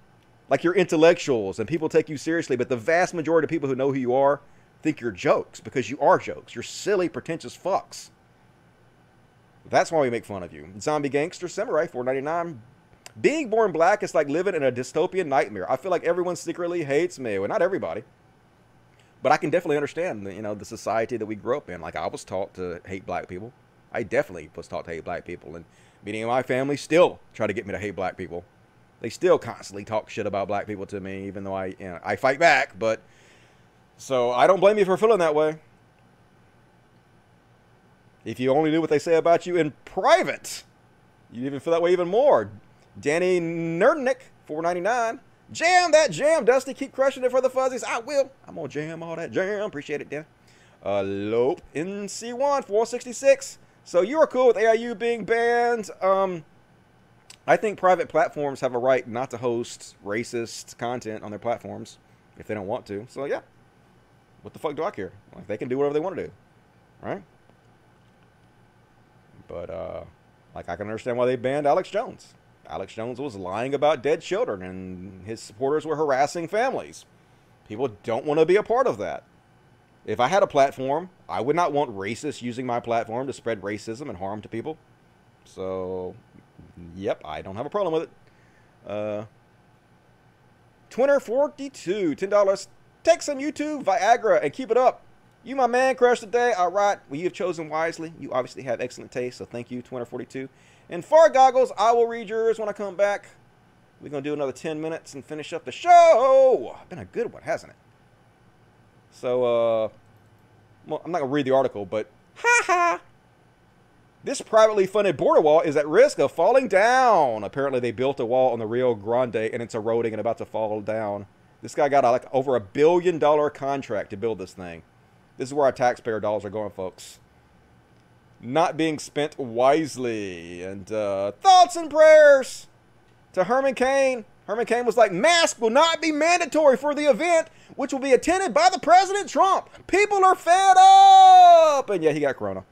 like you're intellectuals, and people take you seriously, but the vast majority of people who know who you are think you're jokes because you are jokes. You're silly, pretentious fucks. That's why we make fun of you. Zombie Gangster Samurai 499. Being born black is like living in a dystopian nightmare. I feel like everyone secretly hates me. Well, not everybody. But I can definitely understand, you know, the society that we grew up in. Like I was taught to hate black people. I definitely was taught to hate black people, and many of my family still try to get me to hate black people. They still constantly talk shit about black people to me, even though I, you know, I fight back. But so I don't blame you for feeling that way. If you only knew what they say about you in private, you'd even feel that way even more. Danny Nerdnick, 499. Jam that jam, Dusty. Keep crushing it for the fuzzies. I will. I'm gonna jam all that jam. Appreciate it, Dan. Uh, Lope in C1, 466. So you are cool with AIU being banned. Um, I think private platforms have a right not to host racist content on their platforms if they don't want to. So yeah, what the fuck do I care? Like they can do whatever they want to do. right? But uh, like I can understand why they banned Alex Jones. Alex Jones was lying about dead children, and his supporters were harassing families. People don't want to be a part of that. If I had a platform, I would not want racists using my platform to spread racism and harm to people. So, yep, I don't have a problem with it. Uh, Twinner42, $10. Take some YouTube Viagra and keep it up. You, my man, crush today. All right. Well, you have chosen wisely. You obviously have excellent taste, so thank you, Twinner42. And Far Goggles, I will read yours when I come back. We're going to do another 10 minutes and finish up the show. Been a good one, hasn't it? So, uh, well, I'm not going to read the article, but ha ha. This privately funded border wall is at risk of falling down. Apparently, they built a wall on the Rio Grande and it's eroding and about to fall down. This guy got a, like over a billion dollar contract to build this thing. This is where our taxpayer dollars are going, folks. Not being spent wisely. And uh, thoughts and prayers to Herman Cain. Herman Cain was like, mask will not be mandatory for the event, which will be attended by the President Trump. People are fed up. And yeah, he got corona.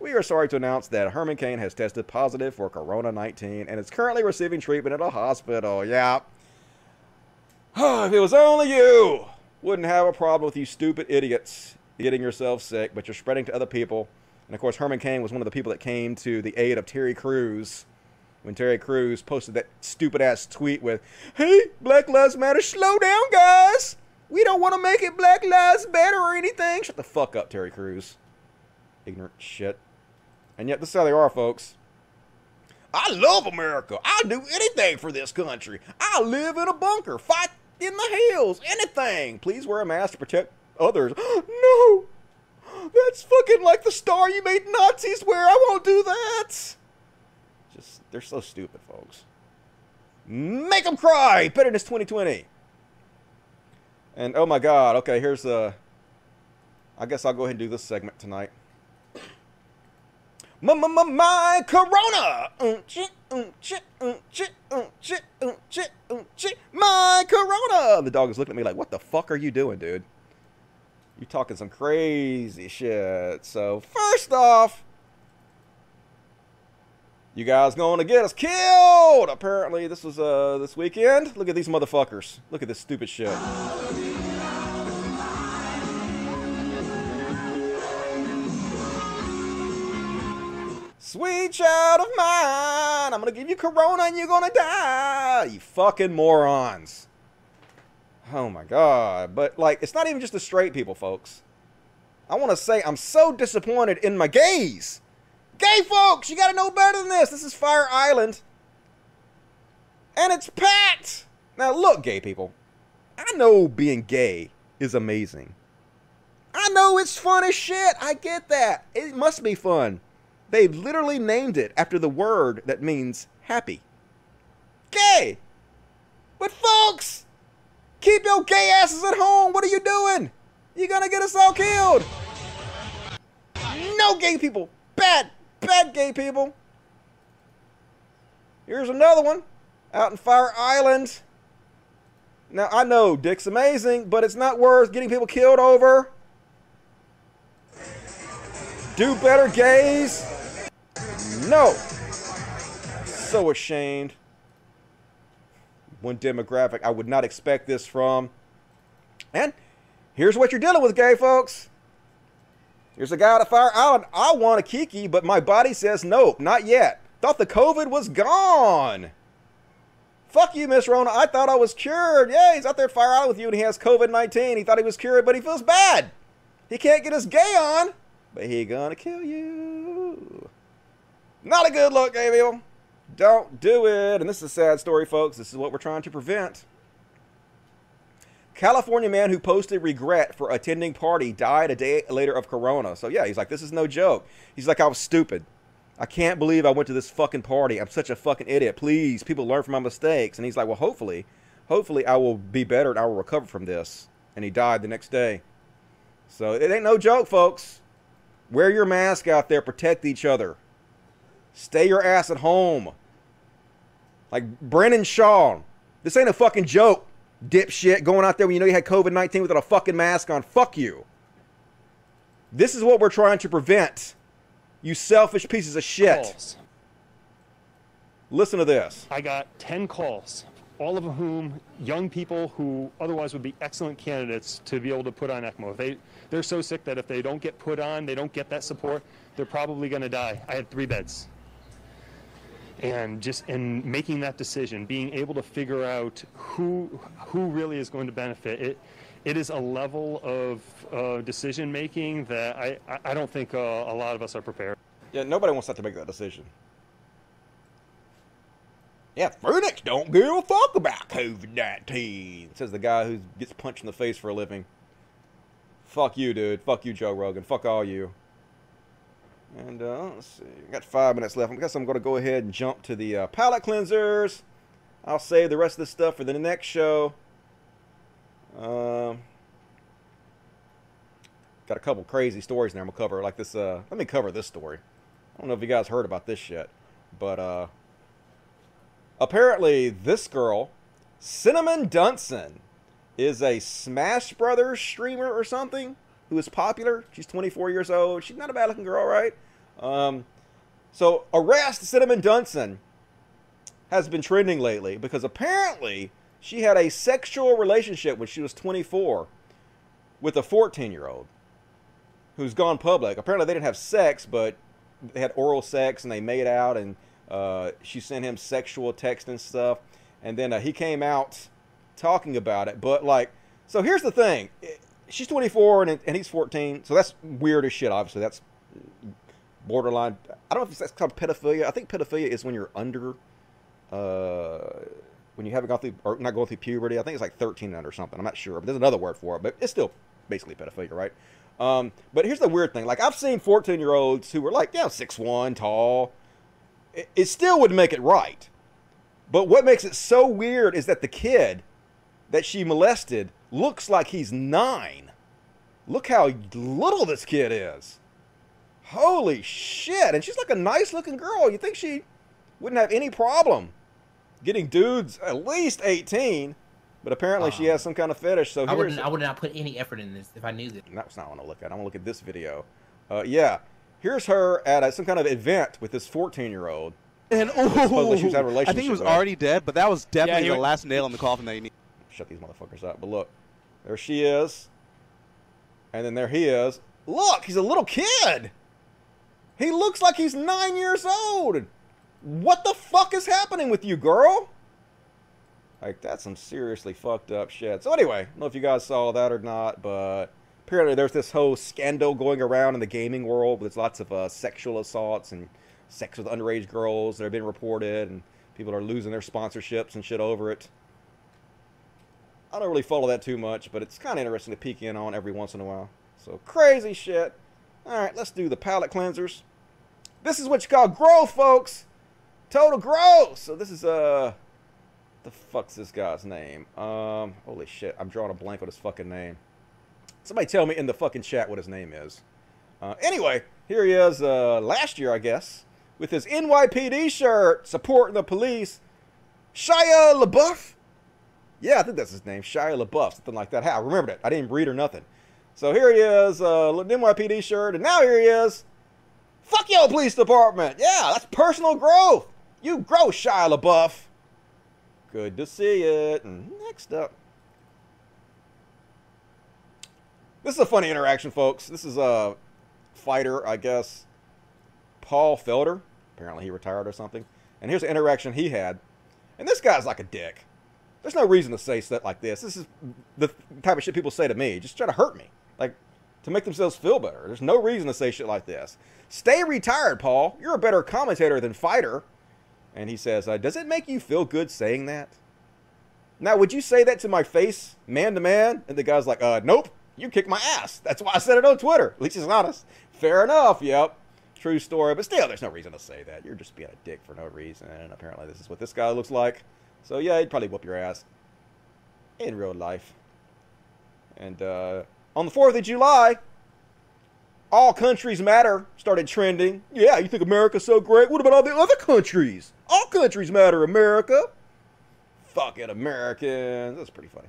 We are sorry to announce that Herman Cain has tested positive for Corona 19 and is currently receiving treatment at a hospital. Yeah. if it was only you, wouldn't have a problem with you stupid idiots getting yourself sick, but you're spreading to other people. And of course, Herman Cain was one of the people that came to the aid of Terry Crews when Terry Crews posted that stupid ass tweet with, Hey, Black Lives Matter, slow down, guys. We don't want to make it Black Lives Matter or anything. Shut the fuck up, Terry Crews. Ignorant shit. And yet, this is how they are, folks. I love America. I'll do anything for this country. I live in a bunker, fight in the hills, anything. Please wear a mask to protect others. no! That's fucking like the star you made Nazis wear. I won't do that. Just, they're so stupid, folks. Make them cry. Bitterness 2020. And oh my god, okay, here's the. I guess I'll go ahead and do this segment tonight. My, my, my, my corona. My corona. The dog is looking at me like, what the fuck are you doing, dude? You talking some crazy shit. So first off, you guys going to get us killed? Apparently, this was uh this weekend. Look at these motherfuckers. Look at this stupid shit. Sweet child of mine, I'm gonna give you corona and you're gonna die. You fucking morons. Oh my god. But, like, it's not even just the straight people, folks. I want to say I'm so disappointed in my gays. Gay folks, you gotta know better than this. This is Fire Island. And it's packed. Now, look, gay people. I know being gay is amazing. I know it's fun as shit. I get that. It must be fun. They literally named it after the word that means happy. Gay. But folks, keep your gay asses at home. What are you doing? You're gonna get us all killed. No gay people. Bad, bad gay people. Here's another one out in Fire Island. Now, I know dick's amazing, but it's not worth getting people killed over. Do better, gays. No. So ashamed. One demographic I would not expect this from. And here's what you're dealing with, gay folks. Here's a guy out of Fire Island. I want a Kiki, but my body says nope, not yet. Thought the COVID was gone. Fuck you, Miss Rona. I thought I was cured. Yeah, he's out there at Fire Island with you and he has COVID 19. He thought he was cured, but he feels bad. He can't get his gay on, but he gonna kill you. Not a good look, gay people. Don't do it. And this is a sad story, folks. This is what we're trying to prevent. California man who posted regret for attending party died a day later of corona. So yeah, he's like, this is no joke. He's like, I was stupid. I can't believe I went to this fucking party. I'm such a fucking idiot. Please, people learn from my mistakes. And he's like, well, hopefully, hopefully I will be better and I will recover from this. And he died the next day. So it ain't no joke, folks. Wear your mask out there. Protect each other. Stay your ass at home. Like Brendan Schaub. This ain't a fucking joke, dipshit, going out there when you know you had COVID 19 without a fucking mask on. Fuck you. This is what we're trying to prevent. You selfish pieces of shit. Calls. Listen to this. I got 10 calls, all of whom young people who otherwise would be excellent candidates to be able to put on ECMO. They, they're so sick that if they don't get put on, they don't get that support, they're probably going to die. I had three beds. And just in making that decision, being able to figure out who who really is going to benefit, it it is a level of uh, decision making that I, I- don't think uh, a lot of us are prepared. Yeah, nobody wants to have to make that decision. Yeah, Phoenix don't give a fuck about COVID 19, says the guy who gets punched in the face for a living. Fuck you, dude. Fuck you, Joe Rogan. Fuck all you. And uh, let's see. Got five minutes left. I guess I'm going to go ahead and jump to the uh, palate cleansers. I'll save the rest of this stuff for the next show. Um, got a couple crazy stories there I'm going to cover. Like this. Uh, let me cover this story. I don't know if you guys heard about this yet, but uh, apparently this girl, Cinnamon Dunson, is a Smash Brothers streamer or something who is popular. She's 24 years old. She's not a bad looking girl, right? Um, so arrest Cinnamon Dunson has been trending lately because apparently she had a sexual relationship when she was 24 with a 14 year old who's gone public. Apparently they didn't have sex, but they had oral sex and they made out, and uh, she sent him sexual text and stuff. And then uh, he came out talking about it. But like, so here's the thing: she's 24 and, and he's 14, so that's weird as shit. Obviously, that's borderline. I don't know if that's called pedophilia. I think pedophilia is when you're under, uh, when you haven't gone through or not going through puberty. I think it's like 13 and under or something. I'm not sure, but there's another word for it. But it's still basically pedophilia, right? Um, but here's the weird thing: like I've seen 14 year olds who were like, yeah, six one, tall. It, it still would make it right. But what makes it so weird is that the kid that she molested looks like he's nine. Look how little this kid is. Holy shit. And she's like a nice looking girl. You think she wouldn't have any problem getting dudes at least 18, but apparently she has some kind of fetish. So I here's- would I would not put any effort in this if I knew that. That's not what I want to look at. I want to look at this video. Uh, yeah. Here's her at a, some kind of event with this 14 year old. And supposedly she was having a I relationship think he was with. already dead, but that was definitely he the wa- last nail in the coffin that you need. Shut these motherfuckers up. But look, there she is. And then there he is. Look, he's a little kid. He looks like he's nine years old. What the fuck is happening with you, girl? Like, that's some seriously fucked up shit. So, anyway, I don't know if you guys saw that or not, but apparently there's this whole scandal going around in the gaming world There's lots of uh, sexual assaults and sex with underage girls that are being reported, and people are losing their sponsorships and shit over it. I don't really follow that too much, but it's kind of interesting to peek in on every once in a while. So crazy shit. All right, let's do the palate cleansers. This is what you call growth, folks. Total growth. So this is uh, the fuck's this guy's name? Um, holy shit, I'm drawing a blank on his fucking name. Somebody tell me in the fucking chat what his name is. Uh, anyway, here he is. Uh, last year, I guess, with his NYPD shirt supporting the police. Shia LaBeouf. Yeah, I think that's his name, Shia LaBeouf, something like that. Hey, I remembered it. I didn't read or nothing. So here he is, uh, NYPD shirt, and now here he is. Fuck your police department. Yeah, that's personal growth. You grow, Shia LaBeouf. Good to see it. And next up. This is a funny interaction, folks. This is a fighter, I guess, Paul Felder. Apparently he retired or something. And here's an interaction he had. And this guy's like a dick. There's no reason to say stuff like this. This is the type of shit people say to me, just try to hurt me, like to make themselves feel better. There's no reason to say shit like this. Stay retired, Paul. You're a better commentator than fighter. And he says, uh, Does it make you feel good saying that? Now, would you say that to my face, man to man? And the guy's like, uh, Nope, you kicked my ass. That's why I said it on Twitter. At least he's honest. Fair enough, yep. True story. But still, there's no reason to say that. You're just being a dick for no reason. And apparently, this is what this guy looks like. So yeah, he'd probably whoop your ass in real life. And uh, on the 4th of July, All Countries Matter started trending. Yeah, you think America's so great? What about all the other countries? All countries matter, America. Fucking Americans. That's pretty funny.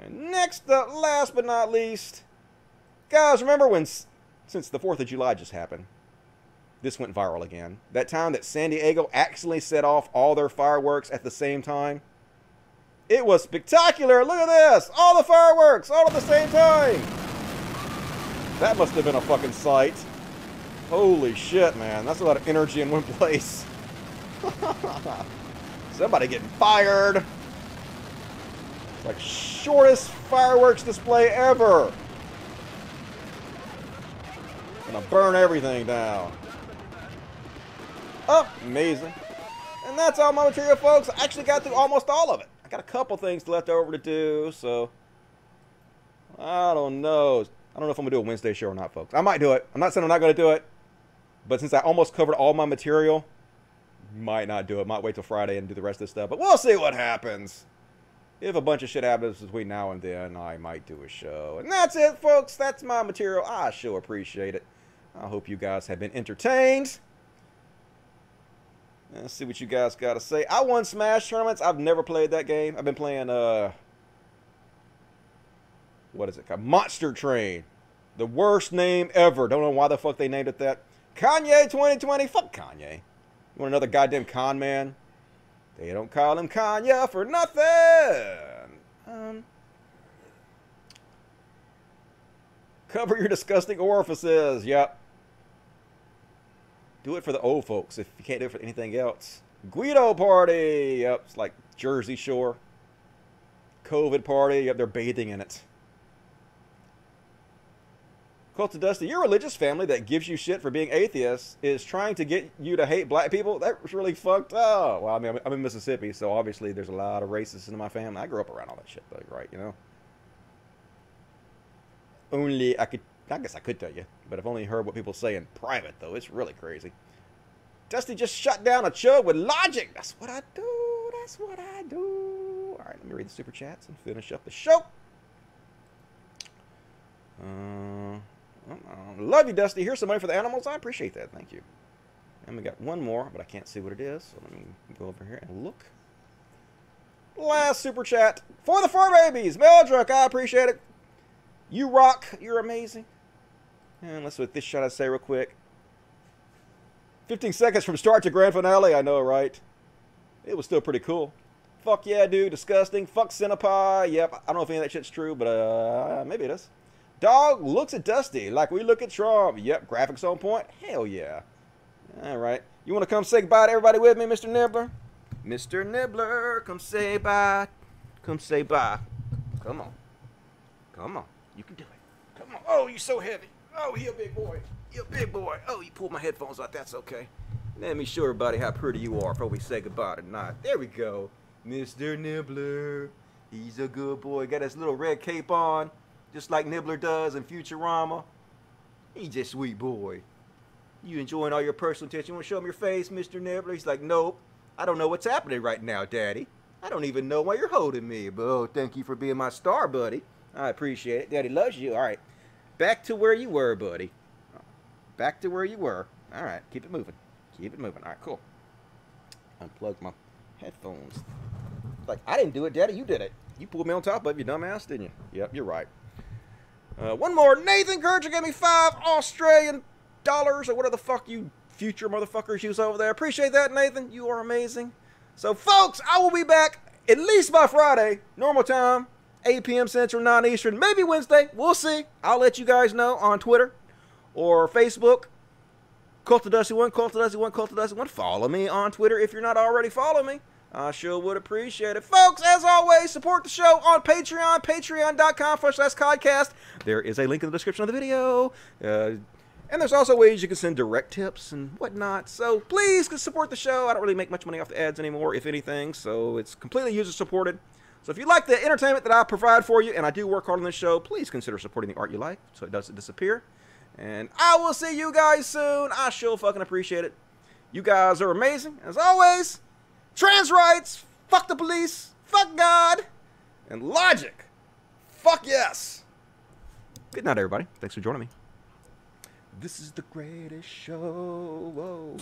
And next up, last but not least, guys, remember when since the 4th of July just happened, this went viral again. That time that San Diego accidentally set off all their fireworks at the same time. It was spectacular. Look at this. All the fireworks all at the same time. That must have been a fucking sight. Holy shit, man. That's a lot of energy in one place. Somebody getting fired. It's like shortest fireworks display ever. Gonna burn everything down. Oh, amazing. And that's all my material, folks. I actually got through almost all of it. I got a couple things left over to do, so I don't know. I don't know if I'm gonna do a Wednesday show or not, folks. I might do it. I'm not saying I'm not gonna do it, but since I almost covered all my material, might not do it. Might wait till Friday and do the rest of this stuff. But we'll see what happens. If a bunch of shit happens between now and then, I might do a show. And that's it, folks. That's my material. I sure appreciate it. I hope you guys have been entertained. Let's see what you guys got to say. I won Smash tournaments. I've never played that game. I've been playing, uh, what is it called? Monster Train. The worst name ever. Don't know why the fuck they named it that. Kanye 2020. Fuck Kanye. You want another goddamn con man? They don't call him Kanye for nothing. Um, cover your disgusting orifices. Yep. Do it for the old folks if you can't do it for anything else. Guido party. Yep, it's like Jersey Shore. COVID party. Yep, they're bathing in it. Cult of Dusty, your religious family that gives you shit for being atheist is trying to get you to hate black people? That's really fucked up. Well, I mean, I'm in Mississippi, so obviously there's a lot of racists in my family. I grew up around all that shit, though, right? You know? Only I could, I guess I could tell you, but I've only heard what people say in private, though. It's really crazy. Dusty just shut down a chug with logic. That's what I do. That's what I do. All right, let me read the super chats and finish up the show. Uh, love you, Dusty. Here's some money for the animals. I appreciate that. Thank you. And we got one more, but I can't see what it is. So let me go over here and look. Last super chat for the fur babies. Meldrick, I appreciate it. You rock. You're amazing. And let's with this shot I say real quick. 15 seconds from start to grand finale. I know, right? It was still pretty cool. Fuck yeah, dude. Disgusting. Fuck Cinepie. Yep. I don't know if any of that shit's true, but uh, maybe it is. Dog looks at Dusty like we look at Trump. Yep. Graphics on point. Hell yeah. All right. You want to come say goodbye to everybody with me, Mr. Nibbler? Mr. Nibbler, come say bye. Come say bye. Come on. Come on. You can do it. Come on. Oh, you're so heavy. Oh, he a big boy. You a big boy. Oh, you pulled my headphones out. That's okay. Let me show everybody how pretty you are before we say goodbye tonight. There we go. Mr. Nibbler. He's a good boy. Got his little red cape on, just like Nibbler does in Futurama. He's a sweet boy. You enjoying all your personal attention? You want to show him your face, Mr. Nibbler? He's like, nope. I don't know what's happening right now, Daddy. I don't even know why you're holding me. But oh, thank you for being my star, buddy. I appreciate it. Daddy loves you. All right. Back to where you were, buddy. Back to where you were. All right. Keep it moving. Keep it moving. All right, cool. Unplug my headphones. Like, I didn't do it, Daddy. You did it. You pulled me on top of you, dumbass, didn't you? Yep, you're right. Uh, one more. Nathan Gurger gave me five Australian dollars or whatever the fuck you future motherfuckers use over there. Appreciate that, Nathan. You are amazing. So, folks, I will be back at least by Friday, normal time, 8 p.m. Central, 9 Eastern, maybe Wednesday. We'll see. I'll let you guys know on Twitter or Facebook. Cult of Dusty One, Cult of Dusty One, Cult of Dusty One. Follow me on Twitter if you're not already following me. I sure would appreciate it. Folks, as always, support the show on Patreon, patreon.com slash podcast. There is a link in the description of the video. Uh, and there's also ways you can send direct tips and whatnot. So please support the show. I don't really make much money off the ads anymore, if anything. So it's completely user supported. So if you like the entertainment that I provide for you, and I do work hard on this show, please consider supporting the art you like so it doesn't disappear. And I will see you guys soon. I sure fucking appreciate it. You guys are amazing. As always, trans rights, fuck the police, fuck God, and logic. Fuck yes. Good night, everybody. Thanks for joining me. This is the greatest show.